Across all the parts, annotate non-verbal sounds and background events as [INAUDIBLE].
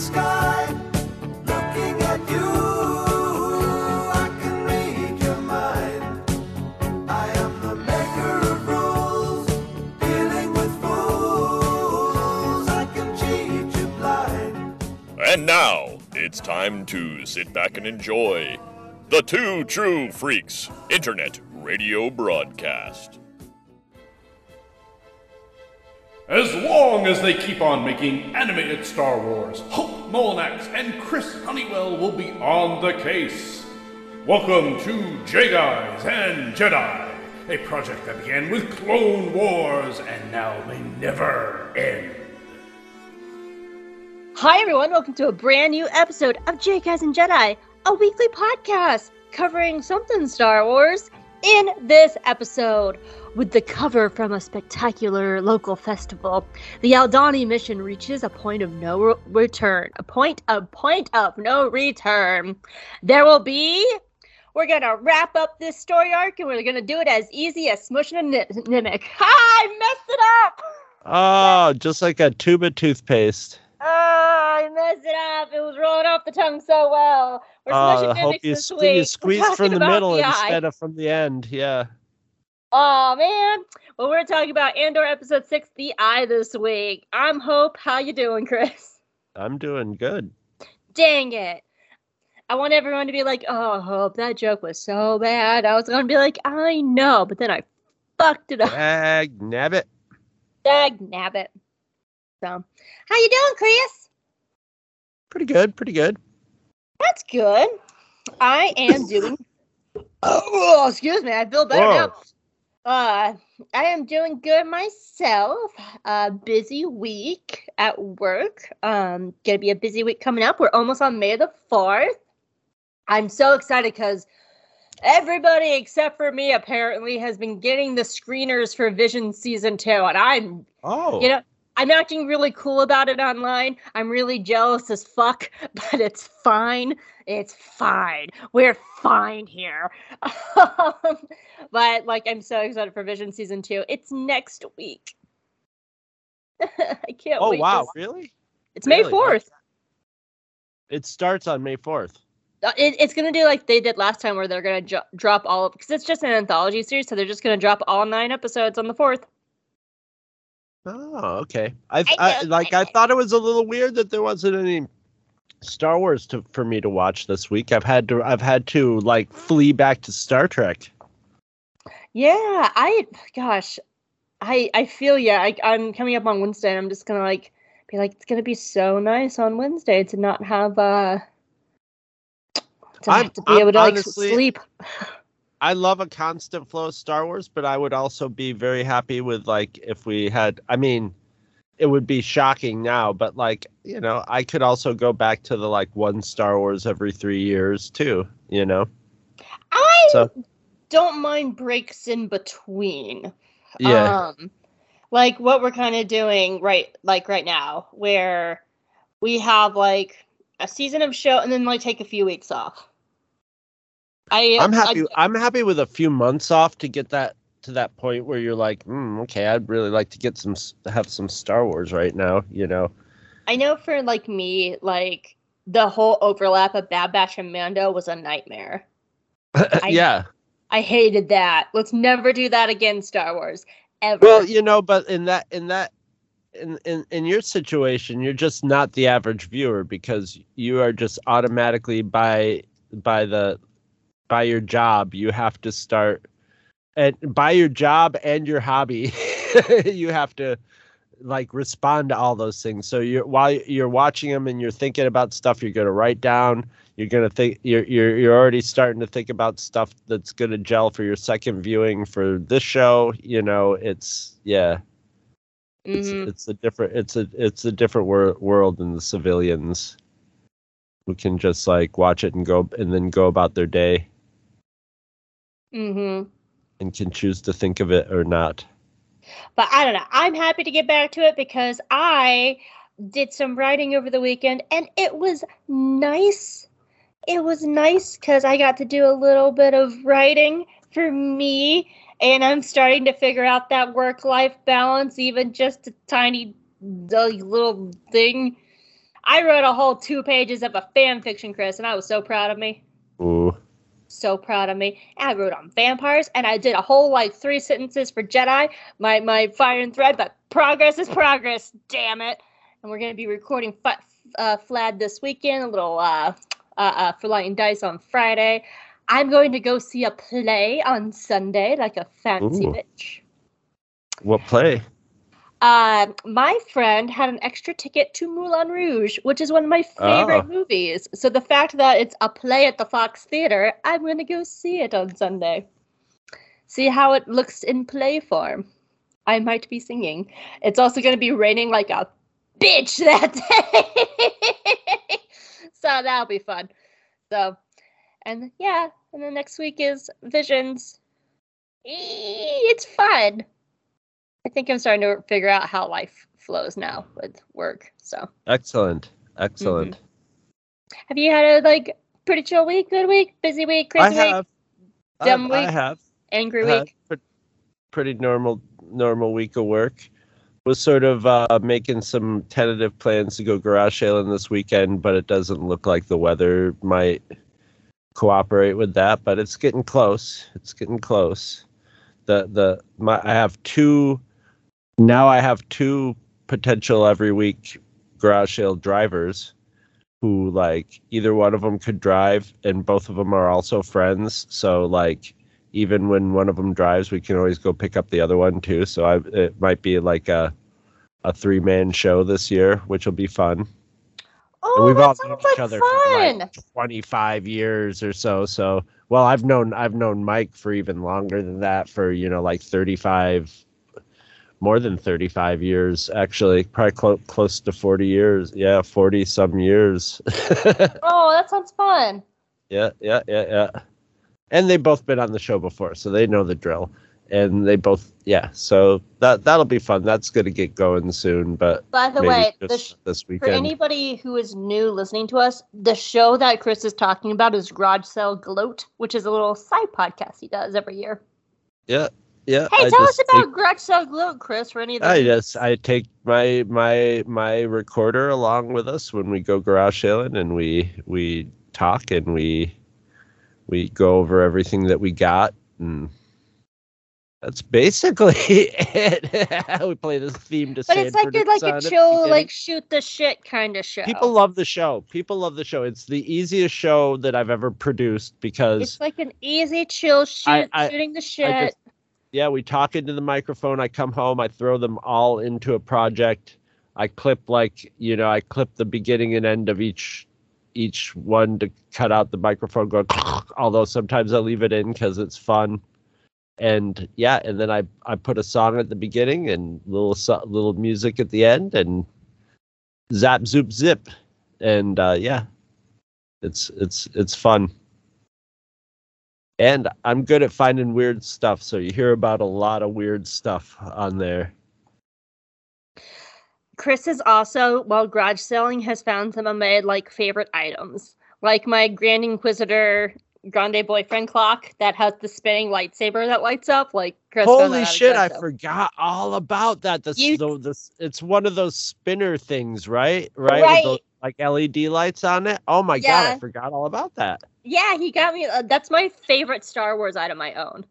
sky, looking at you. I can read your mind. I am the maker of rules, dealing with fools. I can cheat you blind. And now it's time to sit back and enjoy the Two True Freaks Internet Radio Broadcast. As long as they keep on making animated Star Wars, Hope Mullinax and Chris Honeywell will be on the case. Welcome to Jaig Eyes and Jedi, a project that began with Clone Wars and now may never end. Hi, everyone. Welcome to a brand new episode of Jaig Eyes and Jedi, a weekly podcast covering something Star Wars. In this episode, with the cover from a spectacular local festival, the Aldani mission reaches a point of no return. A point, a point of no return. There will be. We're gonna wrap up this story arc, and we're gonna do it as easy as smushing a ni- mimic. Ha! [LAUGHS] I messed it up. Oh, just like a tube of toothpaste. Oh, I messed it up. It was rolling off the tongue so well. We're ah, I hope you, this sque- you squeeze from the middle the instead of from the end. Yeah. Oh man. Well, we're talking about Andor episode six, The Eye, this week. I'm Hope. How you doing, Chris? I'm doing good. Dang it. I want everyone to be like, oh, Hope, that joke was so bad. I was gonna be like, I know, but then I fucked it up. Dag nabbit. Dag nabbit. So, how you doing, Chris? Pretty good. Pretty good. That's good. I am doing. [LAUGHS] Oh, excuse me. I feel better now. Whoa. Uh, I am doing good myself. Uh, busy week at work. Um, gonna be a busy week coming up. We're almost on May the fourth. I'm so excited because everybody except for me apparently has been getting the screeners for Vision season two, and I'm Oh. you know, I'm acting really cool about it online. I'm really jealous as fuck, [LAUGHS] but it's fine. It's fine. We're fine here. [LAUGHS] But like, I'm so excited for Vision season two. It's next week. [LAUGHS] I can't wait. oh wow. Really? It's May fourth. It starts on May 4th. Uh, It, it's gonna do like they did last time, where they're gonna jo- drop all because it's just an anthology series, so they're just gonna drop all nine episodes on the fourth. Oh, okay. I, I I like. I I thought it was a little weird that there wasn't any Star Wars to for me to watch this week. I've had to. I've had to like flee back to Star Trek. Yeah, I gosh, I I feel yeah. I, I'm coming up on Wednesday, and I'm just gonna like be like, it's gonna be so nice on Wednesday to not have uh to, I'm- have to be I'm able to like sleep. [LAUGHS] I love a constant flow of Star Wars, but I would also be very happy with like if we had. I mean, it would be shocking now, but like you know, I could also go back to the like one Star Wars every three years too. You know, I so don't mind breaks in between. yeah, Um, like what we're kind of doing right, like right now, where we have like a season of show and then like take a few weeks off. I I'm happy. I'm happy with a few months off to get that to that point where you're like, mm, okay, I'd really like to get some have some Star Wars right now. You know, I know for like me, like the whole overlap of Bad Batch and Mando was a nightmare. [LAUGHS] yeah. I hated that. Let's never do that again, Star Wars. Ever. Well, you know, but in that in that in, in in your situation, you're just not the average viewer because you are just automatically by by the by your job, you have to start and by your job and your hobby, [LAUGHS] you have to like respond to all those things. So you're while you're watching them and you're thinking about stuff you're going to write down, you're going to think you're you're you're already starting to think about stuff that's going to gel for your second viewing for this show, you know, it's yeah. It's Mhm. it's a different it's a it's a different wor- world than the civilians who can just like watch it and go and then go about their day Mhm. and can choose to think of it or not. But I don't know. I'm happy to get back to it because I did some writing over the weekend and it was nice. It was nice because I got to do a little bit of writing for me and I'm starting to figure out that work life balance, even just a tiny little thing. I wrote a whole two pages of a fan fiction, Chris, and I was so proud of me. Ooh. So proud of me. I wrote on vampires, and I did a whole like three sentences for Jedi. My my fire and thread, but progress is progress. Damn it! And we're gonna be recording F- uh, Flad this weekend. A little uh, uh, uh, for lighting dice on Friday. I'm going to go see a play on Sunday, like a fancy Ooh. bitch. What play? Uh, my friend had an extra ticket to Moulin Rouge, which is one of my favorite Oh. movies. So the fact that it's a play at the Fox Theater, I'm gonna go see it on Sunday. See how it looks in play form. I might be singing. It's also gonna be raining like a bitch that day. [LAUGHS] so that'll be fun. So, and yeah, and then next week is Visions. It's fun. I think I'm starting to figure out how life flows now with work. So, Excellent. Excellent. have you had a like pretty chill week, good week, busy week, I crazy week. Dumb I, I week? have. angry I week? pre- pretty normal normal week of work. Was sort of uh, making some tentative plans to go garage sailing this weekend, but it doesn't look like the weather might cooperate with that. But it's getting close. It's getting close. The the my I have two now. I have two potential every week garage sale drivers who like either one of them could drive and both of them are also friends so like even when one of them drives we can always go pick up the other one too so I, it might be like a a three man show this year which will be fun Oh, and we've that all known like each other fun. for like 25 years or so so well i've known i've known mike for even longer than that for you know like 35 more than 35 years actually. Probably clo- close to 40 years. Yeah 40 some years. [LAUGHS] Oh, that sounds fun. yeah yeah yeah yeah. And they've both been on the show before so they know the drill. And they both yeah so that that'll be fun. That's gonna get going soon but By the way, the sh- this for anybody who is new listening to us, the show that Chris is talking about is Garage Sale Gloat, which is a little side podcast he does every year. yeah yeah Hey, I tell us about take- Gloat, Chris, for any of the I just I take my my my recorder along with us when we go garage sailing and we we talk and we we go over everything that we got and that's basically [LAUGHS] it. [LAUGHS] we play this theme to But it's like Sanford a, like a Son at the chill, like shoot the shit kind of show. people love the show. People love the show. It's the easiest show that I've ever produced because It's like an easy, chill shoot, I- I- shooting the shit. Yeah, we talk into the microphone. I come home, I throw them all into a project. I clip like you know, I clip the beginning and end of each each one to cut out the microphone going. [LAUGHS] Although sometimes I leave it in because it's fun. And yeah, and then I I put a song at the beginning and little little music at the end and zap zoop zip, and uh, yeah, it's it's it's fun and I'm good at finding weird stuff. So you hear about a lot of weird stuff on there. Chris has also, while garage selling, has found some of my like favorite items, like my Grand Inquisitor Grande boyfriend clock that has the spinning lightsaber that lights up. Like Chris Holy shit! I forgot all about that. This, You- the, this, it's one of those spinner things, right? Right, Right. Like LED lights on it. Oh my god! I forgot all about that. Yeah, he got me. Uh, that's my favorite Star Wars item I own.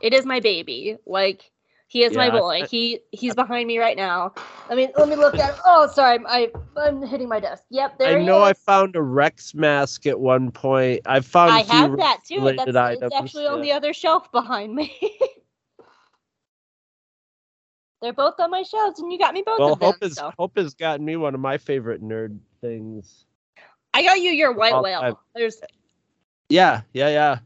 It is my baby. Like he is my Yeah, I- boy. he he's behind me right now. I mean, let me look at. Oh, sorry, I I'm hitting my desk. Yep, there you go. I know I found a Rex mask at one point. I found. I have that too. That's it's items, actually on the other shelf behind me. [LAUGHS] They're both on my shelves, and you got me both Well, of them. Hope has so. Hope has gotten me one of my favorite nerd things. I got you your white Well, whale. I- There's Yeah, yeah, yeah.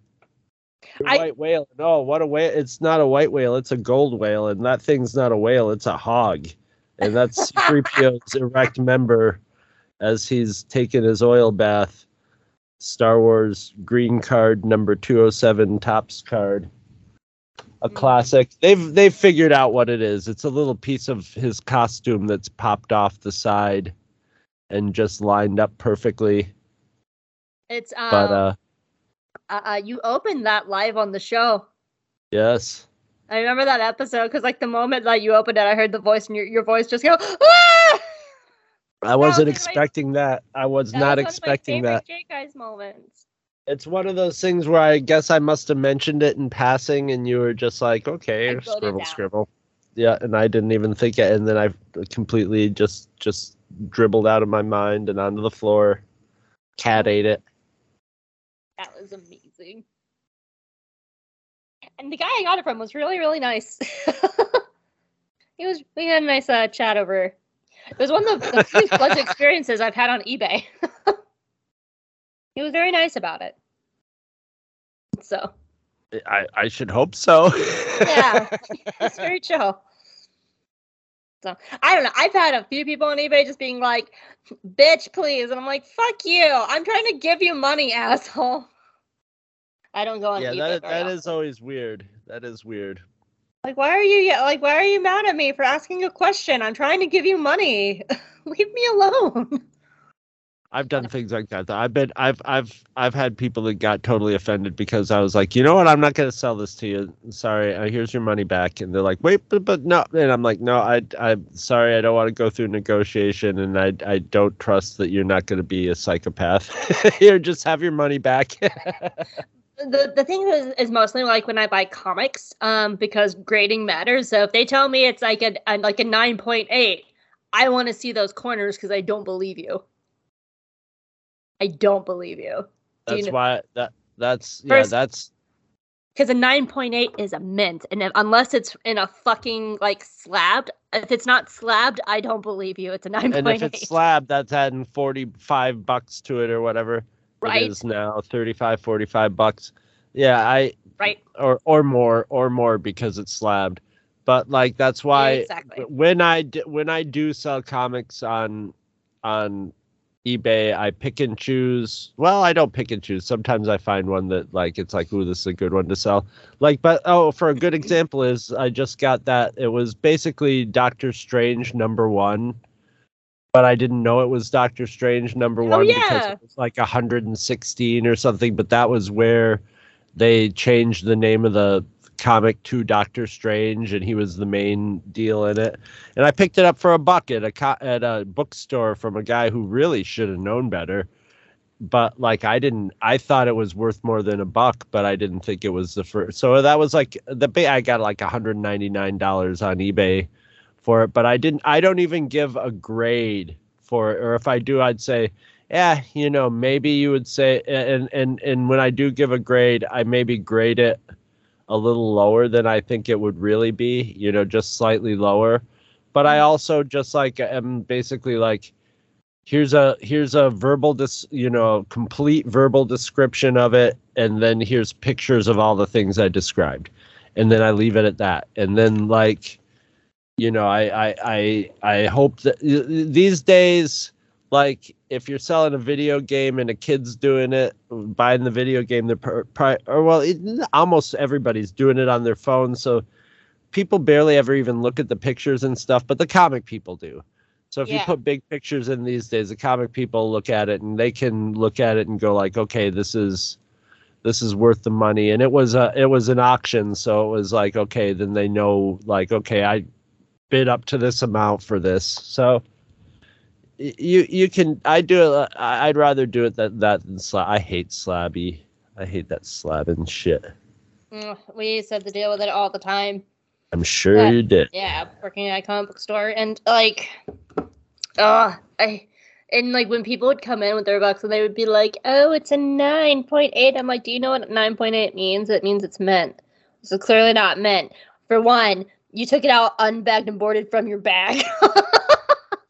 I- white whale. No, what a whale. It's not a white whale, it's a gold whale, and that thing's not a whale, it's a hog. And that's [LAUGHS] C3PO's erect member as he's taken his oil bath. Star Wars green card number 207 Topps card. A classic. They've they've figured out what it is. It's a little piece of his costume that's popped off the side and just lined up perfectly. it's um But uh uh, uh you opened that live on the show. yes. I remember that episode because like the moment that you opened it, I heard the voice and your your voice just go. Ah! I wasn't one of my- expecting that. I was That not was expecting that. Jaig Eyes moments. It's one of those things where I guess I must have mentioned it in passing, and you were just like, "Okay, scribble, scribble." Yeah, and I didn't even think it, and then I completely just just dribbled out of my mind and onto the floor. Cat ate it. That was amazing. And the guy I got it from was really, really nice. [LAUGHS] he was. We had a nice uh, chat over. It was one of the, the few [LAUGHS] pleasant experiences I've had on eBay. [LAUGHS] he was very nice about it. So I I should hope so. [LAUGHS] yeah, it's very chill. So I don't know. I've had a few people on eBay just being like, "Bitch, please," and I'm like, "Fuck you! I'm trying to give you money, [LAUGHS] asshole." I don't go on yeah, eBay. that that is always weird. That is weird. Like, why are you like why are you mad at me for asking a question? I'm trying to give you money. [LAUGHS] Leave me alone. I've done things like that. I've been I've I've I've had people that got totally offended because I was like, you know what, I'm not going to sell this to you. Sorry, uh, here's your money back. And they're like, wait, but but no. And I'm like, no, I I'm sorry, I don't want to go through negotiation, and I I don't trust that you're not going to be a psychopath. [LAUGHS] Here, just have your money back. [LAUGHS] The the thing is, is mostly like when I buy comics, um, because grading matters. So if they tell me it's like a, a like a nine point eight, I want to see those corners because I don't believe you. I don't believe you. Do you that's know- why that that's yeah First- that's Because a 9.8 is a mint. And if, unless it's in a fucking like slabbed, if it's not slabbed, I don't believe you. It's a 9.8. and if it's slab, that's adding 45 bucks to it or whatever. right? It is now 35, 45 bucks. Yeah, I Right. or or more or more because it's slabbed. But like that's why exactly. when I d- when I do sell comics on on eBay, I pick and choose. Well, I don't pick and choose. Sometimes I find one that like it's like, ooh, this is a good one to sell. Like, but oh, for a good example is I just got that. It was basically Doctor Strange number one, but I didn't know it was Doctor Strange number Oh, one because it was like 116 or something. But that was where they changed the name of the comic to Doctor Strange, and he was the main deal in it. And I picked it up for a buck at a co- at a bookstore from a guy who really should have known better. But like I didn't, I thought it was worth more than a buck, but I didn't think it was the first. So that was like the. I got like 199 dollars on eBay for it, but I didn't. I don't even give a grade for it, or if I do, I'd say, yeah, you know, maybe you would say, and and and when I do give a grade, I maybe grade it a little lower than I think it would really be, you know, just slightly lower. But I mm-hmm. also just like am basically like here's a here's a verbal dis you know complete verbal description of it and then here's pictures of all the things I described. And then I leave it at that. And then like you know, I I I, I hope that these days like if you're selling a video game and a kid's doing it buying the video game they're pri- or well it, almost everybody's doing it on their phone so people barely ever even look at the pictures and stuff but the comic people do. So if you put big pictures in these days the comic people look at it and they can look at it and go like okay this is this is worth the money. And it was a it was an auction so it was like okay then they know like okay i bid up to this amount for this. So you you can I do it. I'd rather do it that that than slab. I hate slabby. I hate that slabbing shit. Mm, we used to have to deal with it all the time. I'm sure Yeah. you did. Yeah, working at a comic book store and like uh I and like when people would come in with their books and they would be like, Oh, it's a nine point eight. I'm like, Do you know what nine point eight means? It means it's mint. So clearly not mint. For one, you took it out unbagged and boarded from your bag. [LAUGHS]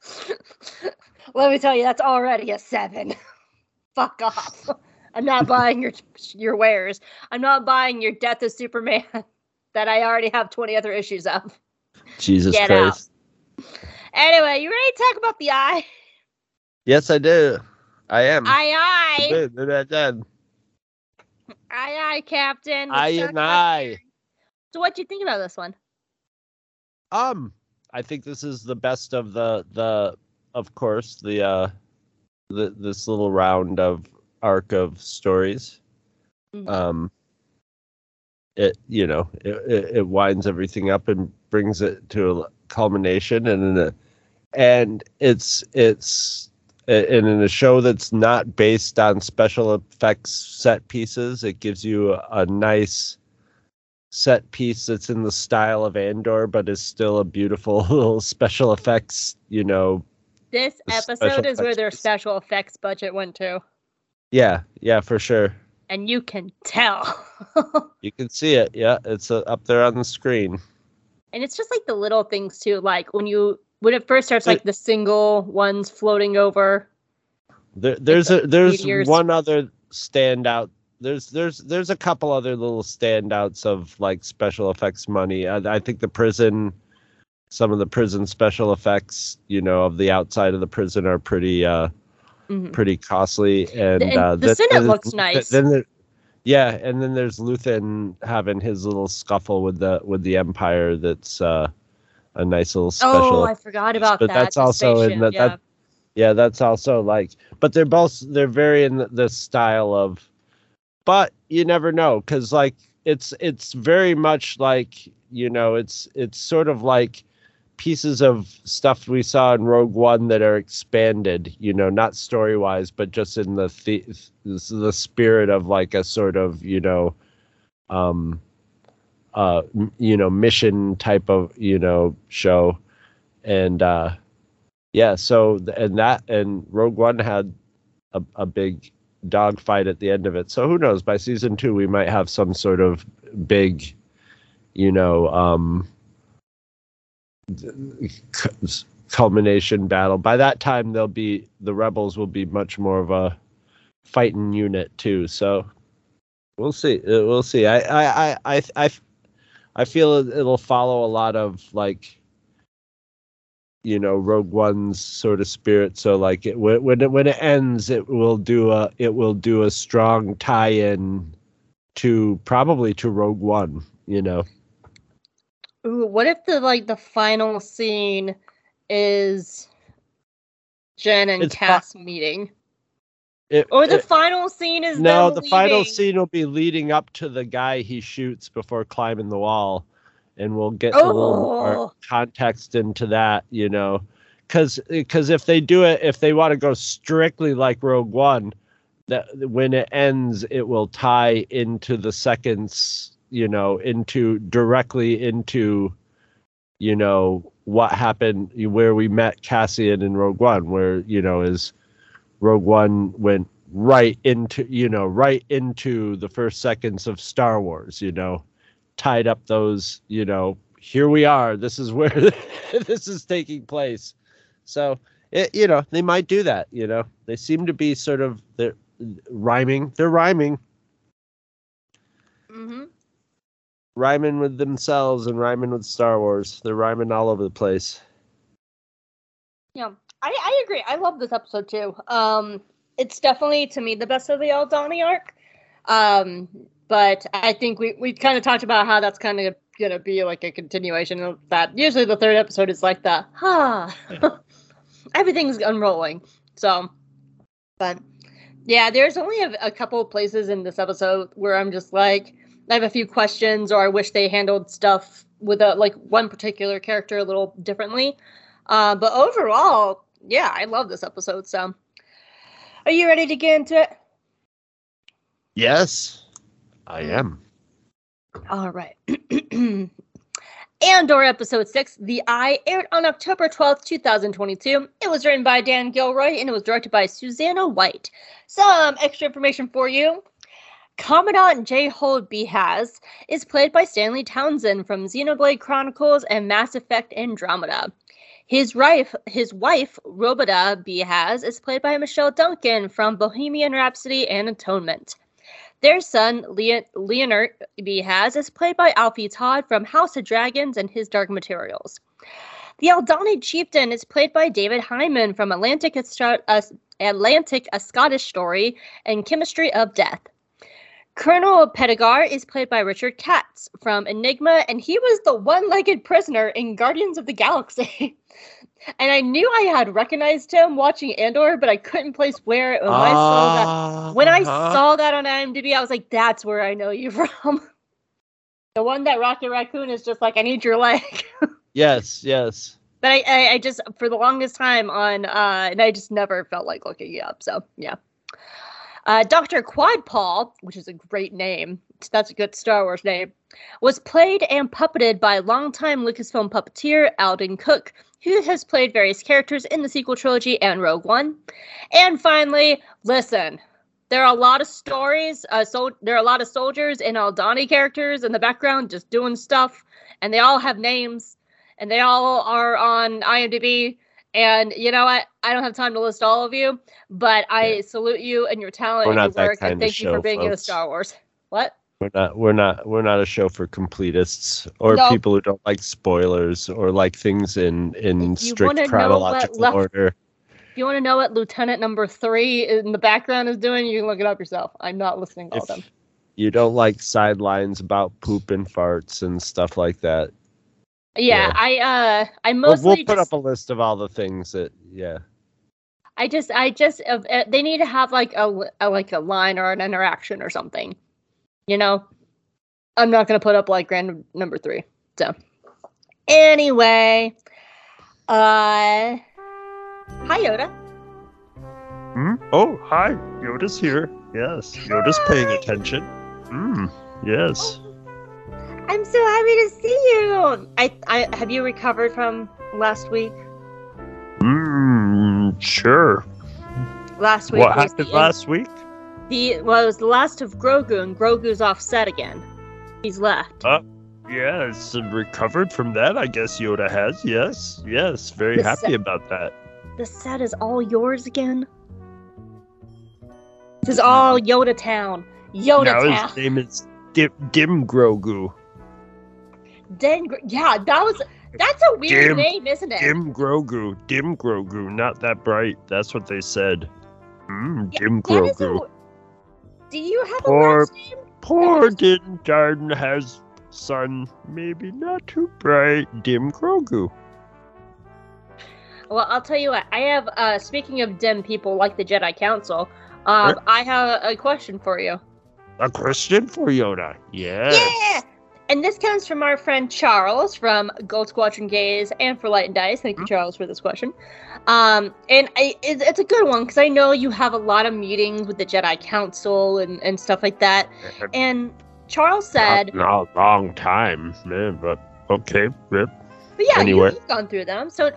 [LAUGHS] Let me tell you, that's already a seven. [LAUGHS] Fuck off. I'm not buying your your wares. I'm not buying your Death of Superman [LAUGHS] that I already have 20 other issues of. Jesus Get out. Christ. Anyway, you ready to talk about the eye? Yes, I do. I am. Aye, aye, Good, good, good, good. aye, aye, Captain. I Let's talk and about- I. So, what do you think about this one? Um, I think this is the best of the the of course the uh the this little round of arc of stories. Mhm. Um it you know, it, it, it winds everything up and brings it to a culmination and in a and it's it's and in a show that's not based on special effects set pieces, it gives you a, a nice set piece that's in the style of Andor, but is still a beautiful [LAUGHS] little special effects, you know. This episode is where their special effects budget went to. Yeah, yeah, for sure. And you can tell. [LAUGHS] You can see it. Yeah, it's uh, up there on the screen. and it's just like the little things too. Like when you when it first starts, like the single ones floating over. There, there's a there's meteors. one other standout. There's there's there's a couple other little standouts of like special effects money. I, I think the prison, some of the prison special effects, you know, of the outside of the prison are pretty uh Mhm. pretty costly. And, and uh, the then- Senate then- looks nice. Then there, yeah, and then there's Luthen having his little scuffle with the with the Empire. That's uh a nice little special Oh, I forgot about but that. that's the also in the- yeah. that- yeah that's also like but they're both they're very in the, the style of but you never know because like it's it's very much like you know it's it's sort of like pieces of stuff we saw in rogue one that are expanded you know not story wise but just in the, the the spirit of like a sort of you know um uh you know mission type of you know show. And uh yeah so and that and rogue one had a, a big dogfight at the end of it. So who knows? By season two we might have some sort of big you know um culmination battle. By that time they'll be the rebels will be much more of a fighting unit too. So we'll see. Uh, we'll see. I i i i, I I feel it'll follow a lot of like you know rogue one's sort of spirit. So like it when when it, when it ends it will do a it will do a strong tie-in to probably to rogue one you know? Ooh, what if the like the final scene is Jyn and It's po- Cass meeting? it, Or the it- final scene is no the final scene will be leading up to the guy he shoots before climbing the wall and we'll get a little more Oh. context into that you know because because if they do it if they want to go strictly like rogue one that when it ends it will tie into the seconds you know into directly into you know what happened where we met cassian in rogue one where you know is rogue one went right into you know right into the first seconds of star wars you know tied up those you know here we are this is where [LAUGHS] this is taking place so it, you know they might do that you know they seem to be sort of they're rhyming they're rhyming Mhm. rhyming with themselves and rhyming with star wars they're rhyming all over the place Yeah, I, I agree. I love this episode too. Um, it's definitely to me the best of the Aldani arc. Um, but I think we we kind of talked about how that's kind of gonna be like a continuation of that. Usually the third episode is like the ha, [LAUGHS] everything's unrolling. So, but yeah, there's only a, a couple of places in this episode where I'm just like I have a few questions, or I wish they handled stuff with a like one particular character a little differently. Uh, but overall, yeah, I love this episode. So, are you ready to get into it? yes i am All right. [CLEARS THROAT] Andor episode 6, The Eye, aired on October 12th, 2022. It was written by Dan Gilroy and it was directed by Susanna White. Some extra information for you. Commandant Jayhold Beehaz is played by Stanley Townsend from Xenoblade Chronicles and Mass Effect Andromeda. His wife, his wife Robida Beehaz, is played by Michelle Duncan from Bohemian Rhapsody and Atonement. Their son, Leon- Leonard Beehaz, is played by Alfie Todd from House of Dragons and His Dark Materials. The Aldani chieftain is played by David Hayman from Atlantic, a, Atlantic, a Scottish Story, and Chemistry of Death. Colonel Pettigar is played by Richard Katz from Enigma, and he was the one-legged prisoner in Guardians of the Galaxy. [LAUGHS] and I knew I had recognized him watching Andor, but I couldn't place where. When I saw that, when I Uh-huh. saw that on IMDb, I was like, "That's where I know you [LAUGHS] from." the one that Rocket Raccoon is just like, "I need your leg." [LAUGHS] yes yes but I, I, I just for the longest time on, uh, and I just never felt like looking it up. So yeah. Uh, Dr. Quadpaw, which is a great name, that's a good Star Wars name, was played and puppeted by longtime Lucasfilm puppeteer Alden Cook, who has played various characters in the sequel trilogy and Rogue One. And finally, listen, there are a lot of stories. Uh, so there are a lot of soldiers and Aldani characters in the background just doing stuff, and they all have names, and they all are on IMDb. And you know what? I don't have time to list all of you, but I salute you and your talent and your work, and thank you for show, being folks. Star Wars. What? We're not we're not we're not a show for completists or No. people who don't like spoilers or like things in in you strict wanna know what chronological left- order. If you want to know what Lieutenant Number Three in the background is doing, you can look it up yourself. I'm not listening to all of them. you don't like sidelines about poop and farts and stuff like that, Yeah, yeah. I uh, I we'll, mostly we'll put just, up a list of all the things that yeah. I just, I just, uh, uh, they need to have like a, a like a line or an interaction or something. You know, I'm not gonna put up like random number three. So, anyway, uh, hi Yoda. Hmm? Oh, hi. Yoda's here. Yes, Yoda's paying attention. Hmm. Yes. I'm so happy to see you. I, I have you recovered from last week? Hmm. Sure. Last week. What happened last week? The well, it was the last of Grogu, and Grogu's off set again. He's left. Uh, Yes, recovered from that. I guess Yoda has. Yes. Yes. Very The happy se- about that. the set is all yours again. This is all Yoda Town. Yoda now Town. his name is Dim, Dim Grogu. Den- yeah, that was. That's a weird Dim- name, isn't it? Dim Grogu. Dim Grogu. Not that bright. That's what they said. Hmm. Yeah, Dim Grogu. a- Do you have a last name? Poor Din Djarin has son, maybe not too bright, Dim Grogu. Well, I'll tell you what. I have. uh Speaking of dim people like the Jedi Council, um, I have a question for you. A question for Yoda. Yes. Yeah. And this comes from our friend Charles from Gold Squadron Gaze and for Light and Dice. Thank you, Charles, for this question. Um, and I, it, it's a good one because I know you have a lot of meetings with the Jedi Council and, and stuff like that. And Charles said, Not a long time, man, but okay. Yep. but yeah, Anyway. you've gone through them. So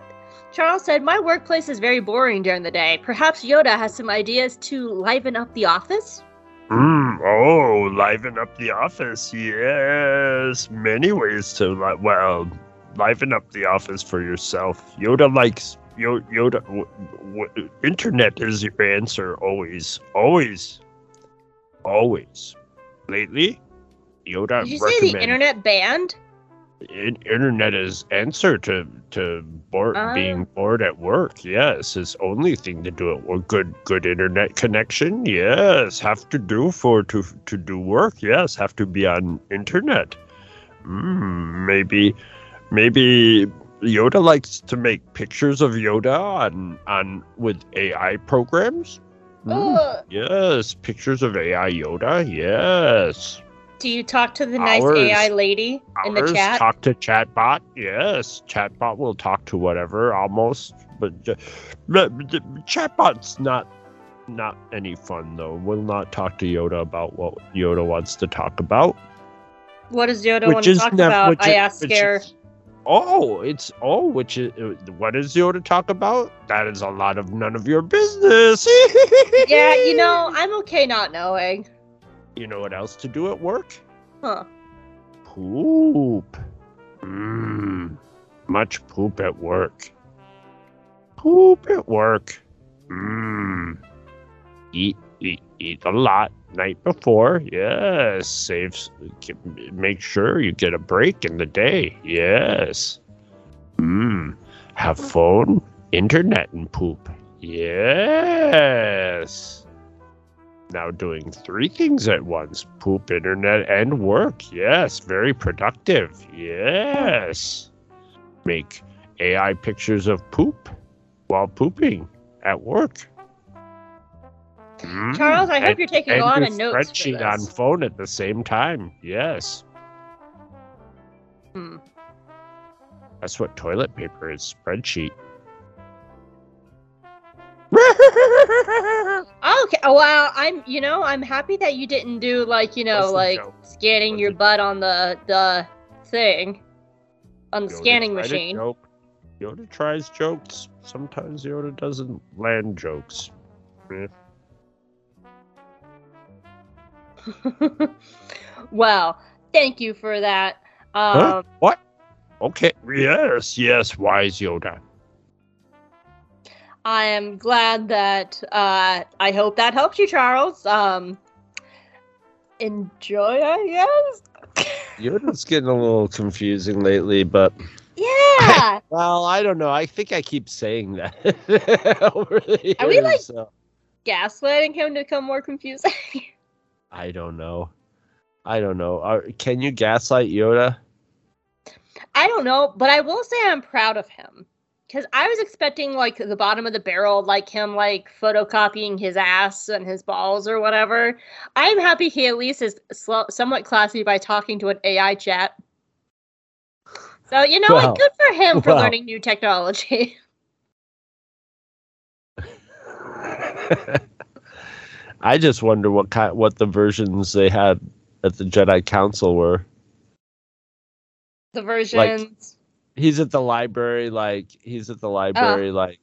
Charles said, My workplace is very boring during the day. Perhaps Yoda has some ideas to liven up the office? Mm, oh, liven up the office. Yes. Many ways to, li- well, liven up the office for yourself. Yoda likes. Yo- Yoda. W- w- internet is your answer always. Always. Always. Lately, Yoda Did you say the internet banned? in- internet is answer to to bored, Ah. being bored at work. Yes, is only thing to do it. Well, good good internet connection. Yes, have to do for to to do work. Yes, have to be on internet. Mm, maybe maybe Yoda likes to make pictures of Yoda on on with AI programs. Mm, Ugh. yes, pictures of AI Yoda. Yes. Do you talk to the nice Ours- AI lady in the chat? Talk to chatbot. Yes, chatbot will talk to whatever almost, but, ju- but chatbot's not not any fun though. We'll not talk to Yoda about what Yoda wants to talk about. What does Yoda which want to talk nev- about? I asked her. Oh, it's oh, which is uh, what is Yoda talk about? That is a lot of none of your business. [LAUGHS] Yeah, you know, I'm okay not knowing. You know what else to do at work? Huh. Poop. Mmm. Much poop at work. Poop at work. Mmm. Eat, eat, eat a lot night before. Yes. Saves. Make sure you get a break in the day. Yes. Mmm. Have phone, internet, and poop. Yes. Now doing three things at once poop, internet, and work. Yes, very productive. Yes. Make AI pictures of poop while pooping at work. Mm, Charles, I hope you're taking and a of notes for spreadsheet on phone at the same time. Yes. Hmm. That's what toilet paper is. Spreadsheet. [LAUGHS] Okay. Well, I'm. You know, I'm happy that you didn't do like you know like joke. scanning your butt on the the thing on the Yoda scanning machine. joke. Yoda tries jokes. Sometimes Yoda doesn't land jokes. [LAUGHS] Well, thank you for that. Um, Huh? What? Okay. Yes, yes, wise Yoda. I am glad that uh, I hope that helps you, Charles. Um, enjoy, I guess. [LAUGHS] Yoda's getting a little confusing lately, but yeah. [LAUGHS] well, I don't know. I think I keep saying that [LAUGHS] over the Are we, like- so Gaslighting him to become more confusing. I don't know. I don't know. Are, can you gaslight Yoda? I don't know, but I will say I'm proud of him. Because I was expecting like the bottom of the barrel, like him like photocopying his ass and his balls or whatever. I'm happy he at least is somewhat classy by talking to an AI chat. So you know, Well, like good for him for well. learning new technology. [LAUGHS] I just wonder what kind, what the versions they had at the Jedi Council were. the versions. He's at the library, like he's at the library, like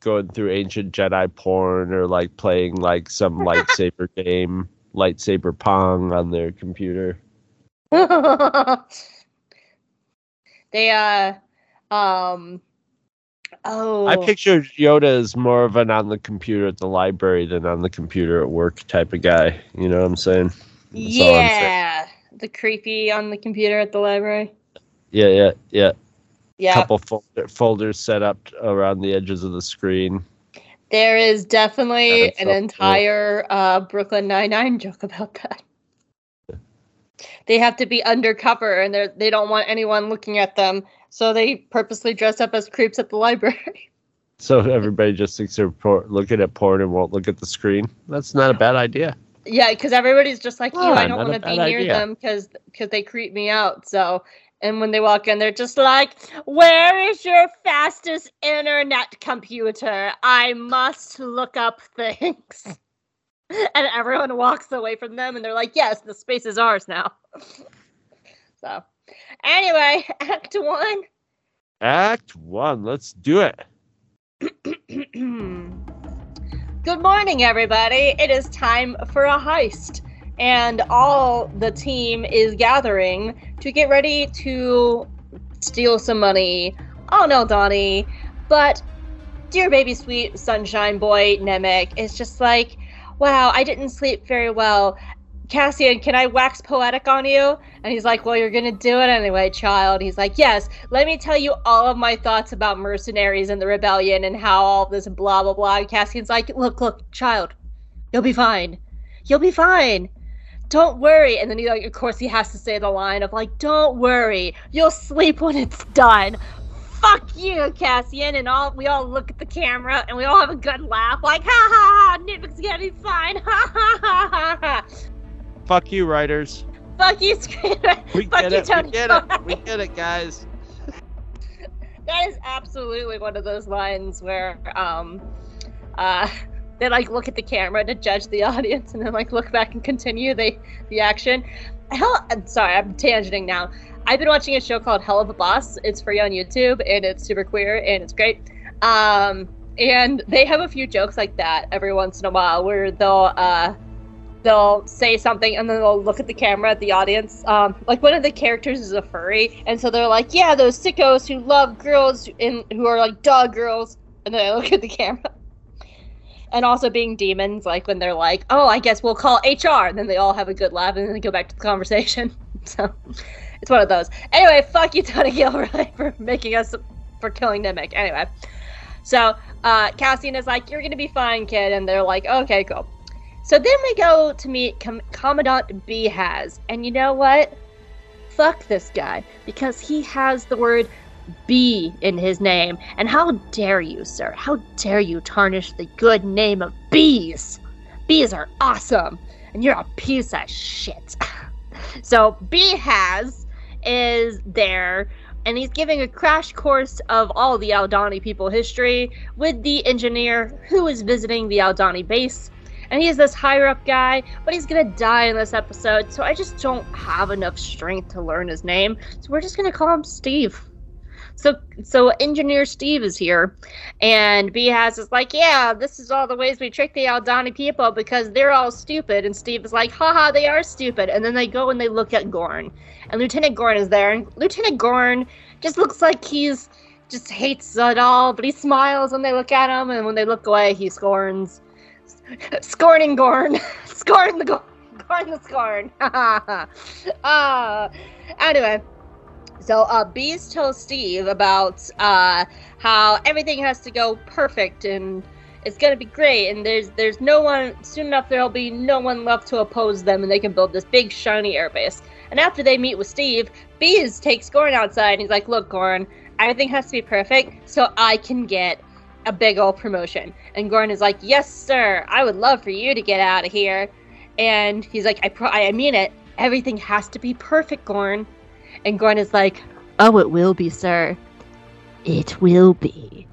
going through ancient Jedi porn or like playing like some [LAUGHS] lightsaber game, lightsaber pong on their computer. [LAUGHS] they uh um oh I pictured Yoda as more of an on the computer at the library than on the computer at work type of guy. You know what I'm saying? That's all I'm saying. yeah the creepy on the computer at the library Yeah, yeah, yeah. Yeah Couple folder, folders set up around the edges of the screen. there is definitely That's an so cool. entire uh brooklyn 99 joke about that they have to be undercover and they they don't want anyone looking at them so they purposely dress up as creeps at the library [LAUGHS] So everybody just thinks they're por- looking at porn and won't look at the screen. That's not a bad idea. Yeah, because everybody's just like you. Ah, I don't want to be near idea. them because because they creep me out. So, and when they walk in, they're just like, "Where is your fastest internet computer? I must look up things." [LAUGHS] and everyone walks away from them, and they're like, "Yes, the space is ours now." [LAUGHS] so, anyway, [LAUGHS] Act One. Act one. Let's do it. [CLEARS THROAT] Good morning, everybody. It is time for a heist, and all the team is gathering to get ready to steal some money. Oh no, Donnie. But, dear baby sweet sunshine boy, Nemik, is just like, wow, I didn't sleep very well. Cassian, can I wax poetic on you? And he's like, Well, you're gonna do it anyway, child. He's like, Yes, let me tell you all of my thoughts about mercenaries and the rebellion and how all this blah blah blah. And Cassian's like, Look, look, child, you'll be fine. You'll be fine. Don't worry. And then he like of course he has to say the line of like, Don't worry, you'll sleep when it's done. Fuck you, Cassian, and all we all look at the camera and we all have a good laugh, like ha ha ha, Nivek's gonna be fine, [LAUGHS] ha ha ha ha ha. Fuck you, writers. Fuck you, Screamer. We Fuck get you, it. Tony We get it. We get it, guys. [LAUGHS] That is absolutely one of those lines where um uh they like look at the camera to judge the [LAUGHS] audience and then like look back and continue the the action. Hell I'm sorry, I'm tangenting now. I've been watching a show called Helluva Boss. It's free on YouTube and it's super queer and it's great. Um and they have a few jokes like that every once in a while where they'll uh they'll say something and then they'll look at the camera at the audience. Um, like one of the characters is a furry, and so they're like, "Yeah, those sickos who love girls and who are like dog girls," and then I [LAUGHS] look at the camera. And also being demons, like when they're like, "Oh, I guess we'll call HR," and then they all have a good laugh, and then they go back to the conversation. [LAUGHS] So it's one of those. Anyway, fuck you, Tony Gilroy, [LAUGHS] for making us for killing Nemik. Anyway, so uh, Cassian is like, "You're gonna be fine, kid," and they're like, "Okay, cool." So then we go to meet Com- Commandant Beehaz, and you know what? Fuck this guy because he has the word B in his name. And how dare you, sir? How dare you tarnish the good name of bees? Bees are awesome, and you're a piece of shit. [LAUGHS] so B has is there and he's giving a crash course of all the Aldani people history with the engineer who is visiting the Aldani base. And he's this higher up guy, but he's gonna die in this episode, so I just don't have enough strength to learn his name. So we're just gonna call him Steve. So so engineer Steve is here, and Beehaz is like, yeah, this is all the ways we trick the Aldani people because they're all stupid. And Steve is like, haha, they are stupid. And then they go and they look at Gorn, and Lieutenant Gorn is there, and Lieutenant Gorn just looks like he's just hates it all, but he smiles when they look at him, and when they look away, he scorns, [LAUGHS] scorning Gorn, [LAUGHS] scorn the Gorn, [LAUGHS] Gorn the scorn. uh, anyway. So uh, Bees tells Steve about uh, how everything has to go perfect and it's gonna be great. And there's there's no one soon enough there'll be no one left to oppose them, and they can build this big shiny airbase. And after they meet with Steve, Bees takes Gorn outside and he's like, "Look, Gorn, everything has to be perfect so I can get a big old promotion." And Gorn is like, "Yes, sir. I would love for you to get out of here." And he's like, "I pro- I mean it. Everything has to be perfect, Gorn." And Gorn is like, Oh, it will be, sir. It will be.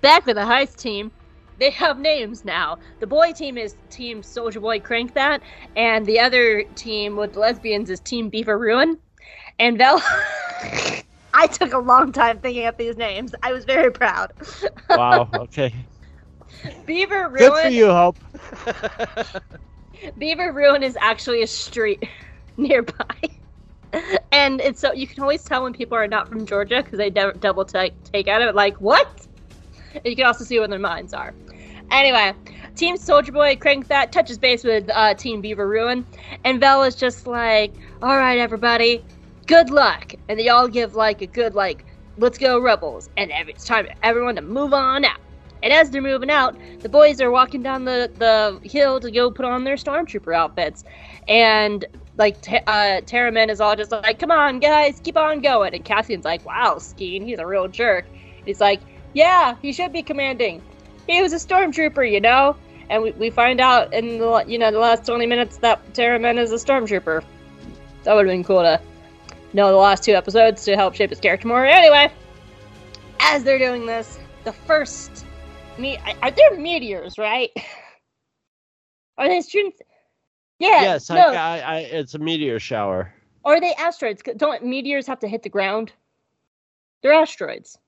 Back with the heist team, they have names now. The boy team is Team Soldier Boy Crank That, and the other team with lesbians is Team Beaver Ruin. And Vel. [LAUGHS] I took a long time thinking up these names. I was very proud. [LAUGHS] Wow. Okay. Beaver Ruin. Good for you, Hope. [LAUGHS] Beaver Ruin is actually a street nearby. [LAUGHS] And it's so you can always tell when people are not from Georgia because they de- double take take at it like what? And you can also see where their minds are. Anyway, Team Soldier Boy Crank that touches base with uh, Team Beaver Ruin, and Vel is just like, "All right, everybody, good luck," and they all give like a good like, "Let's go Rebels," and every, it's time for everyone to move on out. And as they're moving out, the boys are walking down the, the hill to go put on their stormtrooper outfits. And like T- uh, is all just like, "Come on, guys, keep on going." And Cassian's like, "Wow, Skeen, he's a real jerk." He's like, "Yeah, he should be commanding. He was a stormtrooper, you know." And we, we find out in the you know the last twenty minutes that Taramyn is a stormtrooper. That would have been cool to know the last two episodes to help shape his character more. Anyway, as they're doing this, the first me are there meteors, right? [LAUGHS] Are they students? Yeah. yes, no. I, I, I, it's a meteor shower. Are they asteroids? Don't meteors have to hit the ground? They're asteroids.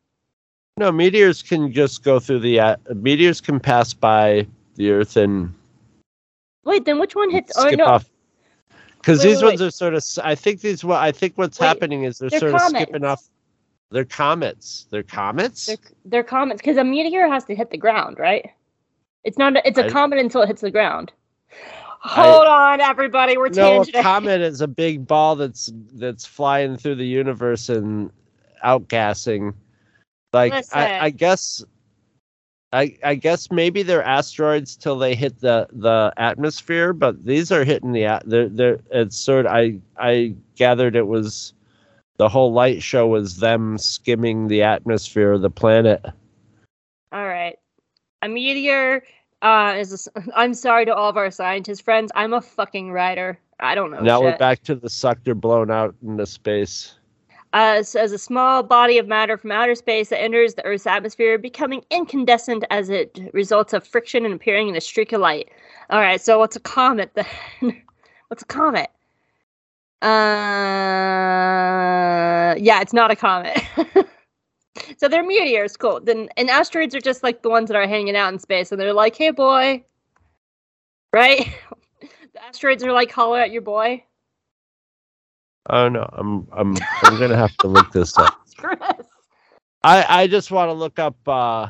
No, meteors can just go through the uh, meteors can pass by the Earth and Wait, then which one hits? Oh no, off. Because these wait, ones are sort of. I think these. What I think what's Wait, happening is they're, they're sort of skipping off. They're comets. They're comets. they're they're comets because a meteor has to hit the ground, right? It's not. A, it's a I- comet until it hits the ground. Hold on, everybody. We're no, a comet is a big ball that's that's flying through the universe and outgassing. Like I, I guess. I, I guess maybe they're asteroids till they hit the, the atmosphere, but these are hitting the at they're, they're it's sort of, I I gathered it was the whole light show was them skimming the atmosphere of the planet. All right. A meteor uh, is. A, [LAUGHS] I'm sorry to all of our scientist friends. I'm a fucking writer. I don't know. now we're back to the sucker blown out into space. uh, so as a small body of matter from outer space that enters the Earth's atmosphere, becoming incandescent as it results of friction and appearing in a streak of light. All right, so what's a comet then? [LAUGHS] what's a comet? Uh, yeah, it's not a comet. [LAUGHS] so they're meteors, cool. Then and asteroids are just like the ones that are hanging out in space, and they're like, "Hey, boy," right? [LAUGHS] the asteroids are like, "Holler at your boy." Oh no, I'm I'm I'm gonna have to look this up. [LAUGHS] Chris. I I just want to look up. uh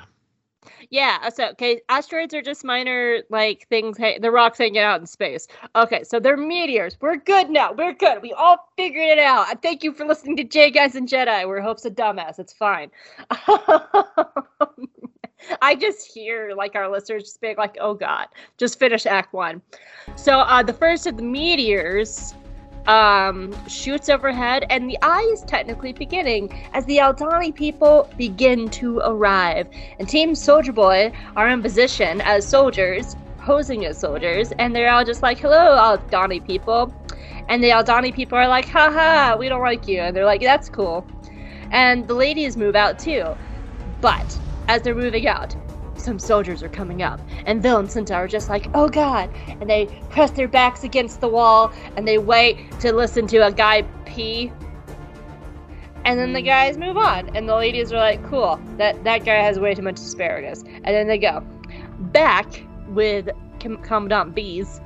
Yeah, uh, so okay, asteroids are just minor like things. Hey, the rocks hanging out in space. Okay, so they're meteors. We're good now. We're good. We all figured it out. Thank you for listening to Jaig Eyes and Jedi. Where Hope's a dumbass. It's fine. [LAUGHS] I just hear like our listeners just being like, "Oh God, just finish Act One." So uh, the first of the meteors um, shoots overhead, and the eye is technically beginning as the Aldani people begin to arrive. And Team Soldier Boy are in position as soldiers, posing as soldiers, and they're all just like, hello, Aldani people. And the Aldani people are like, haha, we don't like you. And they're like, that's cool. And the ladies move out too. But as they're moving out, some soldiers are coming up. And Vel and Cinta are just like, oh god. And they press their backs against the wall and they wait to listen to a guy pee. And then the hmm. guys move on. And the ladies are like, cool, that, that guy has way too much asparagus. And then they go. Back with Com- Commandant Bees.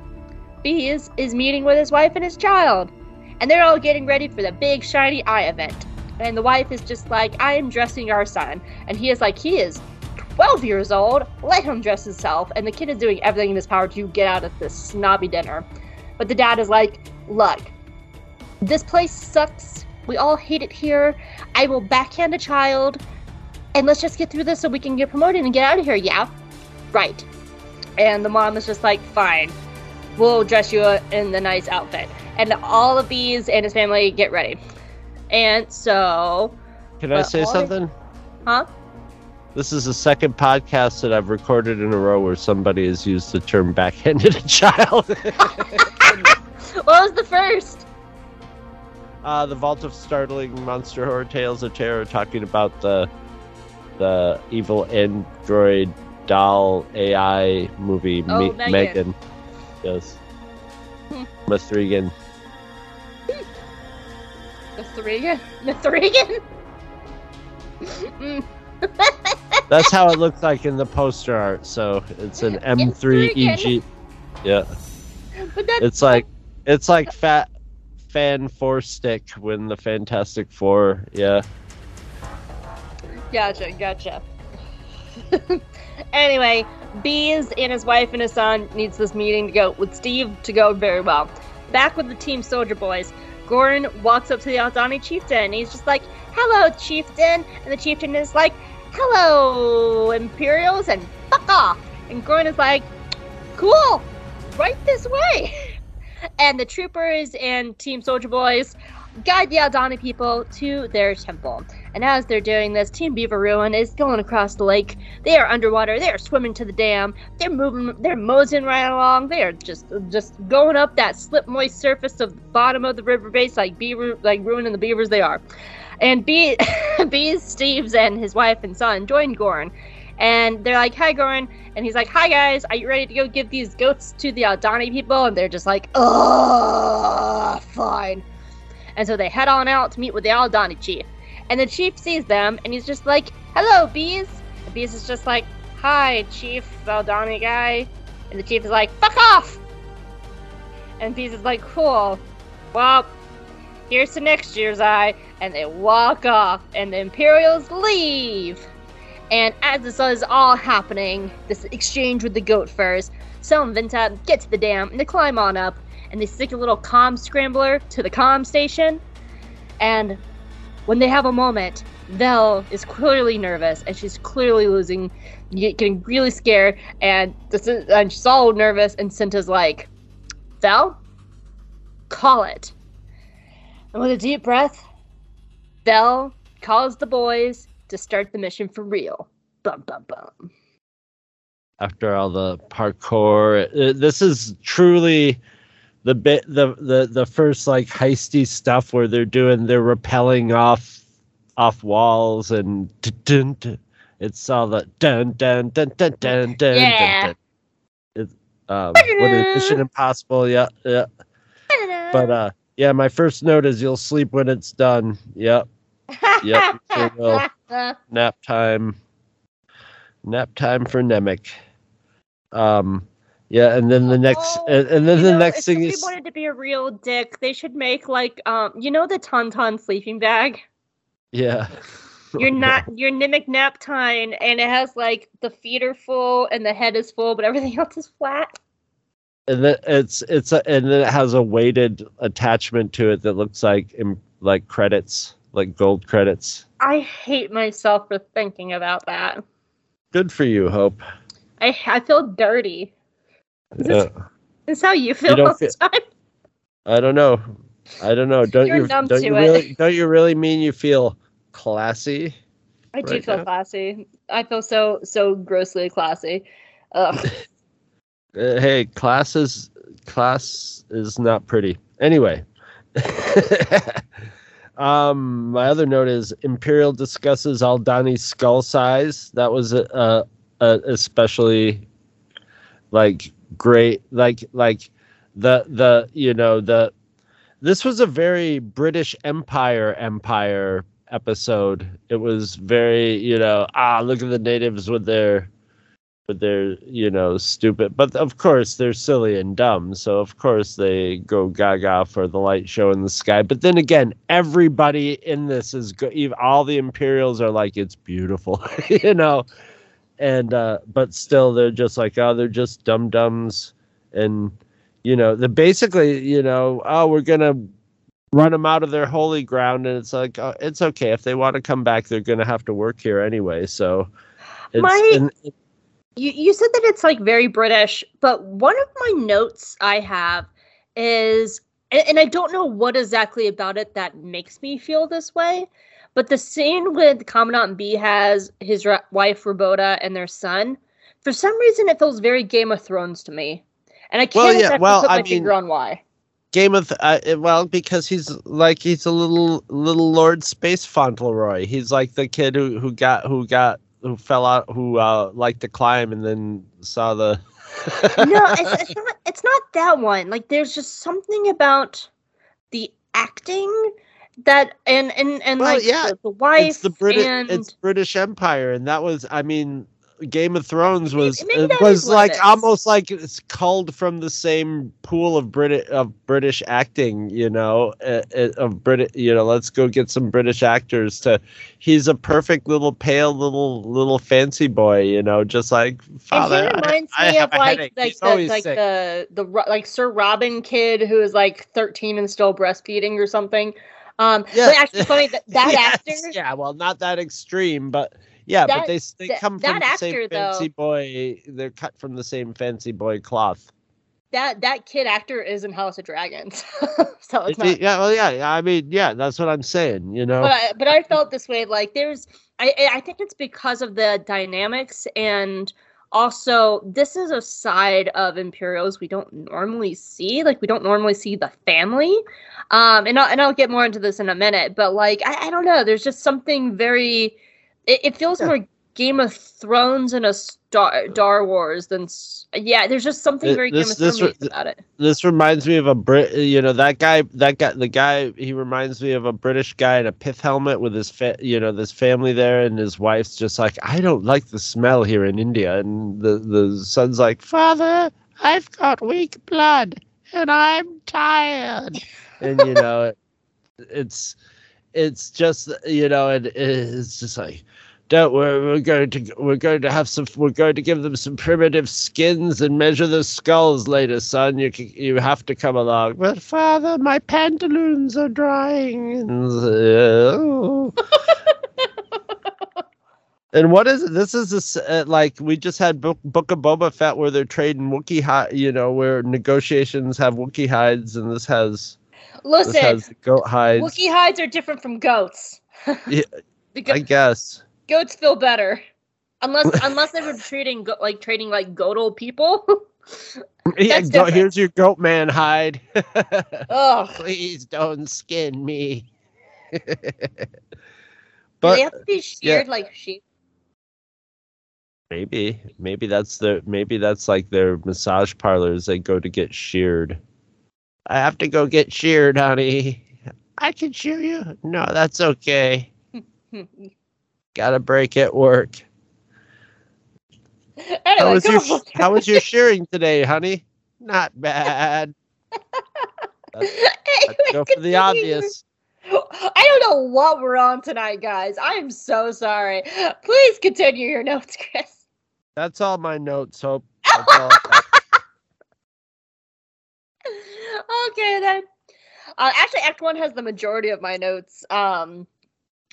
Bees is meeting with his wife and his child. And they're all getting ready for the big shiny eye event. And the wife is just like, I am dressing our son. And he is like, he is 12 years old. Let him dress himself. And the kid is doing everything in his power to get out of this snobby dinner. But the dad is like, look, this place sucks. We all hate it here. I will backhand a child. And let's just get through this so we can get promoted and get out of here. Yeah? Right. And the mom is just like, fine. We'll dress you in the nice outfit. And all of these and his family get ready. And so, Can I say they- something? huh? This is the second podcast that I've recorded in a row where somebody has used the term backhanded [LAUGHS] a child. [LAUGHS] What was the first? uh, the Vault of Startling Monster Horror Tales of Terror talking about the the evil android doll AI movie Oh, Me- Megan. Megan. Yes. Mithrigan. Mithrigan? Mithrigan? That's how it looks like in the poster art. So it's an M3EG. Yeah. But that's It's like it's like fat fan four stick when the Fantastic Four. Yeah. Gotcha, gotcha. [LAUGHS] anyway, Bees and his wife and his son needs this meeting to go with Steve to go very well. Back with the team soldier boys, Gordon walks up to the Aldani chieftain he's just like, Hello, chieftain. And the chieftain is like, Hello, Imperials, and fuck off. And Gordon is like, Cool, right this way. [LAUGHS] And the troopers and team soldier boys guide the Aldani people to their temple. And as they're doing this, Team Beaver Ruin is going across the lake. They are underwater. They are swimming to the dam. They're moving. They're moseying right along. They are just just going up that slip moist surface of the bottom of the river base like beaver, like ruining the beavers they are. And Bee, [LAUGHS] Bees, Steve's, and his wife and son join Gorn. And they're like, "Hi, Gorn," and he's like, "Hi, guys. Are you ready to go give these goats to the Aldani people?" And they're just like, "Ugh, fine." And so they head on out to meet with the Aldani chief. And the chief sees them and he's just like, Hello, Bees. And Bees is just like, Hi, Chief Valdani guy. And the chief is like, Fuck off! And Bees is like, Cool. Well, here's to next year's eye. And they walk off and the Imperials leave. And as this is all happening, this exchange with the goat furs, Sel Vinta get to the dam and they climb on up and they stick a little comm scrambler to the comm station. And when they have a moment, Vel is clearly nervous and she's clearly losing, getting really scared, and this is, and she's all nervous. And Cinta's like, "Vel, call it." And with a deep breath, Vel calls the boys to start the mission for real. Bum bum bum. After all the parkour, uh, this is truly the bit the the the first like heisty stuff where they're doing they're rappelling off off walls and dun, dun, it's all the dun dun dun dun dun dun. Yeah. dun, dun. It's um what is Mission Impossible? Yeah, yeah. But uh, yeah, my first note is you'll sleep when it's done. Yep, yep, sure [LAUGHS] will. nap time. Nap time for Nemik. Um, yeah, and then the next, Oh, and, and then the know, next if thing is wanted to be a real dick, they should make like um, you know the tauntaun sleeping bag. yeah. You're [LAUGHS] not your Nemik nap time, and it has like the feet are full and the head is full, but everything [LAUGHS] else is flat. and then it's it's a, and then it has a weighted attachment to it that looks like like credits, like gold credits. I hate myself for thinking about that. Good for you, Hope. I I feel dirty. Is this, is this how you feel all the time? I don't know. I don't know. Don't You're you don't you it. really don't you really mean you feel classy? I do feel now. classy. I feel so so grossly classy. [LAUGHS] Uh, hey, class is class is not pretty. Anyway, [LAUGHS] Um, my other note is Imperial discusses Aldani's skull size. That was a, a, a especially like great, like like the the you know the this was a very British Empire Empire episode. It was very you know ah look at the natives with their with their you know stupid but of course they're silly and dumb so of course they go gaga for the light show in the sky but then again everybody in this is go- all the imperials are like it's beautiful [LAUGHS] you know and uh but still they're just like oh they're just dum dums and you know the basically you know oh we're gonna run them out of their holy ground. And it's like oh, it's okay. If they want to come back they're gonna have to work here anyway. So it's, My- and, You you said that it's like very British, but one of my notes I have is and, and I don't know what exactly about it that makes me feel this way, but the scene with Commandant B has his ra- wife Roboda and their son, for some reason it feels very Game of Thrones to me. And I can't Well, yeah, exactly well, put my I mean- finger on why. Game of uh, well because he's like he's a little little Lord Space Fauntleroy. He's like the kid who who got who got who fell out who uh liked to climb and then saw the [LAUGHS] no, it's, [LAUGHS] it's not. It's not that one. Like, there's just something about the acting that and and and Well, like yeah, the, the wife it's the British and it's British Empire and that was I mean Game of Thrones was maybe it was is what it like almost like it's culled from the same pool of Brit of British acting, you know, uh, uh, of Brit you know, let's go get some British actors to he's a perfect little pale little little fancy boy, you know, just like father. and he [LAUGHS] reminds I me have of like like the like the the like Sir Robin kid who is like 13 and still breastfeeding or something. Um, Yeah. but actually funny that [LAUGHS] that Yes, actor Yeah, well, not that extreme, but yeah, That- but they they that- come from that the same actor, though- fancy boy. They're cut from the same fancy boy cloth. that that kid actor is in House of Dragons, [LAUGHS] so it's not. yeah, well, yeah. I mean, yeah, that's what I'm saying. You know, But I, but I felt this way. Like there's, I I think it's because of the dynamics and also this is a side of Imperials we don't normally see. Like we don't normally see the family. Um, and I'll, and I'll get more into this in a minute. But like I, I don't know. There's just something very. It, it feels Yeah. more Game of Thrones and a Star Star Wars than. s- Yeah, there's just something Th- very this- Game of Thrones re- about it. this reminds me of a Brit. You know, that guy, that guy, the guy. He reminds me of a British guy in a pith helmet with his, fa- you know, this family there, and his wife's just like, I don't like the smell here in India, and the the son's like, Father, I've got weak blood, and I'm tired, and you know, it, [LAUGHS] it's it's just you know, and it's just like. Don't worry, we're going to we're going to have some we're going to give them some primitive skins and measure the skulls later, son. You you have to come along. But father, my pantaloons are drying. [LAUGHS] And, what is it? This is this uh, like we just had Book, Book of Boba Fett where they're trading Wookiee hide, you know, where negotiations have Wookiee hides, and this has this Listen, has goat hides. Wookiee hides are different from goats. [LAUGHS] Yeah, go- I guess. Goats feel better unless [LAUGHS] unless they were treating go- like trading like goat old people [LAUGHS] Yeah, go, here's your goat man hide. [LAUGHS] oh, Please don't skin me. Do but they have to be sheared like sheep maybe, maybe that's their, maybe that's like their massage parlors. They go to get sheared. I have to go get sheared, honey. I can shear you. No, that's okay. Got a break at work. [LAUGHS] anyway, How was your on. How was your shearing today, honey? Not bad. [LAUGHS] Let's Anyway, go for the obvious. I don't know what we're on tonight, guys. I am so sorry. Please continue your notes, Chris. That's all my notes. Hope. [LAUGHS] That's all I got. okay then. Uh, actually, Act One has the majority of my notes. Um,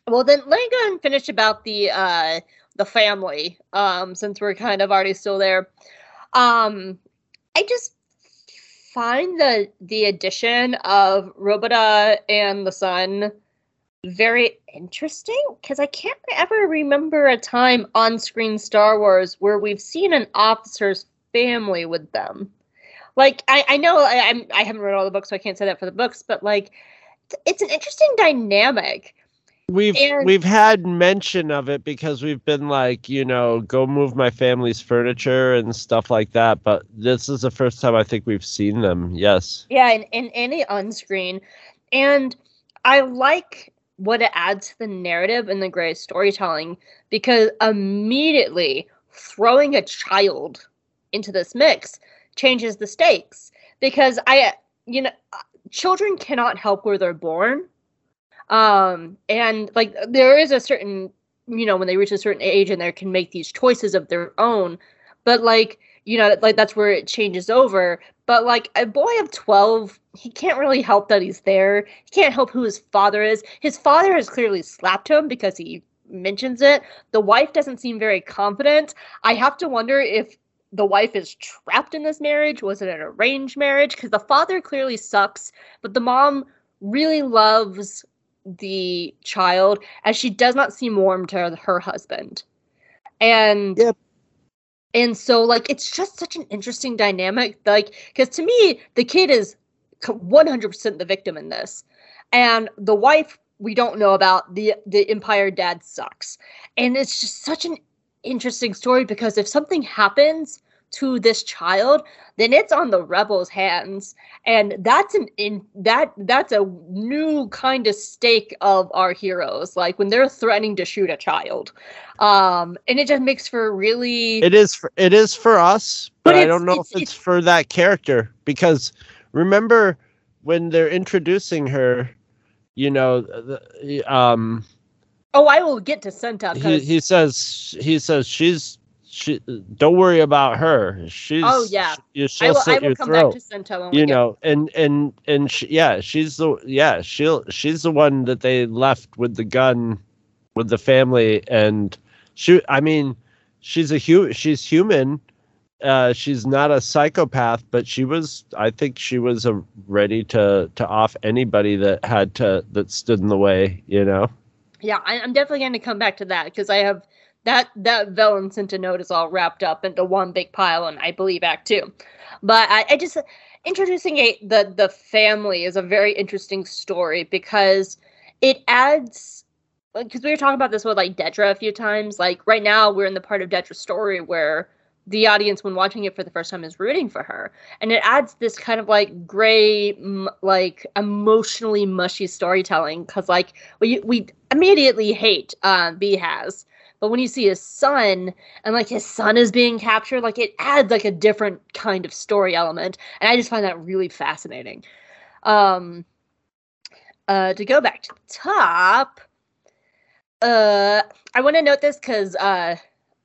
well, then let me go and finish about the uh the family. Um, since we're kind of already still there. Um, I just find the the addition of Robota and the son very interesting because I can't ever remember a time on screen Star Wars where we've seen an officer's family with them. Like I, I know I, I'm I haven't read all the books, so I can't say that for the books, but like it's an interesting dynamic. We've And- we've had mention of it because we've been like, you know, go move my family's furniture and stuff like that. But this is the first time I think we've seen them. Yes. Yeah, in, and any on screen. And I like what it adds to the narrative and the great storytelling because immediately throwing a child into this mix changes the stakes. Because I, you know, children cannot help where they're born. Um, and like there is a certain, you know, when they reach a certain age and they can make these choices of their own. But like, you know, like that's where it changes over. But like a boy of 12, he can't really help that he's there. He can't help who his father is. His father has clearly slapped him because he mentions it. The wife doesn't seem very confident. I have to wonder if the wife is trapped in this marriage. Was it an arranged marriage? Because the father clearly sucks, but the mom really loves the child as she does not seem warm to her husband. And Yep. and so like it's just such an interesting dynamic like because to me the kid is 100% the victim in this and the wife we don't know about the the empire dad sucks and it's just such an interesting story because if something happens to this child then it's on the rebels hands. And that's an in that that's a new kind of stake of our heroes like when they're threatening to shoot a child. Um and it just makes for really It is for it is for us, but, But I don't know it's- if it's for that character because remember when they're introducing her, you know, the, um oh i will get to Cinta he, he says he says she's she don't worry about her. She's Oh, yeah. I she'll will, I will your come throat. back to Cinta when you know and and and she, yeah she's the yeah she'll she's the one that they left with the gun with the family and she i mean she's a hu she's human uh she's not a psychopath but she was i think she was a ready to to off anybody that had to that stood in the way you know Yeah, I, I'm definitely going to come back to that because I have that that Velen Cinta note is all wrapped up into one big pile, and I believe Act Two. But I, I just introducing a the the family is a very interesting story because it adds because we were talking about this with like Dedra a few times. Like right now, we're in the part of Dedra's story where the audience, when watching it for the first time, is rooting for her, and it adds this kind of like gray, m- like emotionally mushy storytelling. Because like we we immediately hate uh, Beehaz, but when you see his son and like his son is being captured, like it adds like a different kind of story element, and I just find that really fascinating. Um, uh, to go back to the top, uh, I want to note this because uh,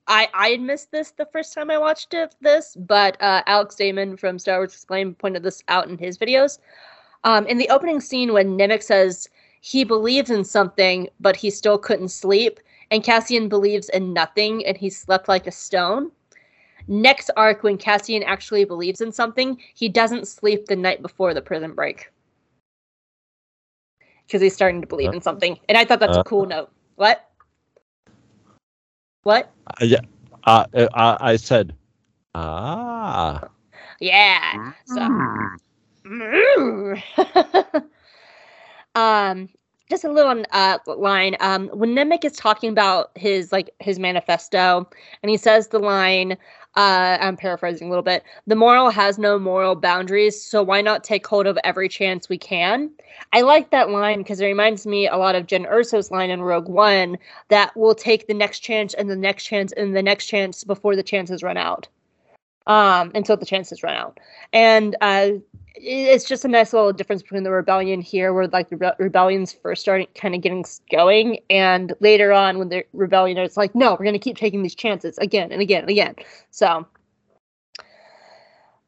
I I had missed this the first time I watched it, this, but uh, Alex Damon from Star Wars Explained pointed this out in his videos. Um, in the opening scene when Nemik says he believes in something, but he still couldn't sleep, and Cassian believes in nothing, and he slept like a stone. Next arc, when Cassian actually believes in something, he doesn't sleep the night before the prison break because he's starting to believe in something, and I thought that's Uh. a cool note. What? What? uh, yeah uh, uh, i said ah Yeah. So. [LAUGHS] um, just a little uh line. Um, when Nemik is talking about his like his manifesto, and he says the line, uh, I'm paraphrasing a little bit. The moral has no moral boundaries, so why not take hold of every chance we can? I like that line because it reminds me a lot of Jyn Erso's line in Rogue One that we'll take the next chance and the next chance and the next chance before the chances run out. Um, until the chances run out. And uh it's just a nice little difference between the rebellion here, where like the rebe- rebellion's first starting kind of getting going, and later on when the rebellion is like, no, we're gonna keep taking these chances again and again and again. So,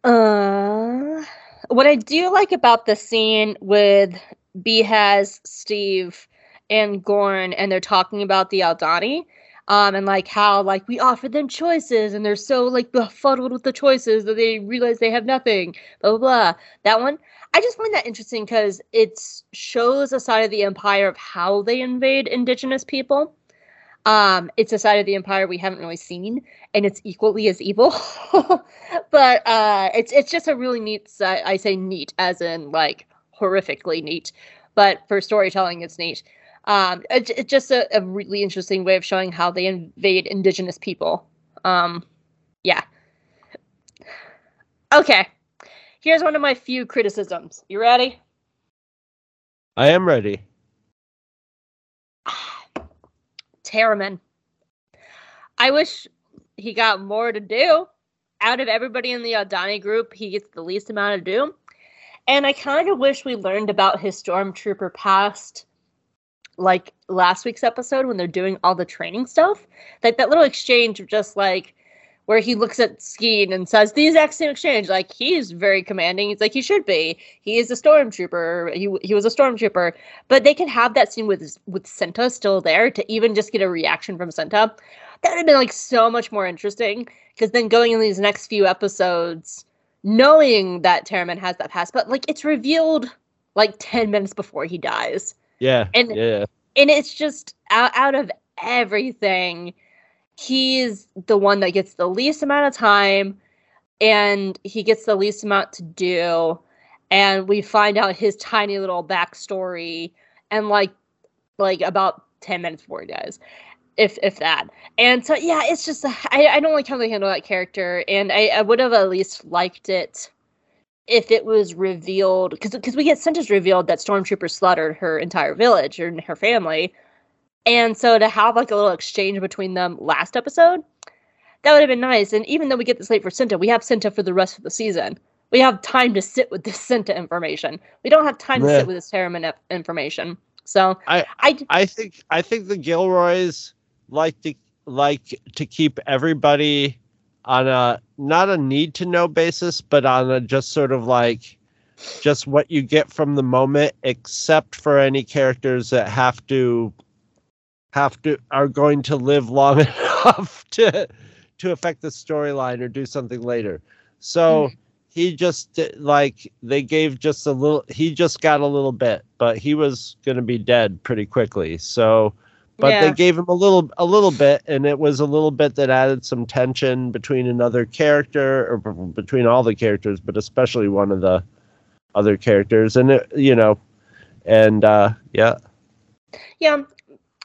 uh, what I do like about the scene with Beehaz, Steve, and Gorn, and they're talking about the Aldani, um, and like how like we offer them choices, and they're so like befuddled with the choices that they realize they have nothing. Blah blah blah. That one, I just find that interesting because it shows a side of the empire of how they invade indigenous people. Um, it's a side of the empire we haven't really seen, and it's equally as evil. [LAUGHS] but uh, it's it's just a really neat. si- I say neat as in like horrifically neat, but for storytelling, it's neat. Um, it, it's just a, a really interesting way of showing how they invade indigenous people. Um, yeah. Okay. Here's one of my few criticisms. You ready? I am ready. [SIGHS] Taramyn. I wish he got more to do. Out of everybody in the Aldani group, he gets the least amount of do. And I kind of wish we learned about his stormtrooper past, like last week's episode when they're doing all the training stuff. Like that little exchange of just like where he looks at Skeen and says the exact same exchange. Like he's very commanding. He's like he should be. He is a stormtrooper. He he was a stormtrooper. But they could have that scene with with Cinta still there to even just get a reaction from Cinta. That would have been like so much more interesting. Because then going in these next few episodes, knowing that Taramyn has that past, but like it's revealed like ten minutes before he dies Yeah. And- yeah. and it's just out, out of everything he's the one that gets the least amount of time and he gets the least amount to do and we find out his tiny little backstory and like like about 10 minutes before he dies if if that and so yeah it's just i, I don't like how they handle that character and i, I would have at least liked it if it was revealed because because we get sentence revealed that stormtroopers slaughtered her entire village and her family. And so to have like a little exchange between them last episode that would have been nice. And even though we get this late for Cinta, we have Cinta for the rest of the season. We have time to sit with this Cinta information. We don't have time to sit with this Harriman information. So I- I I think I think the Gilroys like to like to keep everybody on a not a need to know basis, but on a just sort of like just what you get from the moment, except for any characters that have to have to are going to live long [LAUGHS] enough to to affect the storyline or do something later. So hmm. he just like they gave just a little he just got a little bit, but he was going to be dead pretty quickly. So but Yeah. they gave him a little a little bit and it was a little bit that added some tension between another character or between all the characters but especially one of the other characters and it, you know and uh yeah Yeah,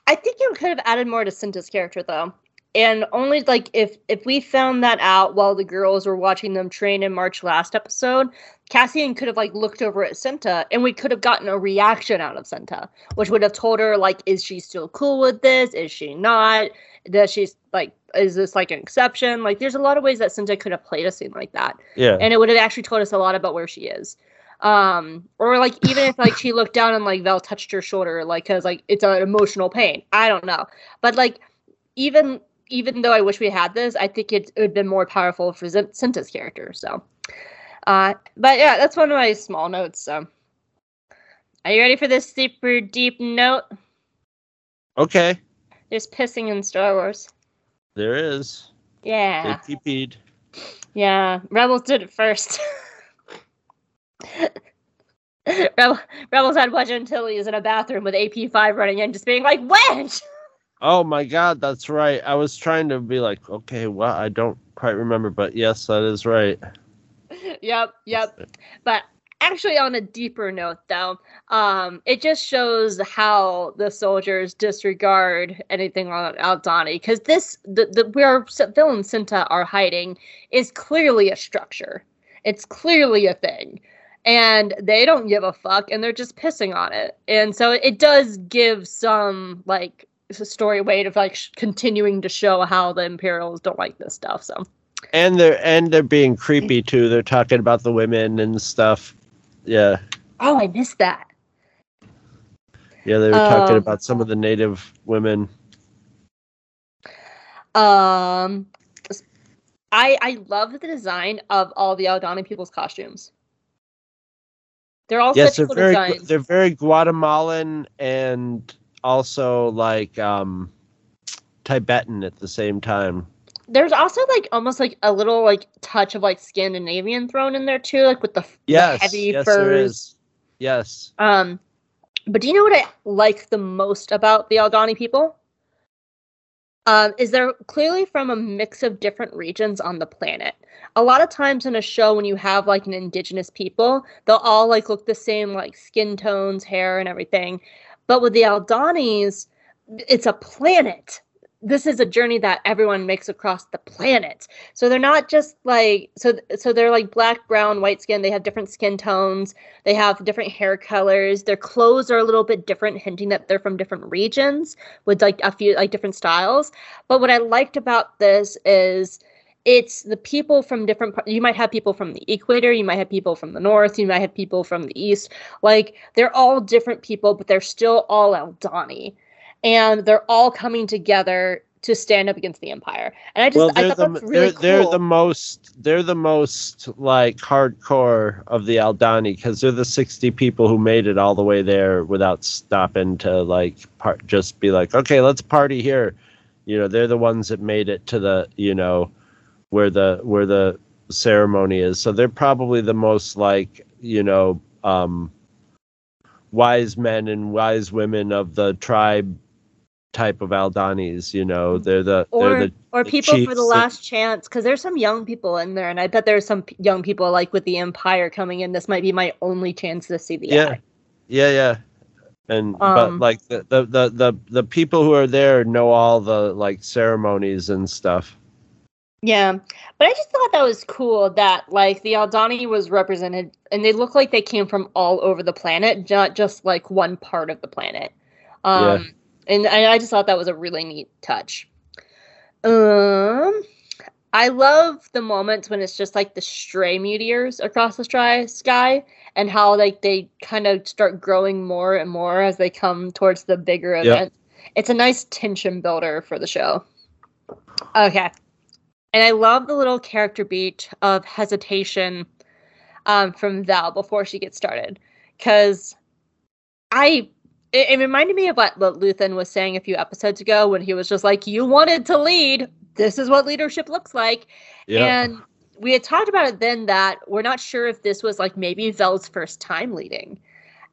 I think it could have added more to Cinta's character though, and only like if if we found that out while the girls were watching them train in March last episode, Cassian could have like looked over at Cinta, and we could have gotten a reaction out of Cinta, which would have told her like, is she still cool with this? Is she not? Does she's like? Is this like an exception? Like, there's a lot of ways that Cinta could have played a scene like that yeah and it would have actually told us a lot about where she is um or like even if like she looked down and like val touched her shoulder like because like it's an emotional pain i don't know but like even even though i wish we had this i think it, it would have been more powerful for Cinta's character so uh but yeah that's one of my small notes so. Are you ready for this super deep note? Okay. There's pissing in star wars. There is. Yeah. They TP'd. Yeah, Rebels did it first. [LAUGHS] Rebel, Rebels had Wedge Antilles in a bathroom with AP5 running in, just being like, Wedge! [LAUGHS] oh my god that's right. I was trying to be like okay well i don't quite remember but yes that is right [LAUGHS] yep, yep. But actually, on a deeper note, though, um, it just shows how the soldiers disregard anything on Aldani. Because this, the, the where Phil and Cinta are hiding, is clearly a structure. It's clearly a thing. And they don't give a fuck, and they're just pissing on it. And so it does give some like story weight of like sh- continuing to show how the Imperials don't like this stuff. So and they're and they're being creepy too they're talking about the women and stuff yeah oh, I missed that. yeah they were talking Um, about some of the native women Um, I I love the design of all the Aldani people's costumes. They're all yes they're cool very designs. they're very guatemalan and also like um tibetan at the same time There's also like almost like a little like touch of like Scandinavian thrown in there too, like with the, f- the yes heavy yes there furs. is yes Um, but do you know what I like the most about the Aldani people? um, is they're clearly from a mix of different regions on the planet. A lot of times in a show, when you have like an indigenous people, they'll all like look the same, like skin tones, hair, and everything. But with the Aldanis, it's a planet. This is a journey that everyone makes across the planet. So they're not just like so. So they're like black, brown, white skin. They have different skin tones. They have different hair colors. Their clothes are a little bit different, hinting that they're from different regions with like a few like different styles. But what I liked about this is it's the people from different you might have people from the equator you might have people from the north you might have people from the east like they're all different people but they're still all Aldani and they're all coming together to stand up against the empire. And i just well, i they're thought the that's really they're, they're the most they're the most like hardcore of the Aldani because they're the sixty people who made it all the way there without stopping to like part just be like okay let's party here, you know they're the ones that made it to the you know where the where the ceremony is. So they're probably the most like you know um wise men and wise women of the tribe type of Aldanis you know they're the or they're the or the people for the last chance because there's some young people in there and i bet there's some p- young people like with the empire coming in this might be my only chance to see the yeah eye. yeah yeah and Um, but like the, the the the the people who are there know all the like ceremonies and stuff Yeah, but I just thought that was cool that like the Aldani was represented, and they look like they came from all over the planet, not just like one part of the planet. Um, Yeah. And, and I just thought that was a really neat touch. Um, I love the moments when it's just like the stray meteors across the stry sky, and how like they kind of start growing more and more as they come towards the bigger event. It's a nice tension builder for the show. Okay. And I love the little character beat of hesitation um, from Val before she gets started. Because I. It, it reminded me of what, what Luthen was saying a few episodes ago when he was just like, You wanted to lead. This is what leadership looks like. yeah And we had talked about it then that we're not sure if this was like maybe Vel's first time leading.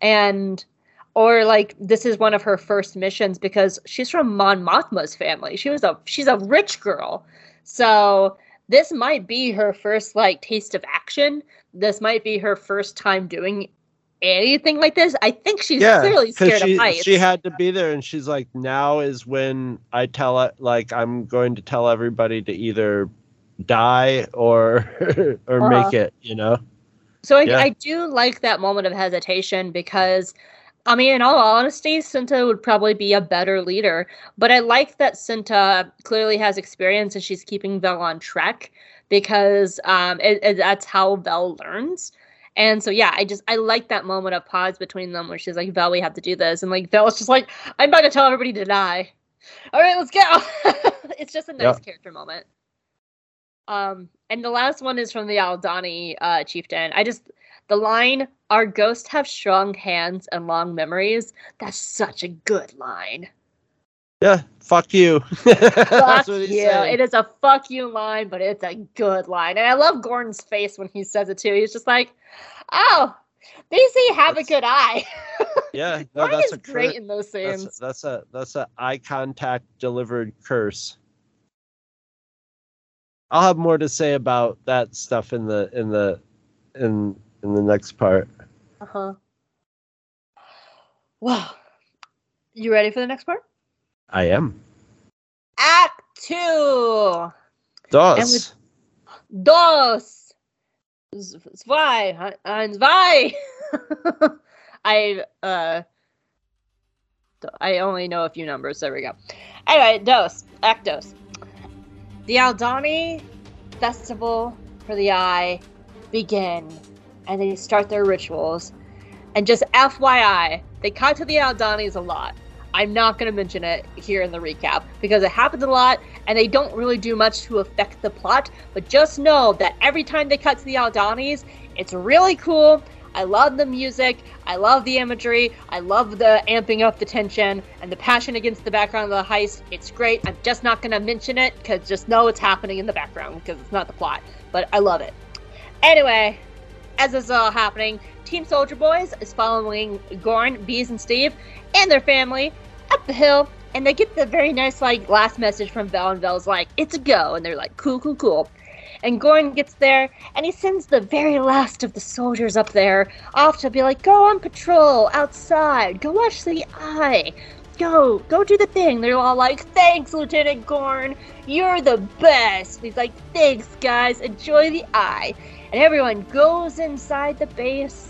And or like this is one of her first missions because she's from Mon Mothma's family. She was a she's a rich girl. So this might be her first like taste of action. This might be her first time doing anything like this. I think she's yeah clearly scared she, of heights. she had to be there and she's like now is when i tell it like i'm going to tell everybody to either die or [LAUGHS] or Uh-huh. make it you know So I, Yeah. I do like that moment of hesitation because, I mean, in all honesty, Cinta would probably be a better leader. But I like that Cinta clearly has experience and she's keeping Vel on track because um, it, it- that's how Vel learns. And so yeah, I just I like that moment of pause between them where she's like, Vel, we have to do this, and like Vel's just like, I'm about to tell everybody to die. All right, let's go. [LAUGHS] it's just a nice Yeah. character moment. Um, and the last one is from the Aldani uh, chieftain. I just the line, "Our ghosts have strong hands and long memories." That's such a good line. Yeah fuck you [LAUGHS] Fuck That's what you. saying. It is a fuck you line, but it's a good line, and I love Gordon's face when he says it too. He's just like, "Oh, they say have a good eye." [LAUGHS] yeah [LAUGHS] no, that's is a great cur- in those that's, scenes. that's a that's a eye contact delivered curse i'll have more to say about that stuff in the in the in in the next part Uh huh. Wow. You ready for the next part? I am Act two. dos Dos. Zwei. Ein- Ein, zwei. [LAUGHS] I, uh, I only know a few numbers. There we go. Anyway, dos. Act dos. The Aldani Festival for the Eye begin, and they start their rituals. And just FYI, they cut to the Aldanis a lot. I'm not going to mention it here in the recap because it happens a lot and they don't really do much to affect the plot. But just know that every time they cut to the Aldanis, it's really cool. I love the music. I love the imagery. I love the amping up the tension and the passion against the background of the heist. It's great. I'm just not going to mention it because just know it's happening in the background because it's not the plot. But I love it. Anyway, as this is all happening, Team Soldier Boys is following Gorn, Bees, and Steve and their family up the hill and they get the very nice like last message from Vel, and Vel's like, "It's a go," and they're like, "Cool, cool, cool." And Gorn gets there, and he sends the very last of the soldiers up there off to be like, "Go on patrol outside. Go watch the eye. Go, go do the thing." They're all like, "Thanks, Lieutenant Gorn. You're the best." He's like, "Thanks, guys. Enjoy the eye." And everyone goes inside the base,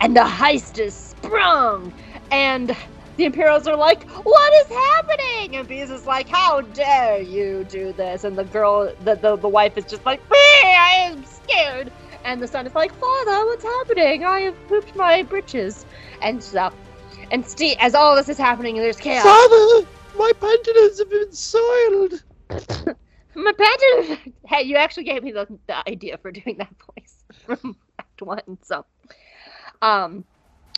and the heist is sprung. And the Imperials are like, "What is happening?" And Bees is like, "How dare you do this?" And the girl, the the, the wife is just like, "Me, I am scared." And the son is like, "Father, what's happening? I have pooped my britches and stuff." And Steve, as all this is happening, there's chaos. Father, my panties have been soiled. [LAUGHS] My panther. [LAUGHS] Hey, you actually gave me the, the idea for doing that [LAUGHS] voice from Act One. So, um,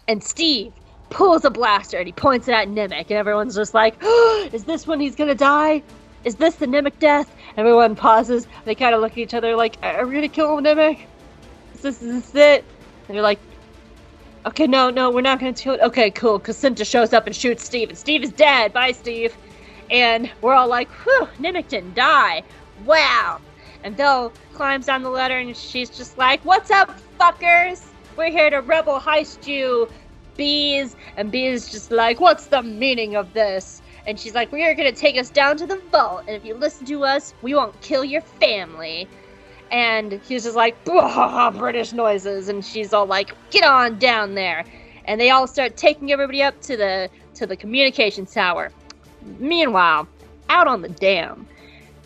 and Steve pulls a blaster and he points it at Nemik, and everyone's just like, [GASPS] "Is this when he's gonna die? Is this the Nemik death?" Everyone pauses. They kind of look at each other like, "Are we gonna kill Nemik? Is this is this it?" And they're like, "Okay, no, no, we're not gonna kill it." Okay, cool. Because Cinta shows up and shoots Steve, and Steve is dead. Bye, Steve. And we're all like, whew, Nemik didn't die. Wow. And Bill climbs down the ladder and she's just like, What's up, fuckers? We're here to rebel heist you, bees. And bees just like, What's the meaning of this? And she's like, We are gonna take us down to the vault, and if you listen to us, we won't kill your family. And he's just like, British noises, and she's all like, Get on down there. And they all start taking everybody up to the to the communications tower. Meanwhile, out on the dam,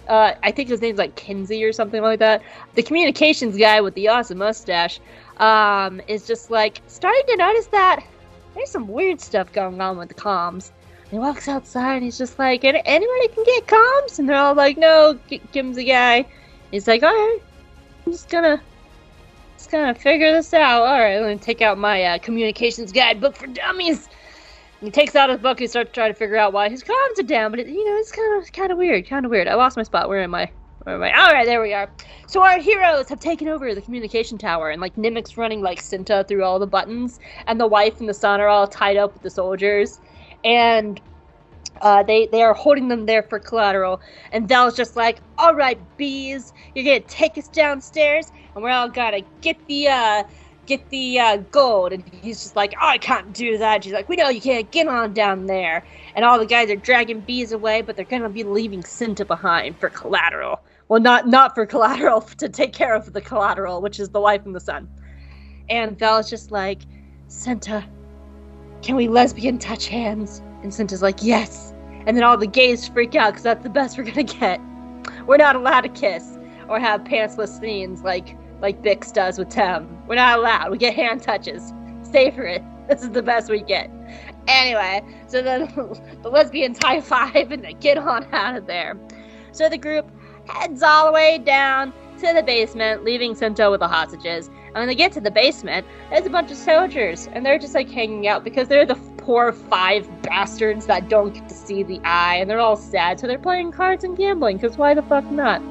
uh, I think his name's like Kinsey or something like that. The communications guy with the awesome mustache um, is just like starting to notice that there's some weird stuff going on with the comms. He walks outside and he's just like, "Any- anybody can get comms? And they're all like, no, Kim's the guy. He's like, all right, I'm just gonna, just gonna figure this out. All right, I'm gonna take out my uh, communications guidebook for dummies. He takes out his book. He starts trying to figure out why his comms are down. But it, you know, it's kind of kind of weird. Kind of weird. I lost my spot. Where am I? Where am I? All right, there we are. So our heroes have taken over the communication tower, and like Nemik's running like Cinta through all the buttons, and the wife and the son are all tied up with the soldiers, and uh, they they are holding them there for collateral. And Vel's just like, "All right, bees, you're gonna take us downstairs, and we're all gonna get the uh, get the uh, gold." And he's just like, oh, "I can't do that." She's like, "We know you can't get on down there." And all the guys are dragging bees away, but they're gonna be leaving Cinta behind for collateral. Well, not not for collateral [LAUGHS] to take care of the collateral, which is the wife and the son. And Vel's just like, "Cinta, can we lesbian touch hands?" And Cinta's like, "Yes." And then all the gays freak out because that's the best we're gonna get. We're not allowed to kiss or have pantsless scenes like like Bix does with Timm. We're not allowed. We get hand touches. Stay for it. This is the best we get. Anyway, so then [LAUGHS] the lesbians high five and they get on out of there. So the group heads all the way down to the basement, leaving Cinta with the hostages. And when they get to the basement, there's a bunch of soldiers, and they're just like hanging out because they're the poor five bastards that don't get to see the eye, and they're all sad, so they're playing cards and gambling, because why the fuck not?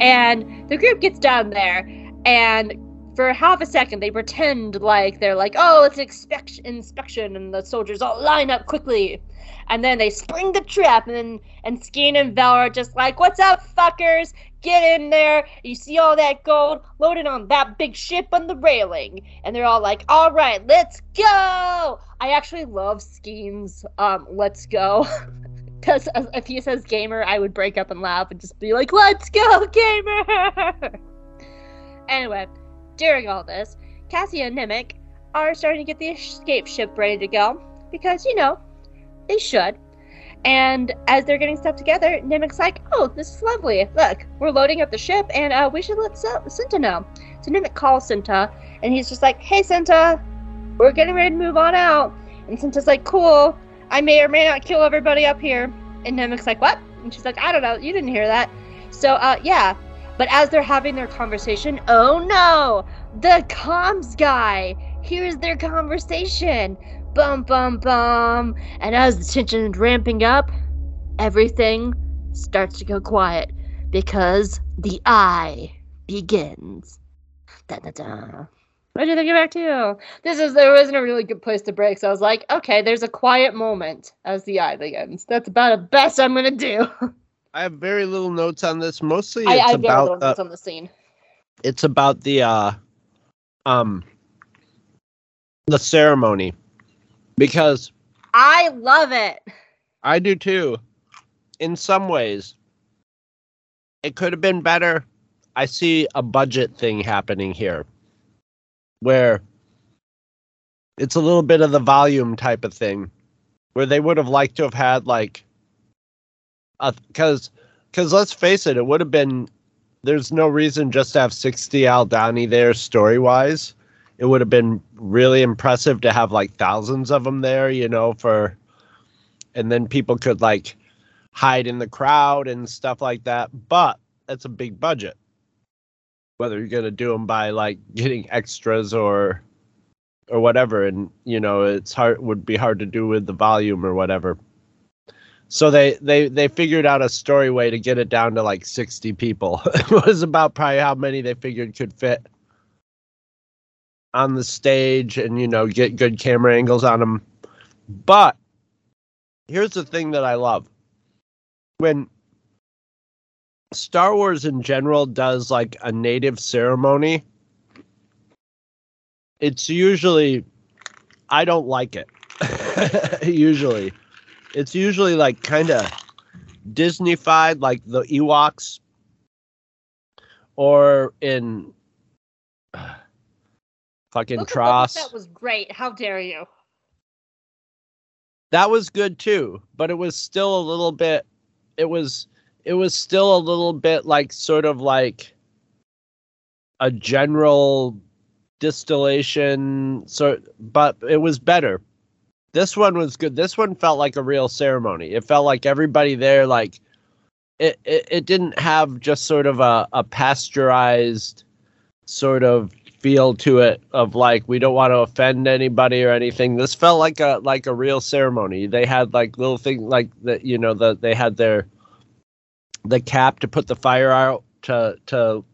And the group gets down there, and for half a second, they pretend like they're like, oh, it's an expect- inspection, and the soldiers all line up quickly. And then they spring the trap, and and Skeen and Vel are just like, "What's up, fuckers? Get in there! You see all that gold loaded on that big ship on the railing?" And they're all like, "All right, let's go!" I actually love Skeen's um, "Let's go." [LAUGHS] Because if he says gamer, I would break up and laugh and just be like, "Let's go, gamer!" [LAUGHS] anyway, during all this, Cassie and Nemik are starting to get the escape ship ready to go because you know they should. And as they're getting stuff together, Nemik's like, "Oh, this is lovely. Look, we're loading up the ship, and uh, we should let Cinta know." So Nemik calls Cinta, and he's just like, "Hey, Cinta, we're getting ready to move on out." And Cinta's like, "Cool. I may or may not kill everybody up here." And Nemik's like, "What?" And she's like, "I don't know. You didn't hear that." So, uh, yeah. But as they're having their conversation, oh no, the comms guy hears their conversation. Bum bum bum. And as the tension is ramping up, everything starts to go quiet because the eye begins. Da da da. What do think of Act Two? This is there wasn't a really good place to break, so I was like, okay, there's a quiet moment as the eye begins. That's about the best I'm gonna do. [LAUGHS] I have very little notes on this. Mostly I, it's I have very little notes on the scene. it's about the uh um the ceremony because I love it. I do too. In some ways, it could have been better. I see a budget thing happening here where it's a little bit of the volume type of thing where they would have liked to have had like because because let's face it it would have been there's no reason just to have 60 aldani there story wise it would have been really impressive to have like thousands of them there you know for and then people could like hide in the crowd and stuff like that but that's a big budget. Whether you're to do them by like [LAUGHS] getting extras or or whatever and you know it's hard would be hard to do with the volume or whatever so they they they figured out a story way to get it down to like 60 people [LAUGHS] it was about probably how many they figured could fit on the stage and you know get good camera angles on them but here's the thing that i love when Star Wars in general does like a native ceremony, it's usually I don't like it. [LAUGHS] usually. It's usually like kind of Disneyfied like the Ewoks or in uh, fucking Book of Tross. Fett was great. How dare you? that was good too but it was still a little bit it was it was still a little bit like sort of like a general distillation sort but it was better this one was good this one felt like a real ceremony it felt like everybody there like it it, it didn't have just sort of a, a pasteurized sort of feel to it of like we don't want to offend anybody or anything. This felt like a like a real ceremony. They had like little things like that, you know, that they had their the cap to put the fire out to to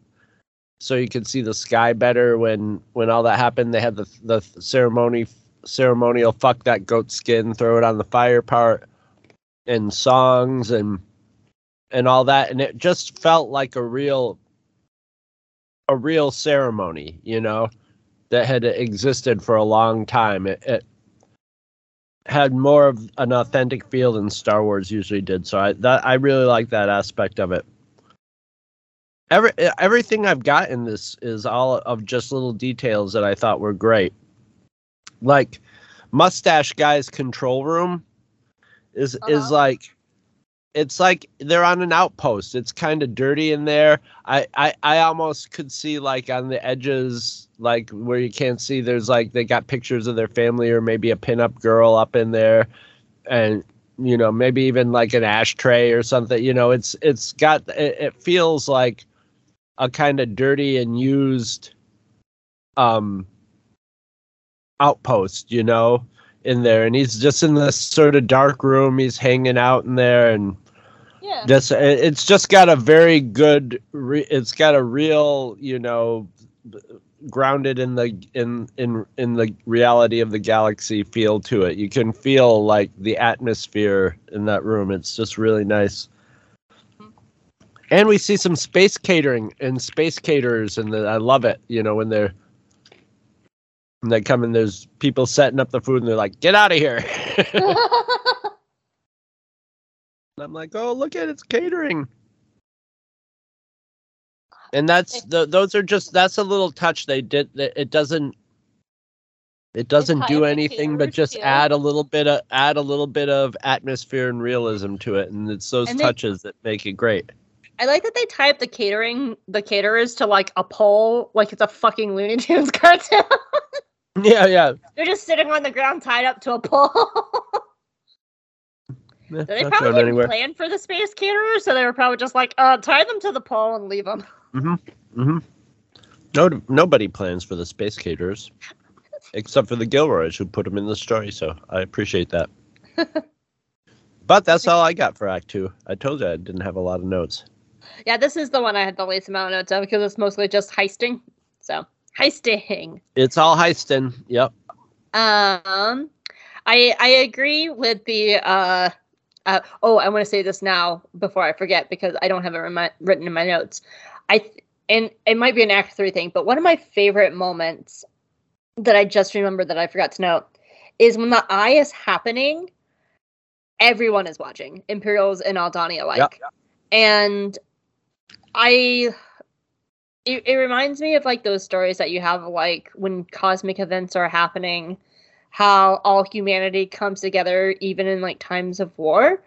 so you could see the sky better when when all that happened. They had the the ceremony ceremonial fuck that goat skin, throw it on the fire part and songs and and all that and it just felt like a real a real ceremony, you know, that had existed for a long time. It, it had more of an authentic feel than Star Wars usually did. So I that I really like that aspect of it. Every everything I've got in this is all of just little details that I thought were great. Like Mustache Guy's control room is is Uh-huh. like it's like they're on an outpost. It's kind of dirty in there. I, I I almost could see like on the edges, like where you can't see. There's like they got pictures of their family or maybe a pinup girl up in there, and you know maybe even like an ashtray or something. You know, it's it's got it, it feels like a kind of dirty and used um outpost. You know. In there, and he's just in this sort of dark room. He's hanging out in there, and Yeah. just it's just got a very good re, it's got a real you know grounded in the in in in the reality of the galaxy feel to it you can feel like the atmosphere in that room it's just really nice mm-hmm. and we see some space catering and space caterers and i love it you know when they're when they come and there's people setting up the food and they're like get out of here And [LAUGHS] I'm like, oh, look at it, it's catering. [SIGHS] And that's the those are just that's a little touch they did. It doesn't it doesn't do anything but just add a little bit of add a little bit of atmosphere and realism to it, and it's those And they- touches that make it great. I like that they type the catering, the caterers to like a pole, like it's a fucking Looney Tunes [LAUGHS] cartoon. Yeah, yeah. They're just sitting on the ground tied up to a pole. [LAUGHS] They probably didn't plan for the space caterers, so they were probably just like, uh, tie them to the pole and leave them. Mm-hmm. No, nobody plans for the space caterers, except for the Gilroys who put them in the story. So I appreciate that. [LAUGHS] but that's all I got for Act Two. I told you I didn't have a lot of notes. Yeah, this is the one I had the least amount of notes of because it's mostly just heisting. So heisting. It's all heisting. Yep. Um, I I agree with the uh, uh oh I want to say this now before I forget because I don't have it remi- written in my notes. I th- and it might be an Act Three thing, but one of my favorite moments that I just remembered that I forgot to note is when the eye is happening. Everyone is watching Imperials and Aldani alike, Yep. and I it, it reminds me of like those stories that you have like when cosmic events are happening how all humanity comes together even in like times of war.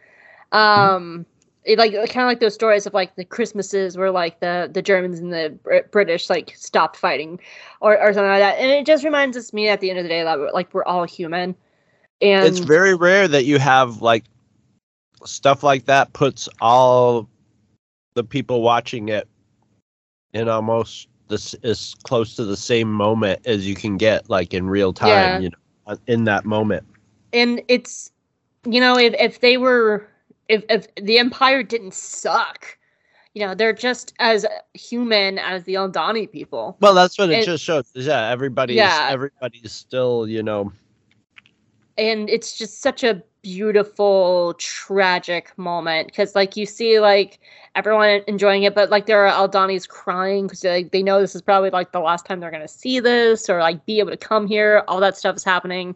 Um it, like kind of like those stories of like the christmases where like the the germans and the Br- british like stopped fighting or, or something like that. And it just reminds us me at the end of the day that we're, like we're all human. And it's very rare that you have like stuff like that puts all the people watching it in almost this as close to the same moment as you can get like in real time Yeah. you know uh, in that moment and it's you know if, if they were if, if the empire didn't suck you know they're just as human as the aldani people well that's what it And- just shows yeah everybody's Yeah. everybody's still you know and it's just such a beautiful tragic moment. Because like you see like everyone enjoying it but like there are aldani's crying because like, they know this is probably like the last time they're to see this or like be able to come here. All that stuff is happening.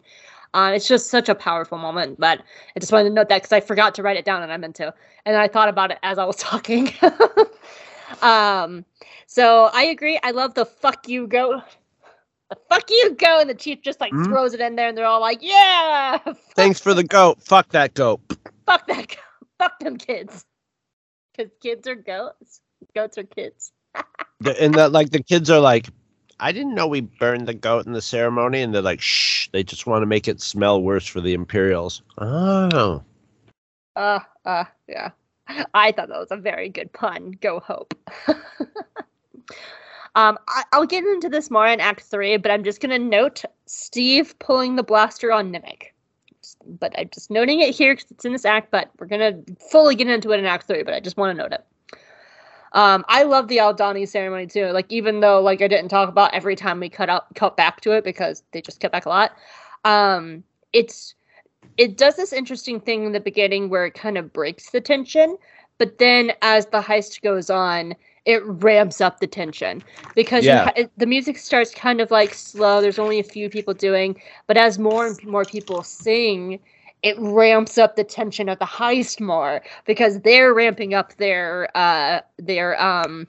Uh, it's just such a powerful moment but i just wanted to note that because i forgot to write it down and i meant to and i thought about it as i was [LAUGHS] talking. [LAUGHS] Um so i agree. I love the fuck you go the fuck you go and the chief just like Mhm. throws it in there and they're all like yeah [LAUGHS] thanks for the goat. Fuck that goat. Fuck that go- [LAUGHS] fuck them kids. Because kids are goats. Goats are kids. [LAUGHS] And that like the kids are like i didn't know we burned the goat in the ceremony. And they're like shh. They just want to make it smell worse for the imperials. Oh. Uh uh yeah. I thought that was a very good pun. Go hope um I, i'll get into this more in act three but i'm just gonna note steve pulling the blaster on nemik but i'm just noting it here because it's in this act but we're gonna fully get into it in act three but i just want to note it um, I love the Aldani ceremony too. Like even though like I didn't talk about every time we cut up cut back to it because they just cut back a lot. Um, it's it does this interesting thing in the beginning where it kind of breaks the tension, but then as the heist goes on, it ramps up the tension because Yeah. it, the music starts kind of like slow. There's only a few people doing, but as more and more people sing, it ramps up the tension of the heist more because they're ramping up their uh their um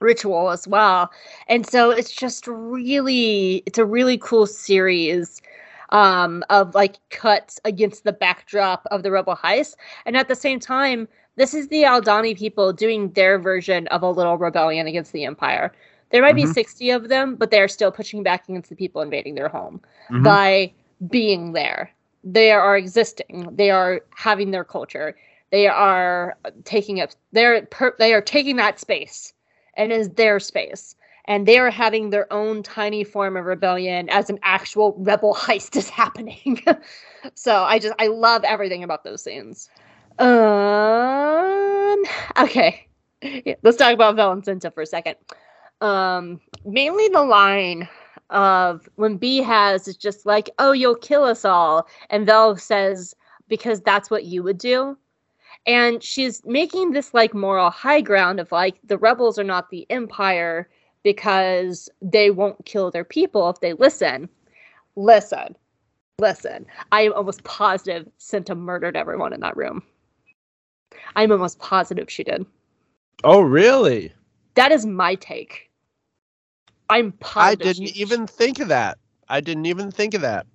ritual as well and so it's just really it's a really cool series um of like cuts against the backdrop of the rebel heist and at the same time this is the aldani people doing their version of a little rebellion against the empire there might be Mhm. 60 of them but they're still pushing back against the people invading their home Mhm. by being there. They are existing. They are having their culture. They are taking up. They're per, they are taking that space, and is their space. And they are having their own tiny form of rebellion as an actual rebel [LAUGHS] heist is happening. [LAUGHS] so I just I love everything about those scenes. Um. Okay. Yeah, Let's talk about Valencinta for a second. Um, mainly the line of when Beehaz is just like, "Oh, you'll kill us all," and Vel says, "Because that's what you would do." And she's making this like moral high ground of like the rebels are not the empire because they won't kill their people if they listen. Listen, listen. I am almost positive Cinta murdered everyone in that room. I'm almost positive she did. oh really That is my take. I'm positive. i didn't even think of that i didn't even think of that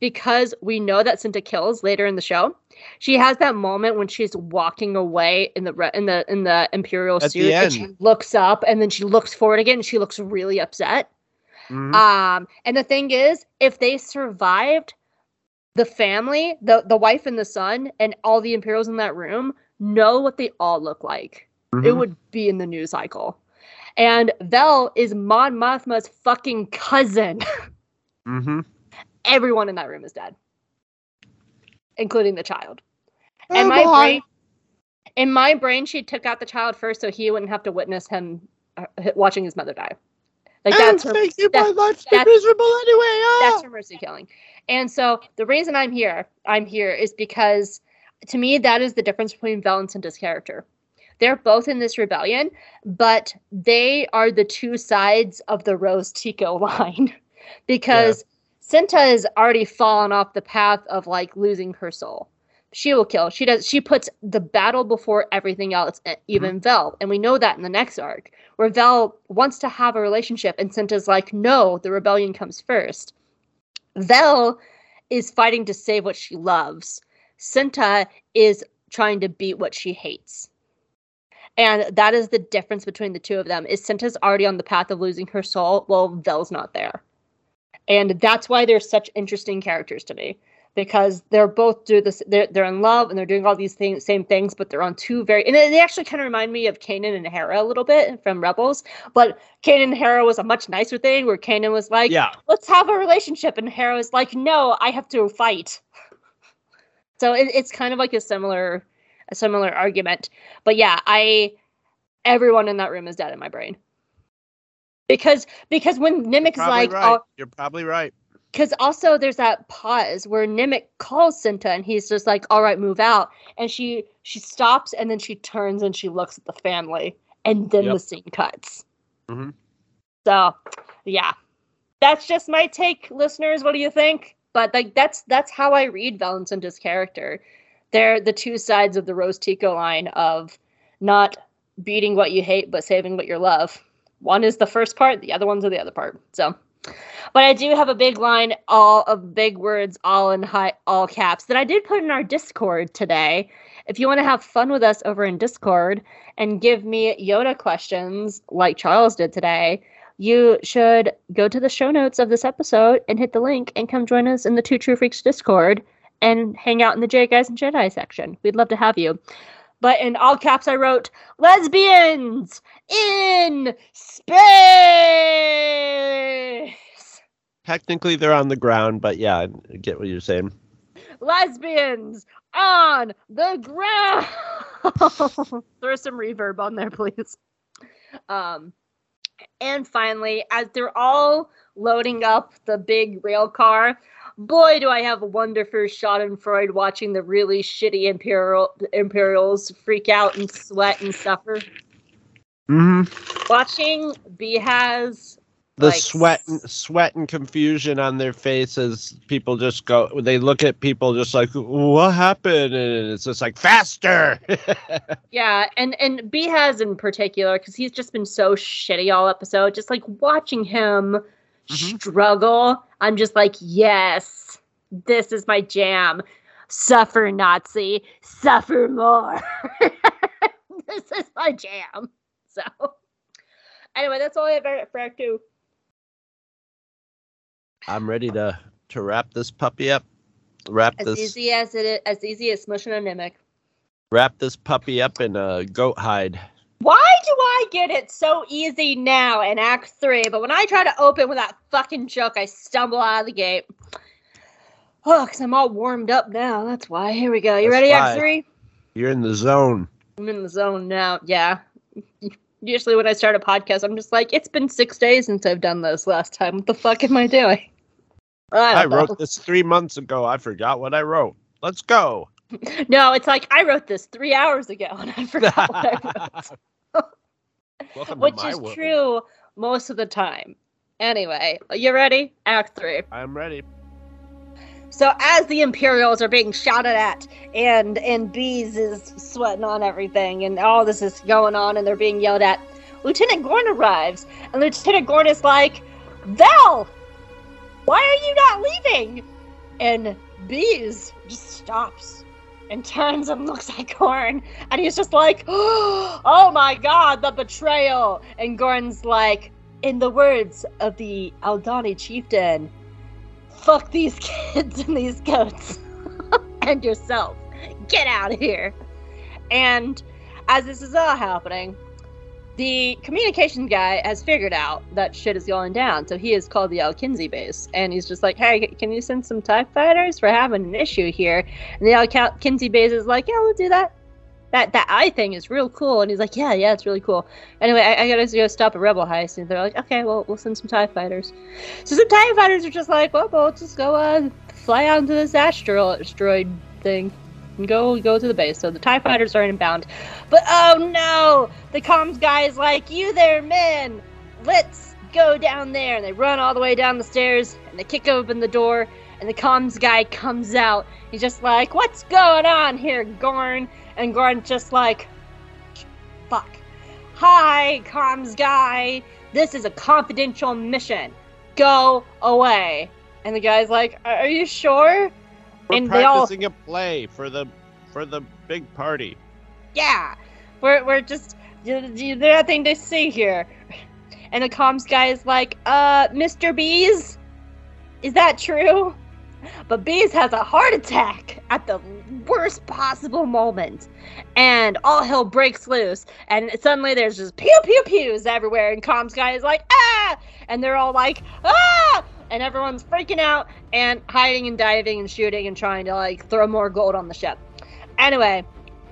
because we know that Cinta kills later in the show. She has that moment when she's walking away in the re- in the in the imperial At the suit, and she looks up, and then she looks forward again, and she looks really upset. Mhm. Um, and the thing is, if they survived, the family, the the wife and the son, and all the imperials in that room know what they all look like. It Mhm. would be in the news cycle. And Vel is Mon Mothma's fucking cousin. [LAUGHS] Mhm. Everyone in that room is dead, including the child. Oh, And my brain, in my brain, she took out the child first, so he wouldn't have to witness him uh, watching his mother die. Like And that's her thank you, my that- life's been that's- miserable anyway. Ah! that's her mercy killing. And so the reason I'm here, I'm here is because to me that is the difference between Vel and Cinta's character. They're both in this rebellion, but they are the two sides of the Rose Tico [LAUGHS] line. because Cinta has already fallen off the path of like losing her soul. She will kill. She does she puts the battle before everything else, e- mm-hmm. even Vel. And we know that in the next arc, where Vel wants to have a relationship and Cinta's like, no, the rebellion comes first. Vel is fighting to save what she loves. Cinta is trying to beat what she hates. And that is the difference between the two of them. Is Cinta's already on the path of losing her soul, while Vel's not there. And that's why they're such interesting characters to me. Because they're both do this they're they're in love and they're doing all these things same things, but they're on two very and they they actually kind of remind me of Kanan and Hera a little bit from Rebels. But Kanan and Hera was a much nicer thing where Kanan was like, yeah. let's have a relationship. And Hera was like, no, I have to fight. [LAUGHS] So it, it's kind of like a similar, a similar argument. But yeah, I, everyone in that room is dead in my brain. Because because when Nemik's Probably like, right. oh, You're probably right. because also there's that pause where Nemik calls Cinta and he's just like, all right, move out. And she she stops and then she turns and she looks at the family and then Yep. the scene cuts. Mhm. So yeah. That's just my take, listeners. What do you think? But like that's that's how I read Valencinta's character. They're the two sides of the Rose Tico line of not beating what you hate but saving what you love. One is the first part, the other one's are the other part. So but I do have a big line, all of big words, all in high, all caps, that I did put in our Discord today. If you want to have fun with us over in Discord and give me Yoda questions like Charles did today, you should go to the show notes of this episode and hit the link and come join us in the Two True Freaks Discord and hang out in the Jaig Eyes and Jedi section. We'd love to have you. But in all caps, I wrote lesbians in space. Technically, they're on the ground, but yeah, I get what you're saying. lesbians on the ground. [LAUGHS] Throw some reverb on there, please. Um, and finally, as they're all loading up the big rail car, boy, do I have a wonderful Schadenfreude watching the really shitty Imperial Imperials freak out and sweat and suffer. Mm-hmm. Watching Beehaz The Like- sweat, and, sweat and confusion on their faces. People just go. They look at people just like, "What happened?" And it's just like, "Faster!" [LAUGHS] Yeah, and and b Beehaz in particular, because he's just been so shitty all episode. Just like watching him Mhm. struggle, I'm just like, yes, this is my jam. Suffer, Nazi, suffer more. [LAUGHS] this is my jam. So, anyway, that's all I have for Act Two. I'm ready to to wrap this puppy up. Wrap As this easy as it is, as easy as smushing a Nemik. wrap this puppy up in a goat hide. Why do I get it so easy now in Act 3, but when I try to open with that fucking joke, I stumble out of the gate? Oh, because I'm all warmed up now. That's why. Here we go. You That's ready, why. Act 3? You're in the zone. I'm in the zone now. Yeah. [LAUGHS] Usually when I start a podcast, I'm just like, it's been six days since I've done this last time. What the fuck am I doing? Oh, I, I know. wrote this three months ago. I forgot what I wrote. Let's go. [LAUGHS] No, it's like I wrote this three hours ago and I forgot what I wrote. [LAUGHS] Which is world. true most of the time. Anyway, you ready? Act three. I'm ready. So as the Imperials are being shouted at, and and Bees is sweating on everything, and all this is going on, and they're being yelled at. Lieutenant Gorn arrives, and Lieutenant Gorn is like, "Vel, why are you not leaving?" And Bees just stops and turns and looks at Gorn, and he's just like, [GASPS] "Oh my God, the betrayal!" And Gorn's like, in the words of the Aldani chieftain, fuck these [LAUGHS] kids and these goats [LAUGHS] and yourself. Get out of here. And as this is all happening, the communication guy has figured out that shit is going down. So he has called the Alkenzi base and he's just like, hey, can you send some TIE fighters? We're having an issue here. And the Al Kinsey base is like, yeah, we'll do that. that that eye thing is real cool. And he's like, yeah, yeah, it's really cool. Anyway, I, I gotta go stop a rebel heist. And they're like, okay, well, we'll send some TIE fighters. So some TIE fighters are just like, well, we'll just go uh, fly out into this asteroid, thing go go to the base. So the TIE fighters are inbound. But oh no! The comms guy is like, you there, men! Let's go down there. And they run all the way down the stairs and they kick open the door. And the comms guy comes out. He's just like, what's going on here, Gorn? And Gorn's just like, fuck. Hi, comms guy. This is a confidential mission. Go away. And the guy's like, are are you sure? We're And they all- practicing a play for the for the big party. yeah, we're, we're just, there's nothing to see here. And the comms guy is like, uh, Mr. Bees, is that true? But Bees has a heart attack at the worst possible moment. And all hell breaks loose. And suddenly there's just pew pew pews everywhere. And comms guy is like, ah! And they're all like, ah! And everyone's freaking out and hiding and diving and shooting and trying to like throw more gold on the ship. Anyway,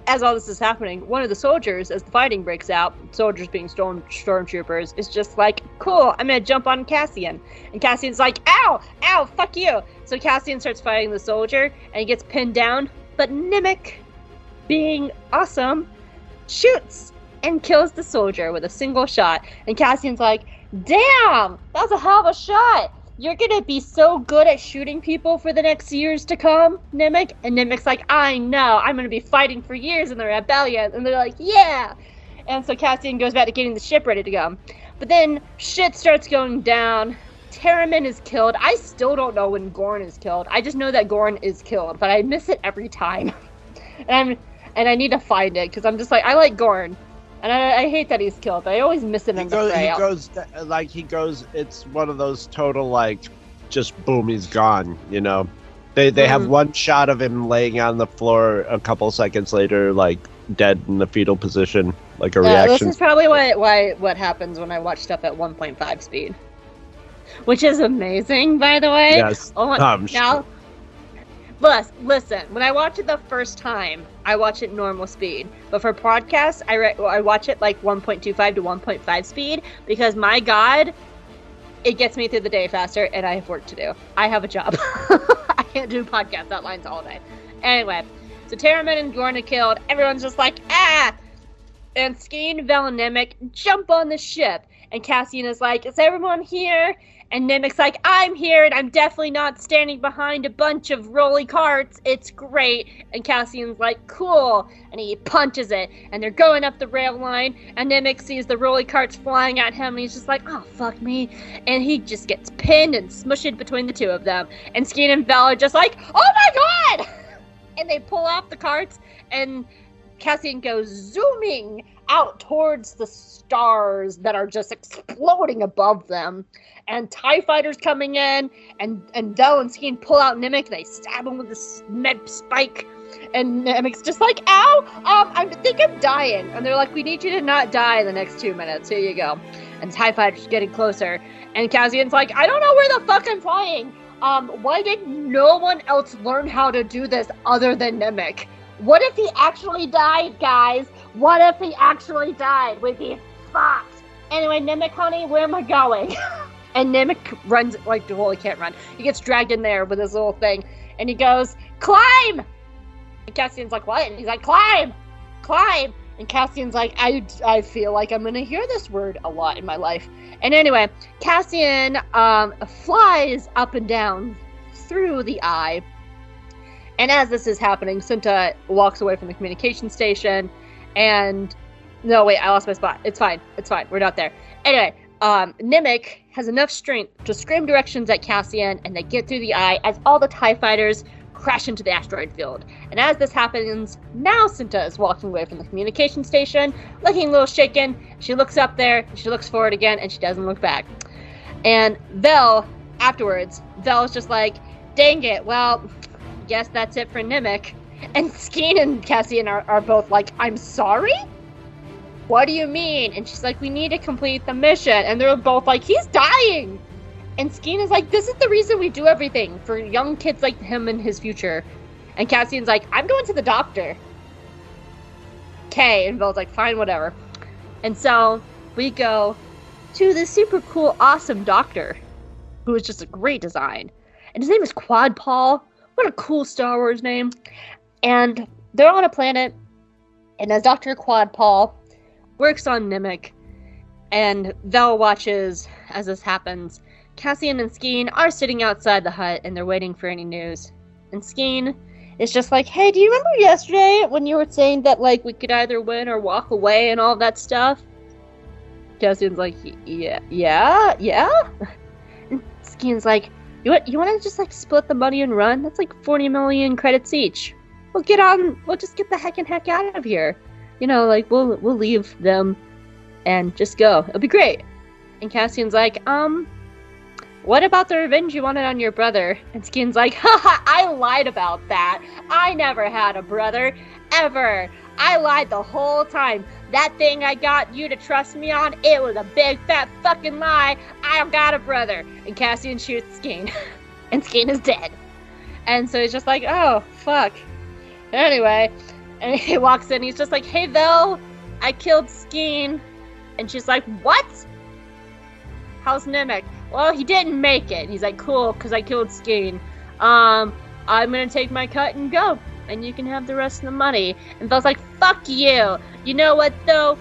as all this is happening, one of the soldiers, as the fighting breaks out, soldiers being storm stormtroopers, is just like, "Cool, I'm gonna jump on Cassian," and Cassian's like, "Ow, ow, fuck you!" So Cassian starts fighting the soldier, and he gets pinned down. But Nemik, being awesome, shoots and kills the soldier with a single shot. And Cassian's like, "Damn, that was a hell of a shot." You're gonna be so good at shooting people for the next years to come, Nemik. And Nemik's like, I know, I'm gonna be fighting for years in the rebellion. And they're like, yeah. And so Cassian goes back to getting the ship ready to go. But then shit starts going down. Taramyn is killed. I still don't know when Gorn is killed. I just know that Gorn is killed, but I miss it every time. [LAUGHS] and I'm and I need to find it because I'm just like I like Gorn, and I, I hate that he's killed. I always miss him He in the goes, fray. he goes like he goes. It's one of those total like, just boom, he's gone. You know, they they have Mhm. one shot of him laying on the floor. A couple seconds later, like dead in the fetal position, like a Yeah, this reaction. is probably why why what happens when I watch stuff at 1.5 speed, which is amazing, by the way. Yes, Oh, I'm now, Lis- listen. When I watch it the first time, I watch it normal speed. But for podcasts, I re- I watch it like 1.25 to 1.5 speed because my God, it gets me through the day faster, and I have work to do. I have a job. [LAUGHS] I can't do podcast outlines all day. Anyway, so Taramyn and Gorn are killed. Everyone's just like ah, and Skeen, Vel, jump on the ship. And Cassian is like, Is everyone here? And Nemik's like, I'm here, and I'm definitely not standing behind a bunch of rolly carts. It's great. And Cassian's like, Cool. And he punches it. And they're going up the rail line. And Nemik sees the rolly carts flying at him. And he's just like, Oh, fuck me. And he just gets pinned and smushed between the two of them. And Skeen and Vel are just like, Oh my god! [LAUGHS] And they pull off the carts. And Cassian goes zooming out towards the stars that are just exploding above them. And TIE fighters coming in, and, and Vel and Skeen pull out Nemik, they stab him with this med spike. And Nemik's just like, ow, um, I think I'm dying. And they're like, we need you to not die in the next two minutes. Here you go. And TIE fighters getting closer. And Cassian's like, I don't know where the fuck I'm flying. Um, why did no one else learn how to do this other than Nemik? What if he actually died, guys? What if he actually died? We'd be fucked. Anyway, Nemik, honey, where am I going? [LAUGHS] and Nemik runs like well, he can't run. He gets dragged in there with his little thing, and he goes, "Climb!" And Cassian's like, "What?" And he's like, "Climb, climb!" And Cassian's like, "I, I feel like I'm gonna hear this word a lot in my life." And anyway, Cassian um, flies up and down through the eye. And as this is happening, Cinta walks away from the communication station and no wait, I lost my spot. It's fine. It's fine. We're not there. Anyway, um, Nemik has enough strength to scream directions at Cassian and they get through the eye as all the TIE fighters crash into the asteroid field. And as this happens, now Cinta is walking away from the communication station, looking a little shaken. She looks up there, she looks forward again, and she doesn't look back. And Vel, afterwards, Vel's just like, dang it, well, guess that's it for Nemik. And Skeen and Cassian are, are both like, I'm sorry? What do you mean? And she's like, we need to complete the mission. And they're both like, he's dying. And Skeen is like, this is the reason we do everything for young kids like him and his future. And Cassian's like, I'm going to the doctor. K. And Vel's like, fine, whatever. And so we go to this super cool, awesome doctor who is just a great design. And his name is Quadpaw. What a cool Star Wars name. And they're on a planet, and as Dr. Quadpaw works on Nemik, and Vel watches as this happens, Cassian and Skeen are sitting outside the hut and they're waiting for any news. And Skeen is just like, hey, do you remember yesterday when you were saying that, like, we could either win or walk away and all that stuff? Cassian's like, yeah, yeah, yeah? And Skeen's like, you want, you want to just, like, split the money and run? That's like 40 million credits each. We'll get on, we'll just get the heck and heck out of here. You know, like, we'll, we'll leave them and just go. It'll be great. And Cassian's like, um, what about the revenge you wanted on your brother? And Skeen's like, [LAUGHS] haha, I lied about that. I never had a brother. Ever. I lied the whole time. That thing I got you to trust me on, it was a big fat fucking lie. I don't got a brother. And Cassian shoots Skeen. [LAUGHS] and Skeen is dead. And so he's just like, oh, fuck. Anyway, and he walks in, he's just like, hey, Vel, I killed Skeen. And she's like, what? How's Nemik? Well, he didn't make it. He's like, cool, because I killed Skeen. Um, I'm gonna take my cut and go, and you can have the rest of the money. And Vel's like, fuck you. You know what though?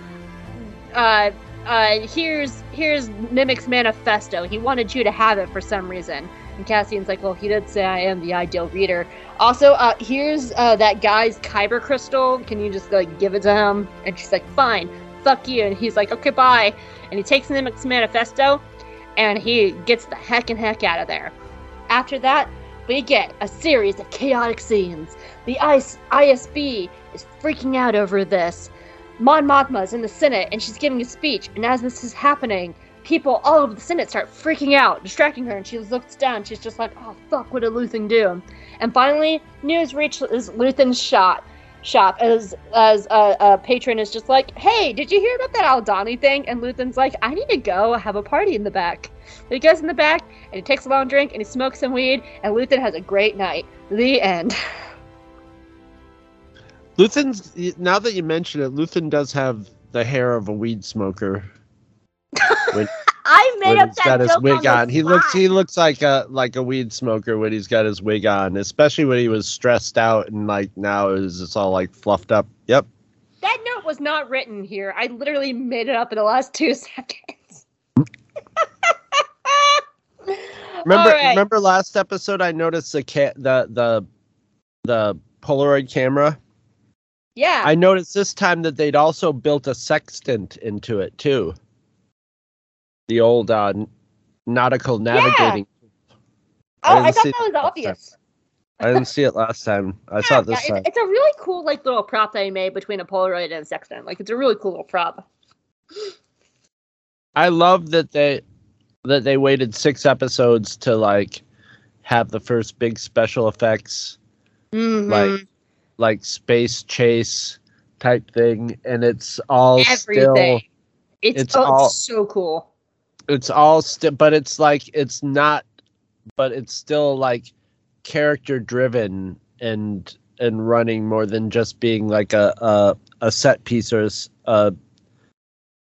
Uh, uh, here's here's Nemik's manifesto. He wanted you to have it for some reason. And Cassian's like, well, he did say I am the ideal reader. Also, uh, here's uh, that guy's kyber crystal. Can you just like give it to him? And she's like, fine, fuck you. And he's like, okay, bye. And he takes Nemik's manifesto, and he gets the heck and heck out of there. After that, we get a series of chaotic scenes. The IS- ISB is freaking out over this. Mon Mothma's in the Senate and she's giving a speech, and as this is happening, people all over the Senate start freaking out, distracting her, and she looks down. She's just like, "Oh fuck, what did Luthen do?" And finally, news reaches Luthen's shot shop as as a, a patron is just like, "Hey, did you hear about that Aldani thing?" And Luthen's like, "I need to go have a party in the back." So he goes in the back and he takes a long drink and he smokes some weed, and Luthen has a great night. The end. [LAUGHS] Luthen's now that you mention it, Luthen does have the hair of a weed smoker. When, [LAUGHS] I made up he's that got his joke wig on. on, he looks he looks like a like a weed smoker when he's got his wig on, especially when he was stressed out and like now is it's all like fluffed up. Yep. That note was not written here. I literally made it up in the last [LAUGHS] two seconds. [LAUGHS] Remember right. remember last episode I noticed the ca- the the the Polaroid camera. Yeah. I noticed this time that they'd also built a sextant into it too. The old uh, nautical navigating. oh, I I thought that was obvious. I didn't see it last time. I saw it this yeah, time. it's, a really cool like little prop that they made between a Polaroid and a sextant. Like it's a really cool little prop. I love that they that they waited six episodes to like have the first big special effects Mhm. like like space chase type thing, and it's all everything. still it's it's oh, all- it's so cool. It's all still, but it's like it's not, but it's still like character driven and and running more than just being like a a, a set piece or a, uh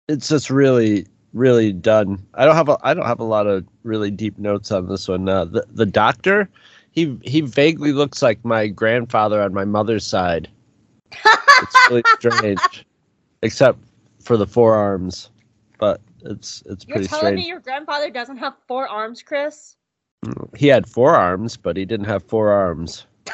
it's just really really done. I don't have a i don't have a lot of really deep notes on this one. Uh the, the doctor he he vaguely looks like my grandfather on my mother's side. It's really [LAUGHS] strange except for the forearms but it's it's You're pretty telling strange me your grandfather doesn't have four arms, Chris? he had four arms, but he didn't have four arms. [LAUGHS] you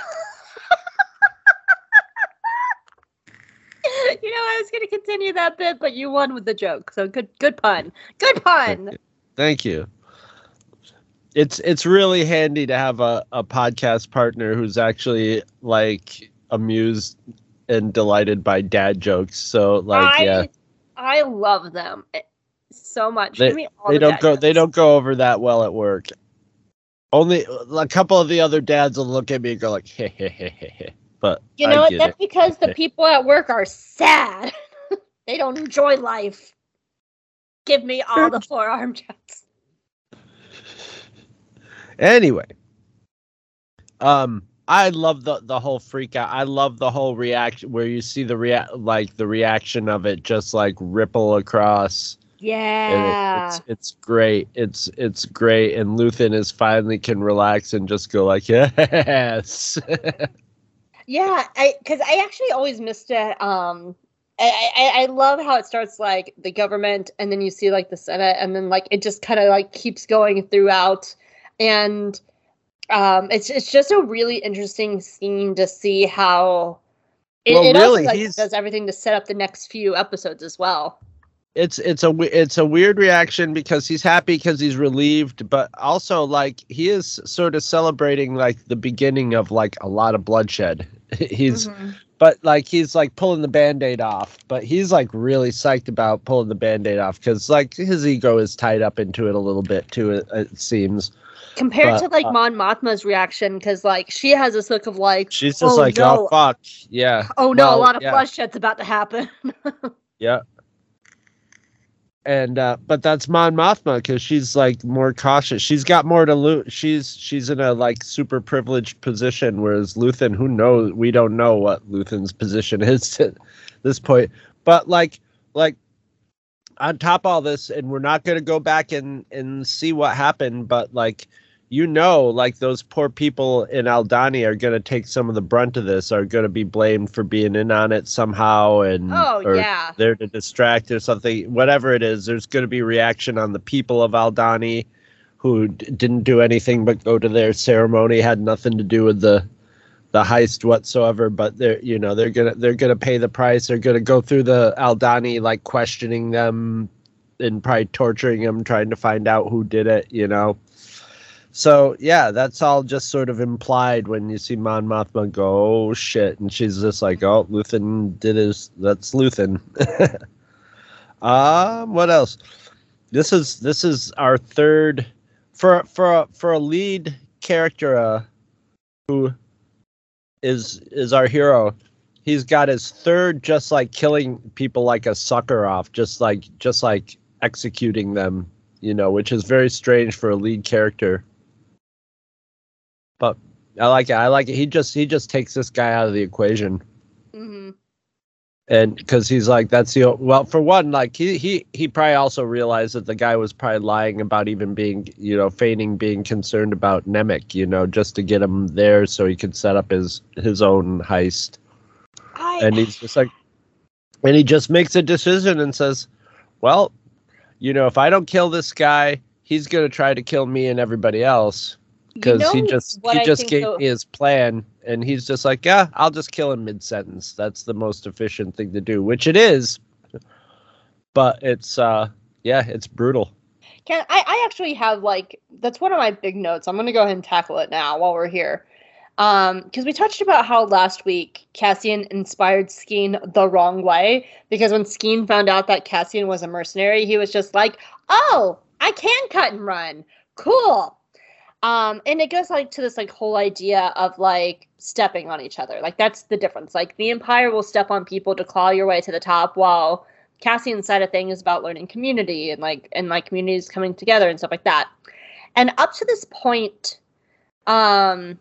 know, I was gonna continue that bit, but you won with the joke. So good good pun. Good pun. Thank you. It's it's really handy to have a, a podcast partner who's actually like amused and delighted by dad jokes. So like I yeah, I love them so much. They- me all they the don't dad go they don't go over that well at work. Only a couple of the other dads will look at me and go like, hey, hey, hey, hey, hey. But You know what? That's it. because the [LAUGHS] people at work are sad. [LAUGHS] they don't enjoy life. Give me all the [LAUGHS] forearm jokes. Anyway, um, I love the the whole freak out. I love the whole reaction where you see the rea- like the reaction of it just like ripple across. And it- Yeah. it's it's great. It's it's great, and Luthen is finally can relax and just go like [LAUGHS] yes. Yeah, I because I actually always missed it. Um, I, I I love how it starts like the government, and then you see like the Senate, and then like it just kind of like keeps going throughout, and um, it's it's just a really interesting scene to see how. It, Well, it also, really, like, does everything to set up the next few episodes as well. It's it's a it's a weird reaction because he's happy because he's relieved, but also like he is sort of celebrating like the beginning of like a lot of bloodshed. [LAUGHS] he's Mhm. but like he's like pulling the band-aid off but he's like really psyched about pulling the band-aid off because like his ego is tied up into it a little bit too it, it seems compared But, to like uh, Mon Mothma's reaction, because like she has this look of like, she's just Oh, like no. oh fuck yeah oh no, Well, a lot of yeah. bloodshed's about to happen. [LAUGHS] yeah and uh but that's mon mothma because she's like more cautious. She's got more to lose she's she's in a like super privileged position whereas luthen who knows we don't know what luthen's position is [LAUGHS] at this point. But like like on top of all this and we're not going to go back and and see what happened but like you know like those poor people in aldani are going to take some of the brunt of this are going to be blamed for being in on it somehow and oh or yeah. there to distract or something whatever it is there's going to be reaction on the people of aldani who d- didn't do anything but go to their ceremony had nothing to do with the the heist whatsoever but they're you know they're gonna they're gonna pay the price they're gonna go through the aldani like questioning them and probably torturing them trying to find out who did it you know so yeah that's all just sort of implied when you see mon mothma go oh shit and she's just like oh luthen did his that's luthen. [LAUGHS] Um what else? This is this is our third for for for a lead character uh, who is is our hero he's got his third just like killing people like a sucker off just like just like executing them you know which is very strange for a lead character i like it. I like it. He just he just takes this guy out of the equation. Hmm and because he's like that's the well for one like he he he probably also realized that the guy was probably lying about even being you know feigning being concerned about Nemik you know just to get him there so he could set up his his own heist. I, and he's just like and he just makes a decision and says well you know if i don't kill this guy he's going to try to kill me and everybody else because you he just he I just gave me his plan and he's just like yeah i'll just kill him mid-sentence that's the most efficient thing to do which it is but it's uh yeah it's brutal Can I, I actually have like that's one of my big notes. I'm gonna go ahead and tackle it now while we're here. Um, because we touched about how last week Cassian inspired Skeen the wrong way. Because when Skeen found out that Cassian was a mercenary, he was just like, Oh, I can cut and run. Cool. Um, and it goes like to this like whole idea of like stepping on each other. Like that's the difference. Like the Empire will step on people to claw your way to the top while Cassian's side of things is about learning community and like and like communities coming together and stuff like that. And up to this point, um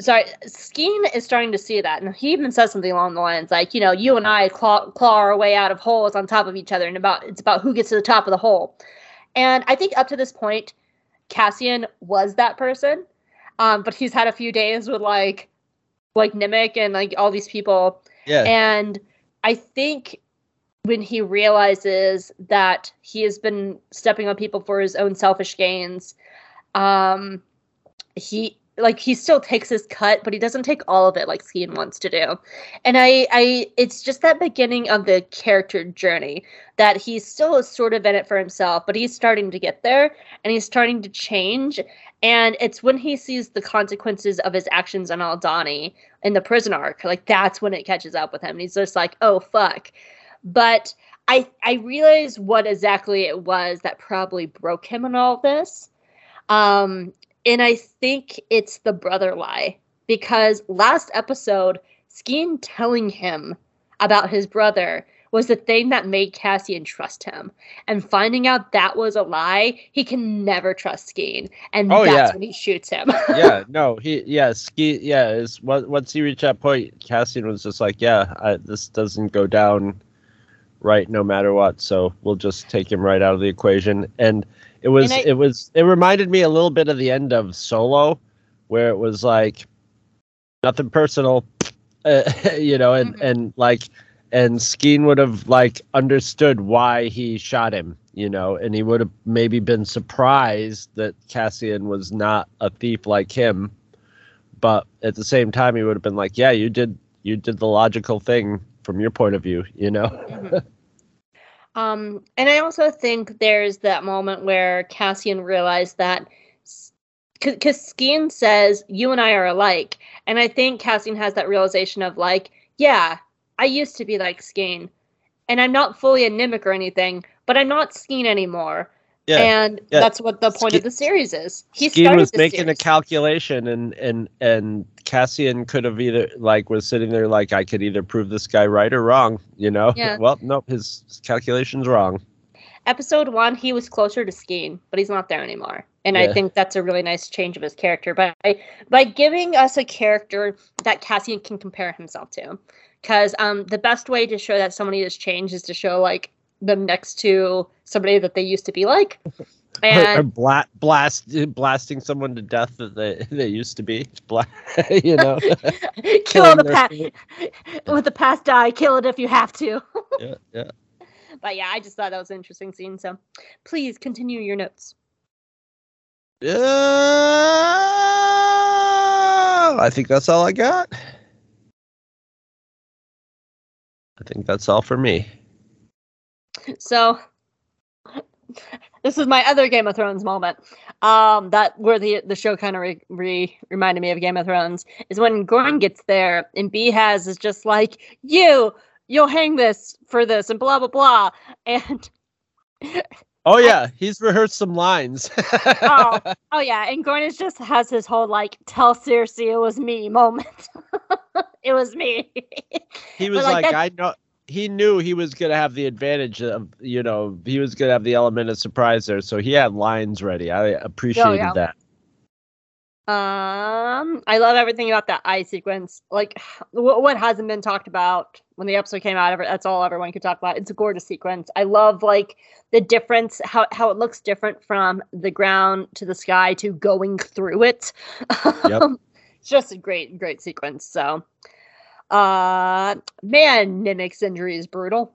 sorry, Skeen is starting to see that. And he even says something along the lines like, you know, you and I claw, claw our way out of holes on top of each other and about it's about who gets to the top of the hole. And I think up to this point, Cassian was that person. Um, but he's had a few days with like like Nemik and like all these people yeah and I think when he realizes that he has been stepping on people for his own selfish gains, um, he like he still takes his cut, but he doesn't take all of it like Skeen wants to do. And I, I, it's just that beginning of the character journey that he's still sort of in it for himself, but he's starting to get there and he's starting to change. And it's when he sees the consequences of his actions on Aldani in the prison arc, like that's when it catches up with him. And he's just like, oh fuck. But I I realize what exactly it was that probably broke him in all this. Um, and I think it's the brother lie because last episode, Skeen telling him about his brother was the thing that made Cassian trust him. And finding out that was a lie, he can never trust Skeen. And Oh, that's yeah. when he shoots him. [LAUGHS] yeah, no, he yeah, ski yeah, is once he reached that point, Cassian was just like, Yeah, I, this doesn't go down right no matter what, so we'll just take him right out of the equation. And it was I- it was it reminded me a little bit of the end of Solo, where it was like nothing personal, uh, [LAUGHS] you know, and Mhm. and like and Skeen would have like understood why he shot him, you know, and he would have maybe been surprised that Cassian was not a thief like him. But at the same time, he would have been like, "Yeah, you did, you did the logical thing from your point of view," you know. Mhm. Um, and I also think there's that moment where Cassian realized that because Skeen says, You and I are alike. And I think Cassian has that realization of, like, yeah, I used to be like Skeen. And I'm not fully a Nemik or anything, but I'm not Skeen anymore. Yeah, and yeah. that's what the point Ske- of the series is. He Skeen was making a calculation, and and and Cassian could have either like was sitting there like I could either prove this guy right or wrong, you know. Yeah. [LAUGHS] Well, nope, his calculation's wrong. episode one, he was closer to Skeen, but he's not there anymore. And I think that's a really nice change of his character by by giving us a character that Cassian can compare himself to. Because um, the best way to show that somebody has changed is to show like them next to somebody that they used to be like. [LAUGHS] Or, or bla- blast blasting someone to death that they they used to be, [LAUGHS] Bla- you know. [LAUGHS] kill the past [LAUGHS] with the past die, kill it if you have to. yeah, yeah. But yeah, I just thought that was an interesting scene. So please continue your notes. Yeah, I think that's all I got. I think that's all for me. So this is my other Game of Thrones moment. Um, that where the the show kind of re, re, reminded me of Game of Thrones is when Gorn gets there and Beehaz is just like you, you'll hang this for this and blah blah blah, and [LAUGHS] Oh yeah, he's rehearsed some lines. [LAUGHS] oh oh yeah, and Gorn just has his whole like tell Cersei it was me moment. [LAUGHS] it was me. he was like, like, I know. He knew he was gonna have the advantage of, you know, he was gonna have the element of surprise there, so he had lines ready. I appreciated Oh, yeah. that. Um, I love everything about that eye sequence. Like, what, what hasn't been talked about when the episode came out? That's all everyone could talk about. It's a gorgeous sequence. I love like the difference, how how it looks different from the ground to the sky to going through it. Yep. it's [LAUGHS] just a great, great sequence. So, uh, man, Nemik's injury is brutal.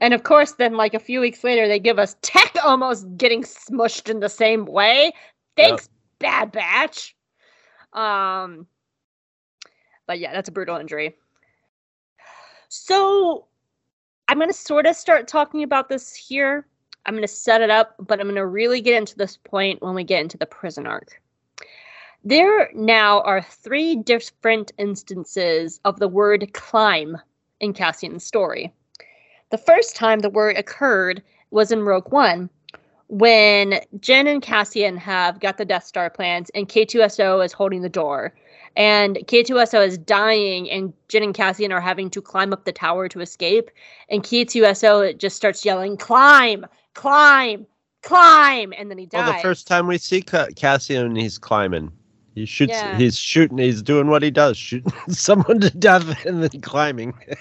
And of course, then like a few weeks later, they give us Tech almost getting smushed in the same way. Thanks, Bad Batch. Um, but yeah, that's a brutal injury. So I'm gonna sort of start talking about this here. I'm gonna set it up, but I'm gonna really get into this point when we get into the prison arc. There now are three different instances of the word climb in Cassian's story. The first time the word occurred was in Rogue One, when Jyn and Cassian have got the Death Star plans and K2SO is holding the door. And K2SO is dying, and Jyn and Cassian are having to climb up the tower to escape. And K2SO just starts yelling, Climb, climb, climb. And then he dies. Well, the first time we see Cassian, he's climbing. He shoots. Yeah. He's shooting. He's doing what he does, shooting [LAUGHS] someone to death and then climbing. [LAUGHS]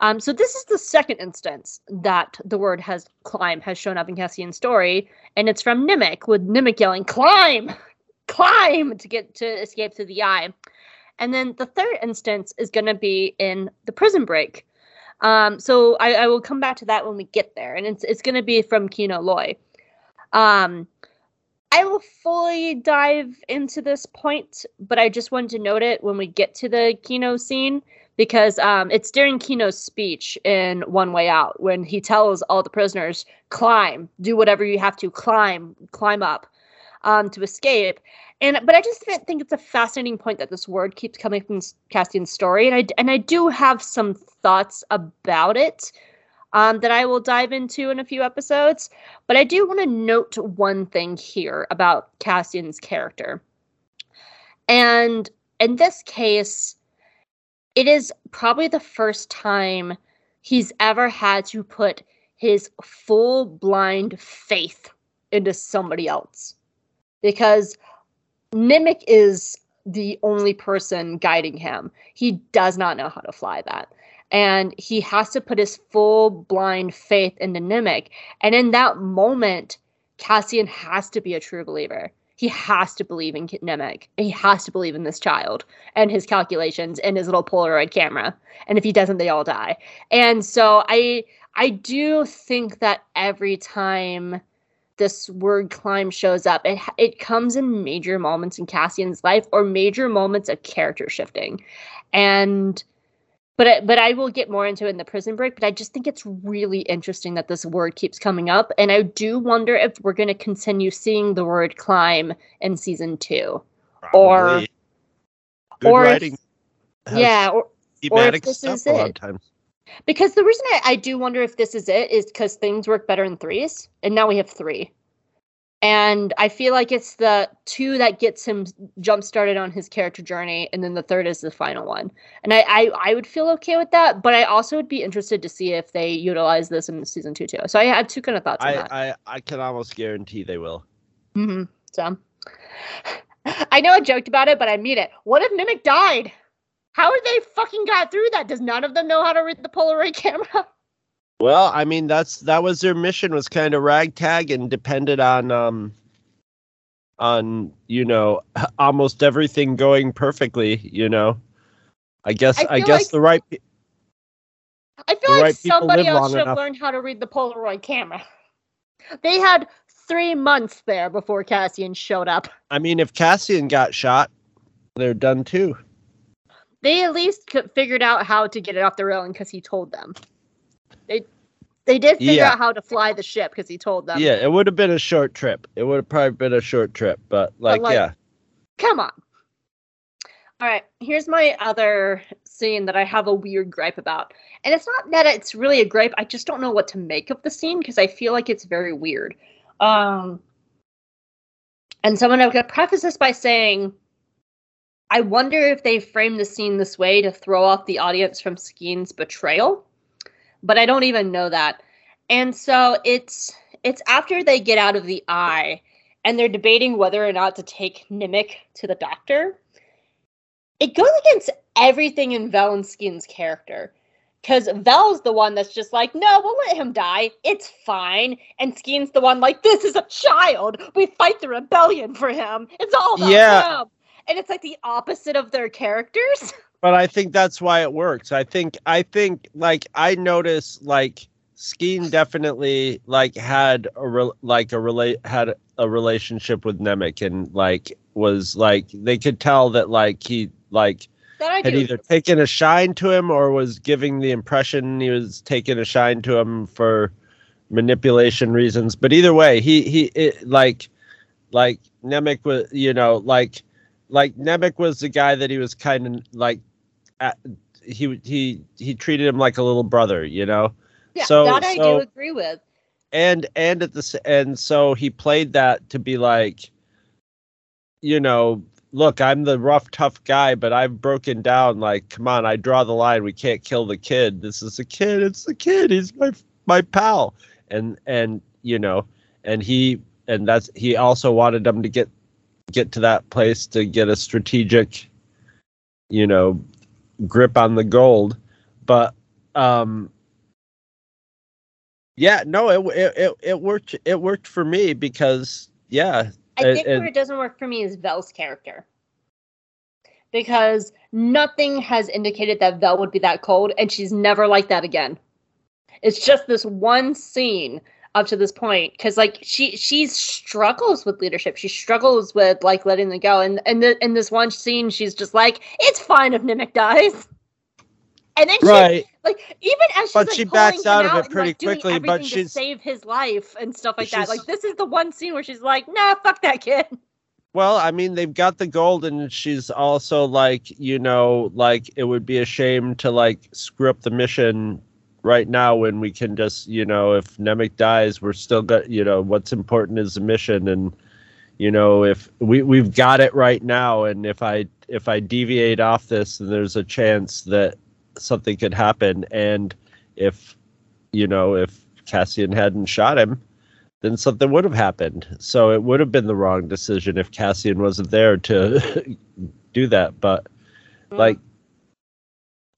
Um, so this is the second instance that the word has climb has shown up in Cassian's story, and it's from Nemik with Nemik yelling climb, [LAUGHS] climb to get to escape through the eye. And then the third instance is going to be in the prison break. Um, so I, I will come back to that when we get there, and it's it's going to be from Kino Loy. Um, I will fully dive into this point, but I just wanted to note it when we get to the Kino scene because um, it's during Kino's speech in One Way Out when he tells all the prisoners, climb, do whatever you have to, climb, climb up um, to escape. And but I just think it's a fascinating point that this word keeps coming from Cassian's story, and I and I do have some thoughts about it um, that I will dive into in a few episodes. But I do want to note one thing here about Cassian's character, and in this case, it is probably the first time he's ever had to put his full blind faith into somebody else because Nemik is the only person guiding him. He does not know how to fly that. And he has to put his full blind faith into Nemik. And in that moment, Cassian has to be a true believer. He has to believe in Nemik. He has to believe in this child and his calculations and his little Polaroid camera. And if he doesn't, they all die. And so I I do think that every time this word climb shows up, it it comes in major moments in Cassian's life or major moments of character shifting. And but I, but I will get more into it in the prison break. But I just think it's really interesting that this word keeps coming up, and I do wonder if we're going to continue seeing the word climb in season two, or Good or if- yeah, or, thematic this is it. because the reason I, I do wonder if this is it is because things work better in threes, and now we have three. And I feel like it's the two that gets him jump started on his character journey, and then the third is the final one. And I, I, I would feel okay with that, but I also would be interested to see if they utilize this in season two too. So I have two kind of thoughts on that. I, I I can almost guarantee they will. Mm-hmm. So [LAUGHS] I know I joked about it, but I mean it. What if Nemik died? How are they fucking got through that? Does none of them know how to read the Polaroid [LAUGHS] camera? Well, I mean that's that was their mission was kind of ragtag and depended on um on you know [LAUGHS] almost everything going perfectly, you know. I guess I I, guess like- the right I feel like right somebody else should have learned how to read the Polaroid camera. They had three months there before Cassian showed up. I mean if Cassian got shot, they're done too. They at least figured out how to get it off the railing because he told them. They they did figure Yeah. out how to fly the ship because he told them. yeah, it would have been a short trip. It would have probably been a short trip, but like, like- yeah. Come on. All right, here's my other scene that I have a weird gripe about. And it's not that it's really a gripe, I just don't know what to make of the scene because I feel like it's very weird. Um and so I'm going to preface this by saying I wonder if they framed the scene this way to throw off the audience from Skeen's betrayal, but I don't even know that. And so it's it's after they get out of the eye and they're debating whether or not to take Nemik to the doctor. It goes against everything in Vel and Skeen's character. Because Vel's the one that's just like, no, we'll let him die. It's fine. And Skeen's the one like, this is a child. We fight the rebellion for him. It's all about Yeah. him. And it's like the opposite of their characters. [LAUGHS] but I think that's why it works. I think I think like I notice like Skeen definitely like had a re- like a relate had a relationship with Nemik and like was like they could tell that like he like had either taken a shine to him or was giving the impression he was taking a shine to him for manipulation reasons. But either way, he he it, like like Nemik was you know like like Nemik was the guy that he was kind of like at, he he he treated him like a little brother, you know. yeah, so- that I so- do agree with. and and at the and so he played that to be like you know look i'm the rough tough guy but i've broken down like come on i draw the line we can't kill the kid this is a kid it's the kid he's my my pal and and you know and he and that's he also wanted them to get get to that place to get a strategic you know grip on the gold but um yeah, no, it it it, it worked. It worked for me because yeah, I And- think and- where it doesn't work for me is Vel's character. Because nothing has indicated that Vel would be that cold, and she's never like that again. It's just this one scene up to this point. Because like she she struggles with leadership. She struggles with like letting them go. And and the, in this one scene, she's just like, it's fine if Nemik dies. And then she right. like even as she's But like, she backs out of it pretty like, quickly, but to save his life and stuff like that. Like this is the one scene where she's like, nah, fuck that kid. [LAUGHS] Well, I mean, they've got the gold, and she's also like, you know, like it would be a shame to like screw up the mission right now when we can just, you know, if Nemik dies, we're still got, you know, what's important is the mission, and you know, if we we've got it right now, and if I if I deviate off this, then there's a chance that something could happen, and if you know if Cassian hadn't shot him, then something would have happened. So it would have been the wrong decision if Cassian wasn't there to [LAUGHS] do that. But like,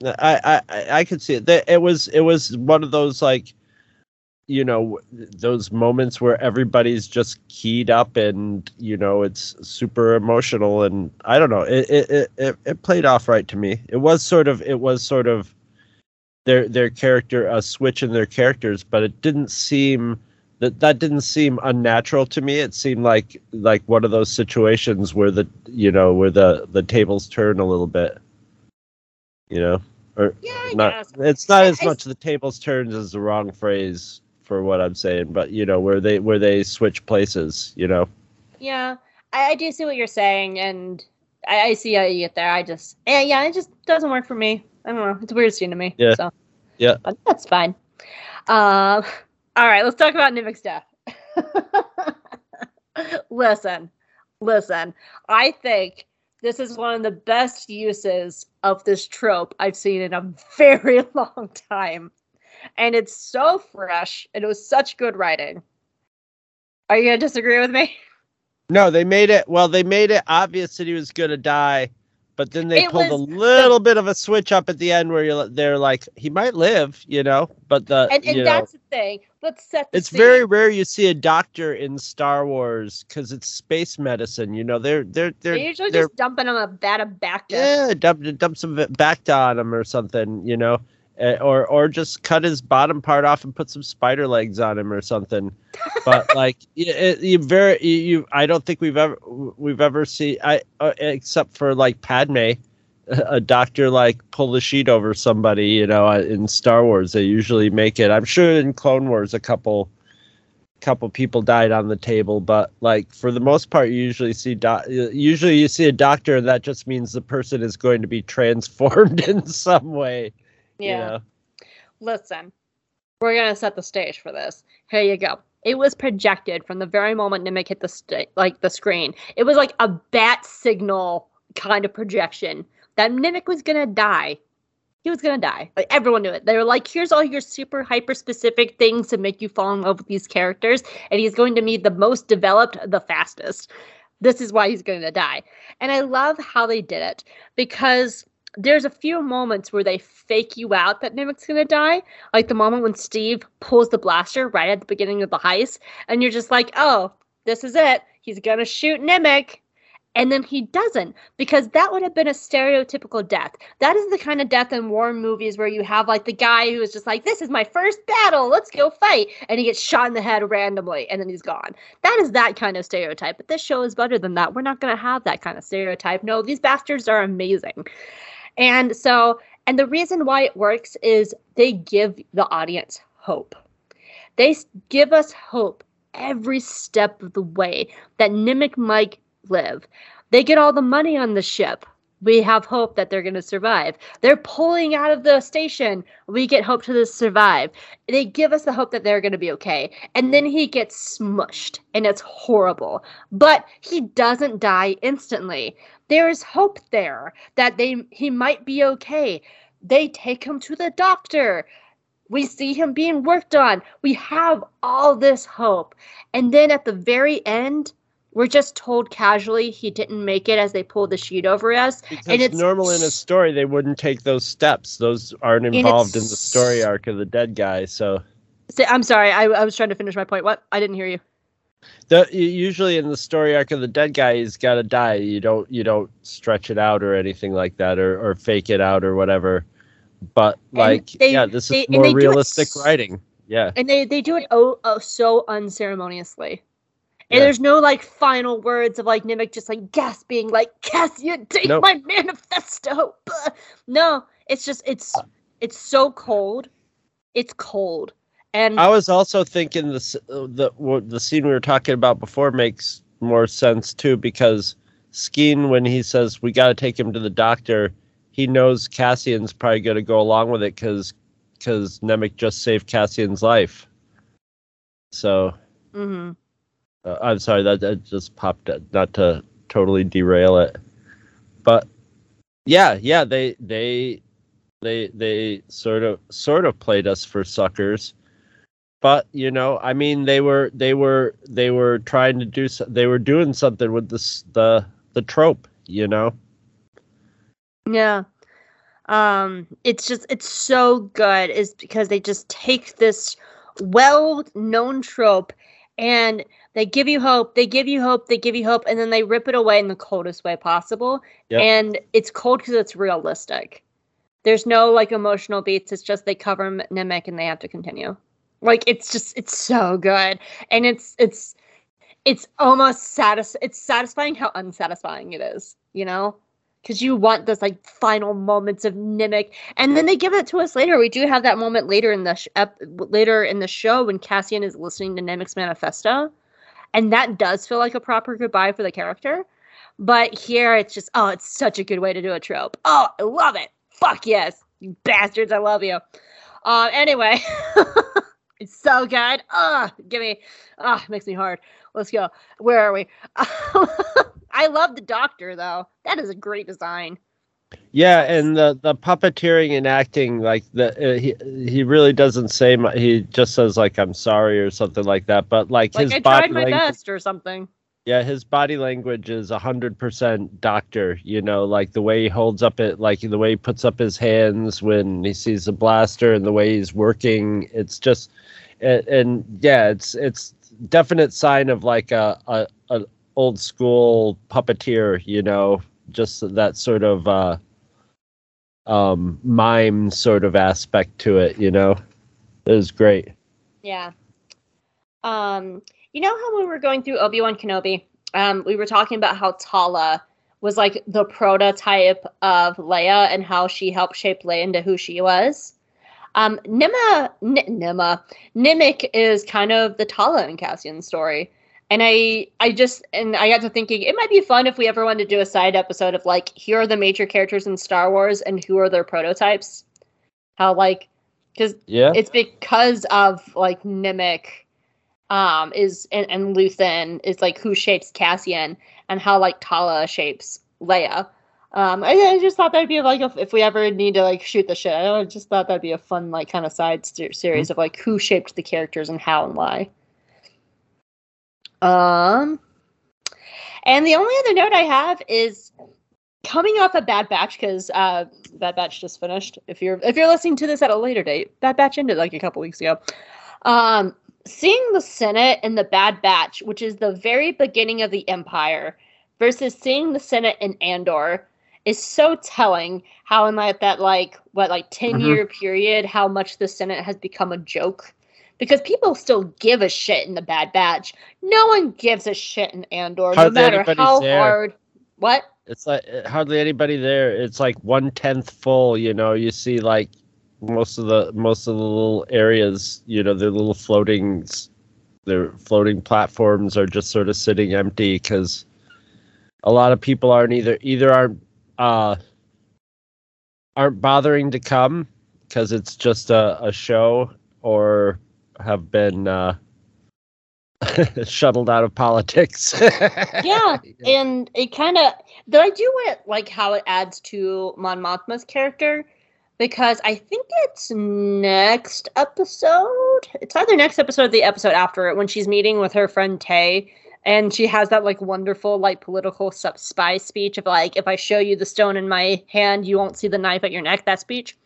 I I I- could see it. It was it was one of those like, you know, those moments where everybody's just keyed up and you know it's super emotional and I don't know. It it it, it, it played off right to me. It was sort of it was sort of their their character a switch in their characters, but it didn't seem that that didn't seem unnatural to me. It seemed like like one of those situations where the you know where the the tables turn a little bit. You know, or Yeah, not. It's not I- as I- much the tables turns as the wrong phrase for what I'm saying, but you know where they where they switch places. You know. Yeah, I, I do see what you're saying, and I, I see how you get there. I just, yeah, yeah, it just doesn't work for me. I don't know. It's a weird scene to me. Yeah. So, Yeah. but that's fine. Um, all right, let's talk about Nemik's death. [LAUGHS] listen, listen. I think this is one of the best uses of this trope I've seen in a [LAUGHS] very long time. And it's so fresh, and it was such good writing. Are you gonna disagree with me? No, they made it. Well, they made it obvious that he was gonna die, but then they It pulled a was little bit of a switch up at the end where you're they're like he might live, you know. But the and, and know, that's the thing. Let's set the it's scene. very rare you see a doctor in Star Wars because it's space medicine. You know, they're they're they're They're usually they're just dumping them a vat of Bacta. yeah dump dump some back on him or something. You know. Uh, or or just cut his bottom part off and put some spider legs on him or something. But [LAUGHS] like you, it, you very you, you I don't think we've ever we've ever seen I uh, except for like Padme, a doctor like pull the sheet over somebody. You know, uh, in Star Wars they usually make it. I'm sure in Clone Wars a couple couple people died on the table but like for the most part you usually see doc- usually you see a doctor and that just means the person is going to be [LAUGHS] transformed in some way Yeah. you know? Listen, we're gonna set the stage for this. Here you go. It was projected from the very moment Nemik hit the sta- like the screen. It was like a bat signal kind of projection that Nemik was gonna die. He was gonna die. Like everyone knew it. They were like, "Here's all your super hyper specific things to make you fall in love with these characters, and he's going to be the most developed, the fastest. This is why he's going to die." And I love how they did it because there's a few moments where they fake you out that Nemik's gonna die. Like the moment when Steve pulls the blaster right at the beginning of the heist, and you're just like, oh, this is it. He's gonna shoot Nemik. And then he doesn't, because that would have been a stereotypical death. That is the kind of death in war movies where you have like the guy who is just like, This is my first battle, let's go fight. And he gets shot in the head randomly and then he's gone. That is that kind of stereotype. But this show is better than that. We're not going to have that kind of stereotype. No, these bastards are amazing. And so, and the reason why it works is they give the audience hope. They give us hope every step of the way that Nemik might live. They get all the money on the ship. We have hope that they're going to survive. They're pulling out of the station. We get hope to survive. They give us the hope that they're going to be okay. And then he gets smushed, and it's horrible. But he doesn't die instantly there is hope there that they he might be okay. They take him to the doctor. We see him being worked on. We have all this hope. And then at the very end, we're just told casually he didn't make it as they pulled the sheet over us. Because And it's normal in a story they wouldn't take those steps. Those aren't involved in the story arc of the dead guy. So I'm sorry, I, I was trying to finish my point. What? I didn't hear you. The usually in the story arc of the dead guy he's got to die. You don't you don't stretch it out or anything like that or, or fake it out or whatever. But like they- yeah, this they- is more do it realistic writing. Yeah. And they, they do it oh, oh so unceremoniously. And Yeah. there's no like final words of like Nemik just like gasping, like Cassian, take Nope. my manifesto. [LAUGHS] No, it's just it's it's so cold. It's cold. And I was also thinking this uh, the the scene we were talking about before makes more sense too because Skeen when he says we got to take him to the doctor, he knows Cassian's probably going to go along with it because because Nemik just saved Cassian's life. So Mhm. Uh, I'm sorry that, that just popped. Up. Not to totally derail it, but yeah, yeah, they they they they sort of sort of played us for suckers. But you know, I mean, they were they were they were trying to do so, they were doing something with this the the trope, you know. Yeah. Um it's just it's so good is because they just take this well-known trope and they give you hope, they give you hope, they give you hope and then they rip it away in the coldest way possible. Yep. And it's cold cuz it's realistic. There's no like emotional beats, it's just they cover M- Nemik and they have to continue. Like it's just it's so good. And it's it's it's almost satis it's satisfying how unsatisfying it is, you know? because you want those like final moments of Nemik, and then they give it to us later. We do have that moment later in the sh- ep- later in the show when Cassian is listening to Nemik's manifesto, and that does feel like a proper goodbye for the character. But here it's just oh, it's such a good way to do a trope. Oh, I love it. Fuck yes, you bastards, I love you. Uh, anyway, [LAUGHS] it's so good. Ah, give me. Ah, makes me hard. Let's go. Where are we? [LAUGHS] I love the Doctor though. That is a great design. Yeah, and the the puppeteering and acting, like the uh, he he really doesn't say mu He just says like "I'm sorry" or something like that. But like, Like his I body tried my language, best or something. yeah, his body language is hundred percent Doctor. You know, like the way he holds up it, like the way he puts up his hands when he sees the blaster, and the way he's working. It's just, and, and yeah, it's it's definite sign of like a a, a old school puppeteer. You know, just that sort of. uh um mime sort of aspect to it you know it was great Yeah. Um, you know how when we were going through Obi Wan Kenobi, um, we were talking about how Tala was like the prototype of Leia and how she helped shape Leia into who she was. Um, Nima, N- Nima, Nemik is kind of the Tala and Cassian story. And I, I just, and I got to thinking it might be fun if we ever wanted to do a side episode of like, here are the major characters in Star Wars and who are their prototypes. How like, because yeah it's because of like Nemik um is and, and Luthen is like who shapes Cassian and how like Tala shapes Leia. Um I, I just thought that'd be like if, if we ever need to like shoot the shit. I just thought that'd be a fun like kind of side ser- series of like who shaped the characters and how and why. Um and the only other note I have is coming off a Bad Batch because uh, Bad Batch just finished. If you're if you're listening to this at a later date, Bad Batch ended like a couple weeks ago. Um, seeing the Senate in the Bad Batch, which is the very beginning of the Empire, versus seeing the Senate in Andor, is so telling. How in like that like what like 10 Mhm. year period, how much the Senate has become a joke. Because people still give a shit in the Bad Batch. No one gives a shit in Andor, Hardly no matter how there. hard. What? it's like uh, hardly anybody there it's like one tenth full you know you see like most of the most of the little areas you know their little floating s- their floating platforms are just sort of sitting empty because a lot of people aren't either either aren't uh aren't bothering to come because it's just a, a show or have been uh [LAUGHS] shuttled out of politics. [LAUGHS] [LAUGHS] Yeah, and it kind of though I do want like how it adds to Mon Mothma's character because I think it's next episode. It's either next episode or the episode after it when she's meeting with her friend Tay, and she has that like wonderful like political sub- spy speech of like if I show you the stone in my hand, you won't see the knife at your neck. That speech.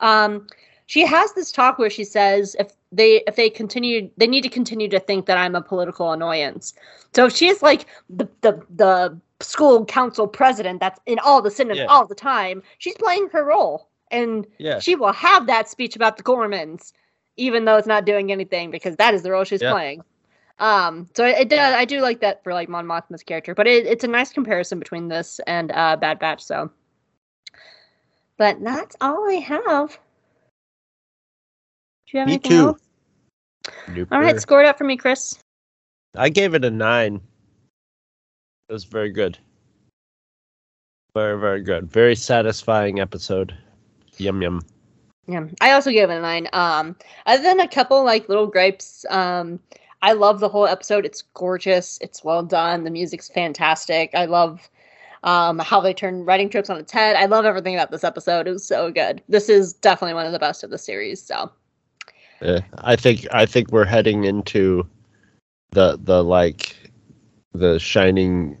Um, she has this talk where she says if they if they continue they need to continue to think that I'm a political annoyance. So if she's like the the the school council president that's in all the senate Yeah. all the time, she's playing her role. And yeah she will have that speech about the Ghormans, even though it's not doing anything because that is the role she's Yeah. playing. Um, so it, it does. I do like that for like Mon Mothma's character, but it, it's a nice comparison between this and uh, Bad Batch. So, but that's all I have. Do you have Me anything too. else? All right, Nooper. score it up for me, Chris. I gave it a nine. It was very good. Very, very good. Very satisfying episode. Yum yum. Yeah, I also gave it a nine. Um, other than a couple like little gripes, um, I love the whole episode. It's gorgeous. It's well done. The music's fantastic. I love um, how they turn writing trips on its head. I love everything about this episode. It was so good. This is definitely one of the best of the series. So Yeah, I think I think we're heading into the the like the shining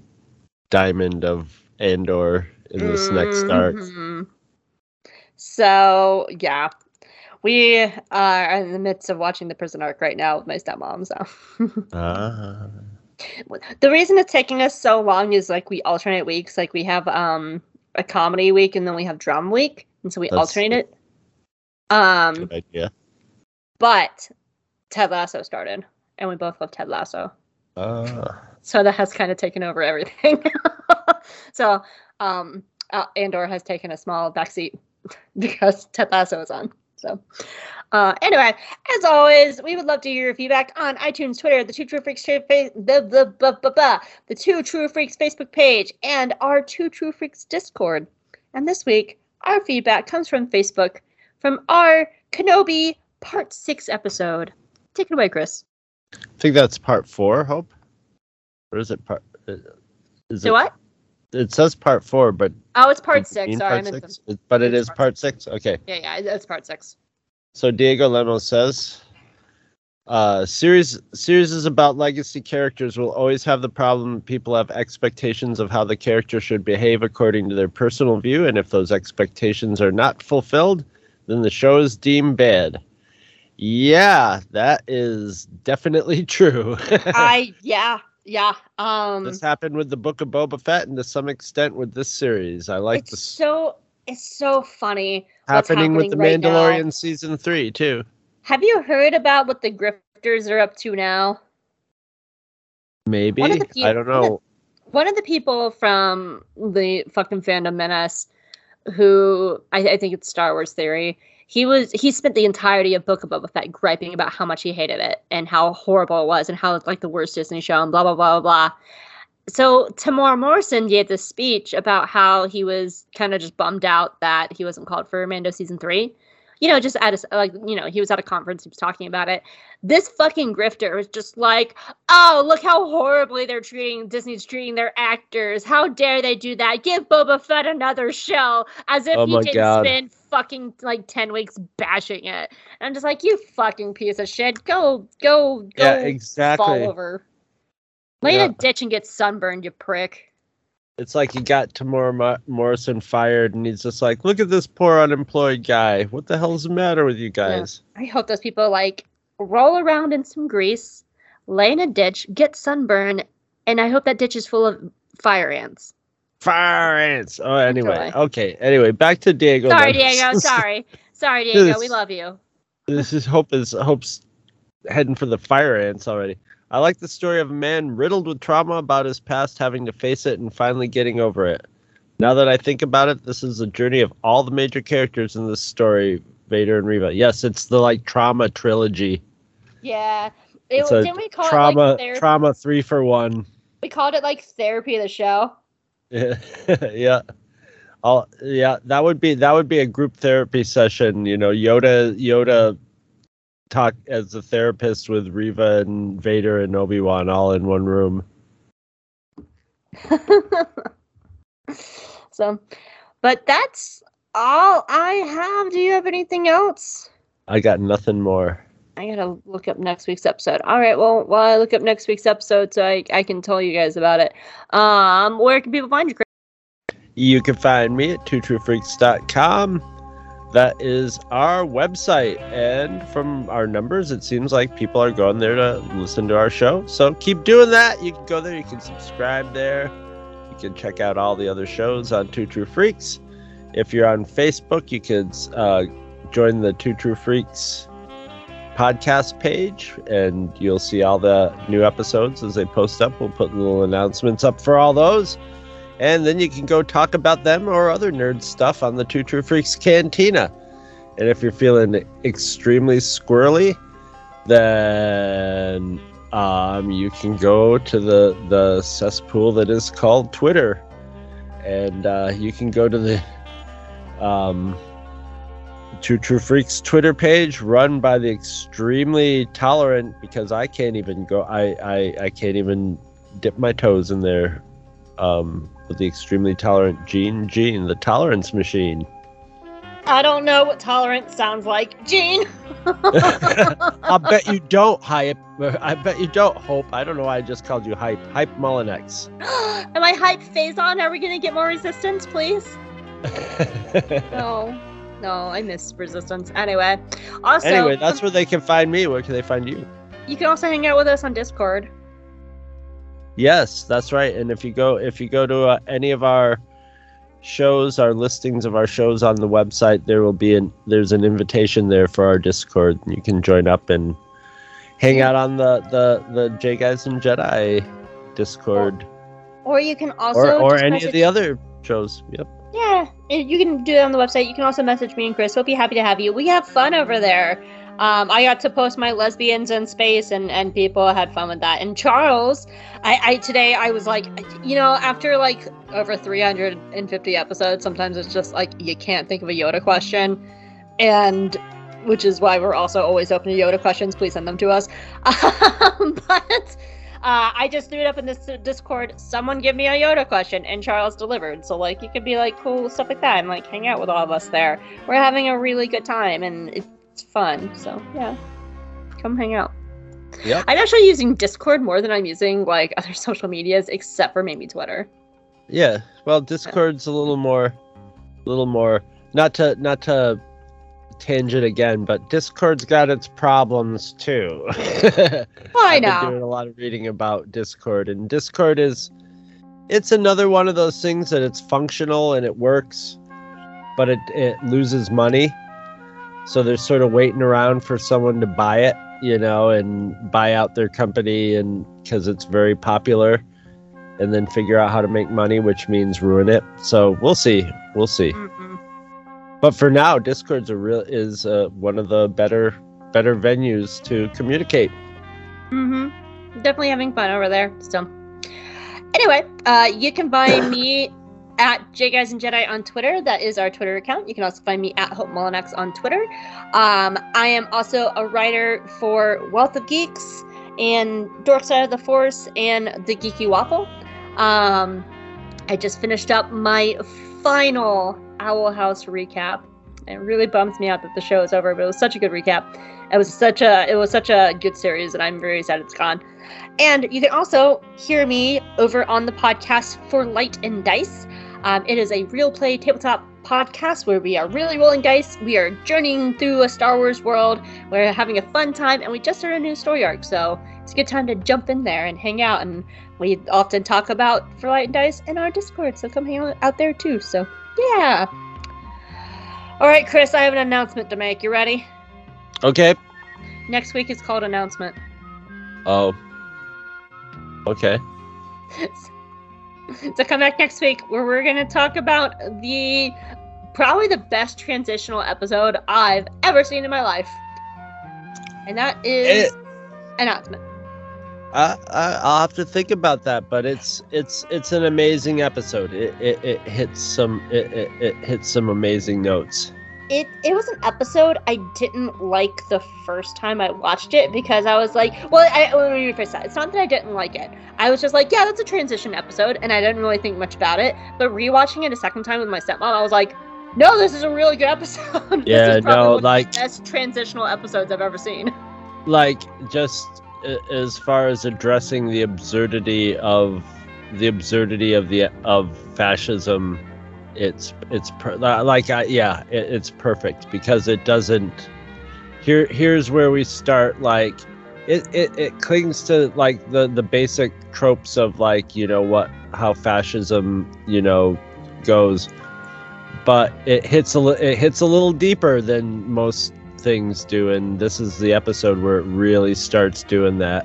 diamond of Andor in this next arc. Mhm. So yeah, we are in the midst of watching the prison arc right now with my stepmom. So [LAUGHS] Ah. the reason it's taking us so long is like we alternate weeks. Like we have um a comedy week and then we have drum week, and so we That's- alternate it. Um, Good idea. but Ted Lasso started, and we both love Ted Lasso. Ah. so that has kind of taken over everything. [LAUGHS] so um, uh, Andor has taken a small backseat [LAUGHS] because Ted Lasso is on. So uh, anyway, as always, we would love to hear your feedback on iTunes, Twitter, the Two True Freaks, the, the, the, the, Two True Freaks Facebook page, and our Two True Freaks Discord. And this week, our feedback comes from Facebook from our Kenobi Part 6 episode. Take it away, Chris. I think that's part four. Hope, or is it part? uh, Is So it, what? It says part four, but Oh, it's part six. mean Sorry, I part meant six? It- But it it's is part part six. Okay. Yeah, yeah, it's part six. So Diego Lemos says, uh, series series about legacy characters will always have the problem people have expectations of how the character should behave according to their personal view, and if those expectations are not fulfilled, then the show is deemed bad. Yeah, that is definitely [LAUGHS] true. I yeah, yeah. Um this happened with the Book of Boba Fett, and to some extent with this series. I like it's this so it's so funny what's happening with the right now. Mandalorian season three too. Have you heard about what the grifters are up to now? Maybe One of the pe- I don't one of- know. One of the people from the fucking fandom menace, who I, I think it's Star Wars theory, he was he spent the entirety of Book of Boba Fett griping about how much he hated it and how horrible it was and how it's like the worst Disney show and blah blah blah blah blah. So Temuera Morrison gave this speech about how he was kind of just bummed out that he wasn't called for Mando season three. You know, just at a like you know he was at a conference, he was talking about it. This fucking grifter was just like, oh, look how horribly they're treating Disney's treating their actors. How dare they do that? Give Boba Fett another show, as if Oh he didn't God. spend fucking like ten weeks bashing it. And I'm just like, you fucking piece of shit. Go, go, go, Yeah, fall over. Lay in a ditch and get sunburned, you prick. It's like he got Temuera Morrison fired, and he's just like, "Look at this poor unemployed guy. What the hell's the matter with you guys?" I hope those people like roll around in some grease, lay in a ditch, get sunburned, and I hope that ditch is full of fire ants. Fire ants. Oh, anyway, Enjoy. okay. Anyway, back to Diego. Sorry, Lemos. Diego. [LAUGHS] Sorry. Sorry, Diego. We love you. this is Hope is Hope's heading for the fire ants already. I like the story of a man riddled with trauma about his past, having to face it and finally getting over it. Now that I think about it, this is the journey of all the major characters in this story, Vader and Reva. Yes, it's the like trauma trilogy. Yeah. It, It's didn't we call trauma it like trauma three for one. we called it like therapy of the show. [LAUGHS] Yeah, yeah. I'll, yeah, that would be that would be a group therapy session. You know, Yoda Yoda talk as a therapist with Reva and Vader and Obi Wan all in one room. [LAUGHS] so, but that's all I have. Do you have anything else? I got nothing more. I gotta look up next week's episode. All right, well, while I look up next week's episode, so I, I can tell you guys about it. Um, where can people find you? Chris? You can find me at twotruefreaks.com. That is our website. And from our numbers, it seems like people are going there to listen to our show. So keep doing that. You can go there, you can subscribe there. You can check out all the other shows on Two True Freaks. If you're on Facebook, you could uh, join the Two True Freaks podcast page and you'll see all the new episodes as they post up. We'll put little announcements up for all those. And then you can go talk about them or other nerd stuff on the Two True Freaks Cantina. And if you're feeling extremely squirrely, then um, you can go to the, the cesspool that is called Twitter. And uh, you can go to the um, Two True Freaks Twitter page run by the extremely tolerant because I can't even go I, I, I can't even dip my toes in there. Um with the extremely tolerant Gene Gene, the tolerance machine. I don't know what tolerance sounds like. Gene! [LAUGHS] I bet you don't hype. I bet you don't hope. I don't know why I just called you hype. Hype Mullinax. [GASPS] Am I hype phase on? Are we gonna get more resistance, please? [LAUGHS] No. No, I miss resistance. Anyway. Also anyway, that's um, where they can find me. Where can they find you? you can also hang out with us on Discord. Yes, that's right. And if you go if you go to uh, any of our shows, our listings of our shows on the website, there will be an there's an invitation there for our Discord. You can join up and hang out on the the the Jaig Eyes and Jedi Discord Or you can also or or any message- of the other shows. Yep. Yeah, you can do it on the website. You can also message me and Chris. We'll be happy to have you. We have fun over there. Um, I got to post my lesbians in space, and and people had fun with that. And Charles, I, I today I was like, you know, after like over 350 episodes, sometimes it's just like you can't think of a Yoda question, and which is why we're also always open to Yoda questions. Please send them to us. [LAUGHS] Um, but uh, I just threw it up in this Discord. Someone give me a Yoda question, and Charles delivered. So like, you could be like cool stuff like that, and like hang out with all of us there. We're having a really good time, and it's fun. So yeah, come hang out. Yep. I'm actually using Discord more than I'm using like other [LAUGHS] social medias, except for maybe Twitter. Yeah. Well, Discord's a little more, a little more. Not to not to tangent again, but Discord's got its problems too. [LAUGHS] Oh, I know. I've been doing a lot of reading about Discord, and Discord is it's another one of those things that it's functional and it works, but it it loses money. So they're sort of waiting around for someone to buy it, you know, and buy out their company, and because it's very popular, and then figure out how to make money, which means ruin it. So we'll see, we'll see. Mhm. But for now, Discord's a real is uh, one of the better better venues to communicate. Mm-hmm. Definitely having fun over there. So, anyway, uh, you can buy me at Jaig Eyes and Jedi on Twitter. That is our Twitter account. You can also find me at Hope Mullinax on Twitter. Um, I am also a writer for Wealth of Geeks and Dork Side of the Force and The Geeky Waffle. Um, I just finished up my final Owl House recap. It really bums me out that the show is over, but it was such a good recap. It was such a it was such a good series, and I'm very sad it's gone. And you can also hear me over on the podcast for Light and Dice. Um, it is a real play tabletop podcast where we are really rolling dice. We are journeying through a Star Wars world. We're having a fun time, and we just started a new story arc, so it's a good time to jump in there and hang out. And we often talk about for Light and Dice in our Discord, so come hang out, out there too. So yeah. All right, Chris, I have an announcement to make. You ready? Okay. Next week is called announcement. Oh. Okay. [LAUGHS] so come back next week where we're going to talk about the probably the best transitional episode I've ever seen in my life. And that is It- announcement. I, I I'll have to think about that, but it's it's it's an amazing episode. It it, it hits some it, it, it hits some amazing notes. It it was an episode I didn't like the first time I watched it because I was like, well, I let me rephrase that. It's not that I didn't like it. I was just like, yeah, that's a transition episode, and I didn't really think much about it. But rewatching it a second time with my stepmom, I was like, no, this is a really good episode. [LAUGHS] This Yeah, is probably no, one of the like- best transitional episodes I've ever seen. [LAUGHS] Like just as far as addressing the absurdity of the absurdity of the of fascism, it's it's per, like I, yeah, it, it's perfect because it doesn't. Here here's where we start like. It, it, it clings to like the, the basic tropes of like you know what how fascism you know goes but it hits a li- it hits a little deeper than most things do and this is the episode where it really starts doing that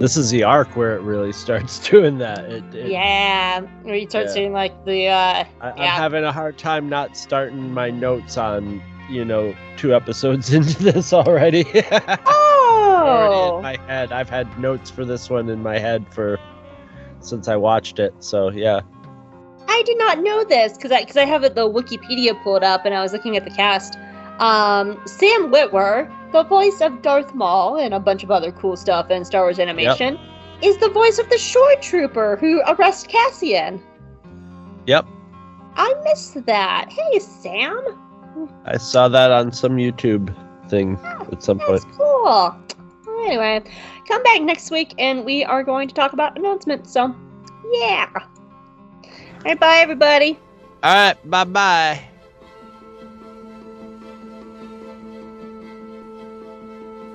this is the arc where it really starts [LAUGHS] doing that it, it, yeah, where you start Yeah. seeing like the uh, I, i'm yeah. having a hard time not starting my notes on you know two episodes [LAUGHS] into this already [LAUGHS] Already oh, in my head i've had notes for this one in my head for since i watched it so yeah I did not know this because I because I have the Wikipedia pulled up and I was looking at the cast. Um, Sam Witwer, the voice of Darth Maul and a bunch of other cool stuff in Star Wars animation, is the voice of the Shore Trooper who arrests Cassian. Yep. I missed that. Hey, Sam. I saw that on some YouTube thing ah, at some point. That's cool. Anyway, come back next week and we are going to talk about announcements. So, yeah. All right, bye, everybody. All right, bye bye.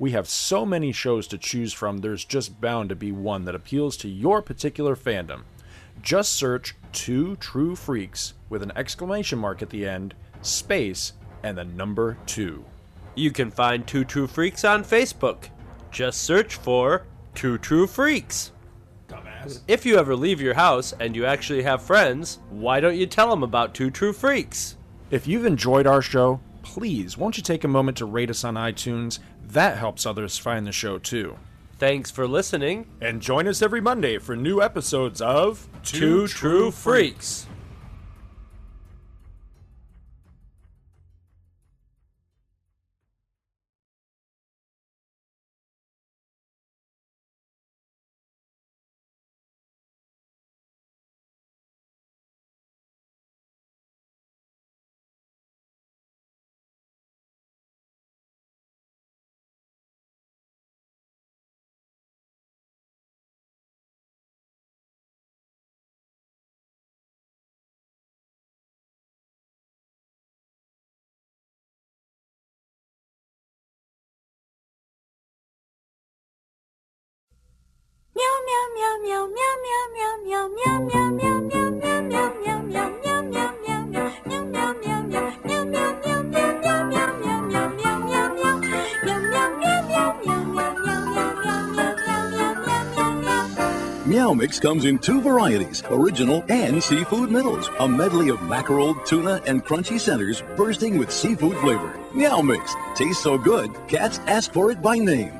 We have so many shows to choose from, there's just bound to be one that appeals to your particular fandom. Just search Two True Freaks with an exclamation mark at the end, space, and the number two. You can find Two True Freaks on Facebook. Just search for Two True Freaks. Dumbass. If you ever leave your house and you actually have friends, why don't you tell them about Two True Freaks? If you've enjoyed our show, please won't you take a moment to rate us on iTunes? That helps others find the show too. Thanks for listening. And join us every Monday for new episodes of Two True Freaks. Meow Mix comes in two varieties, original and seafood middles. A medley of mackerel, tuna, and crunchy centers bursting with seafood flavor. Meow Mix tastes so good, cats ask for it by name.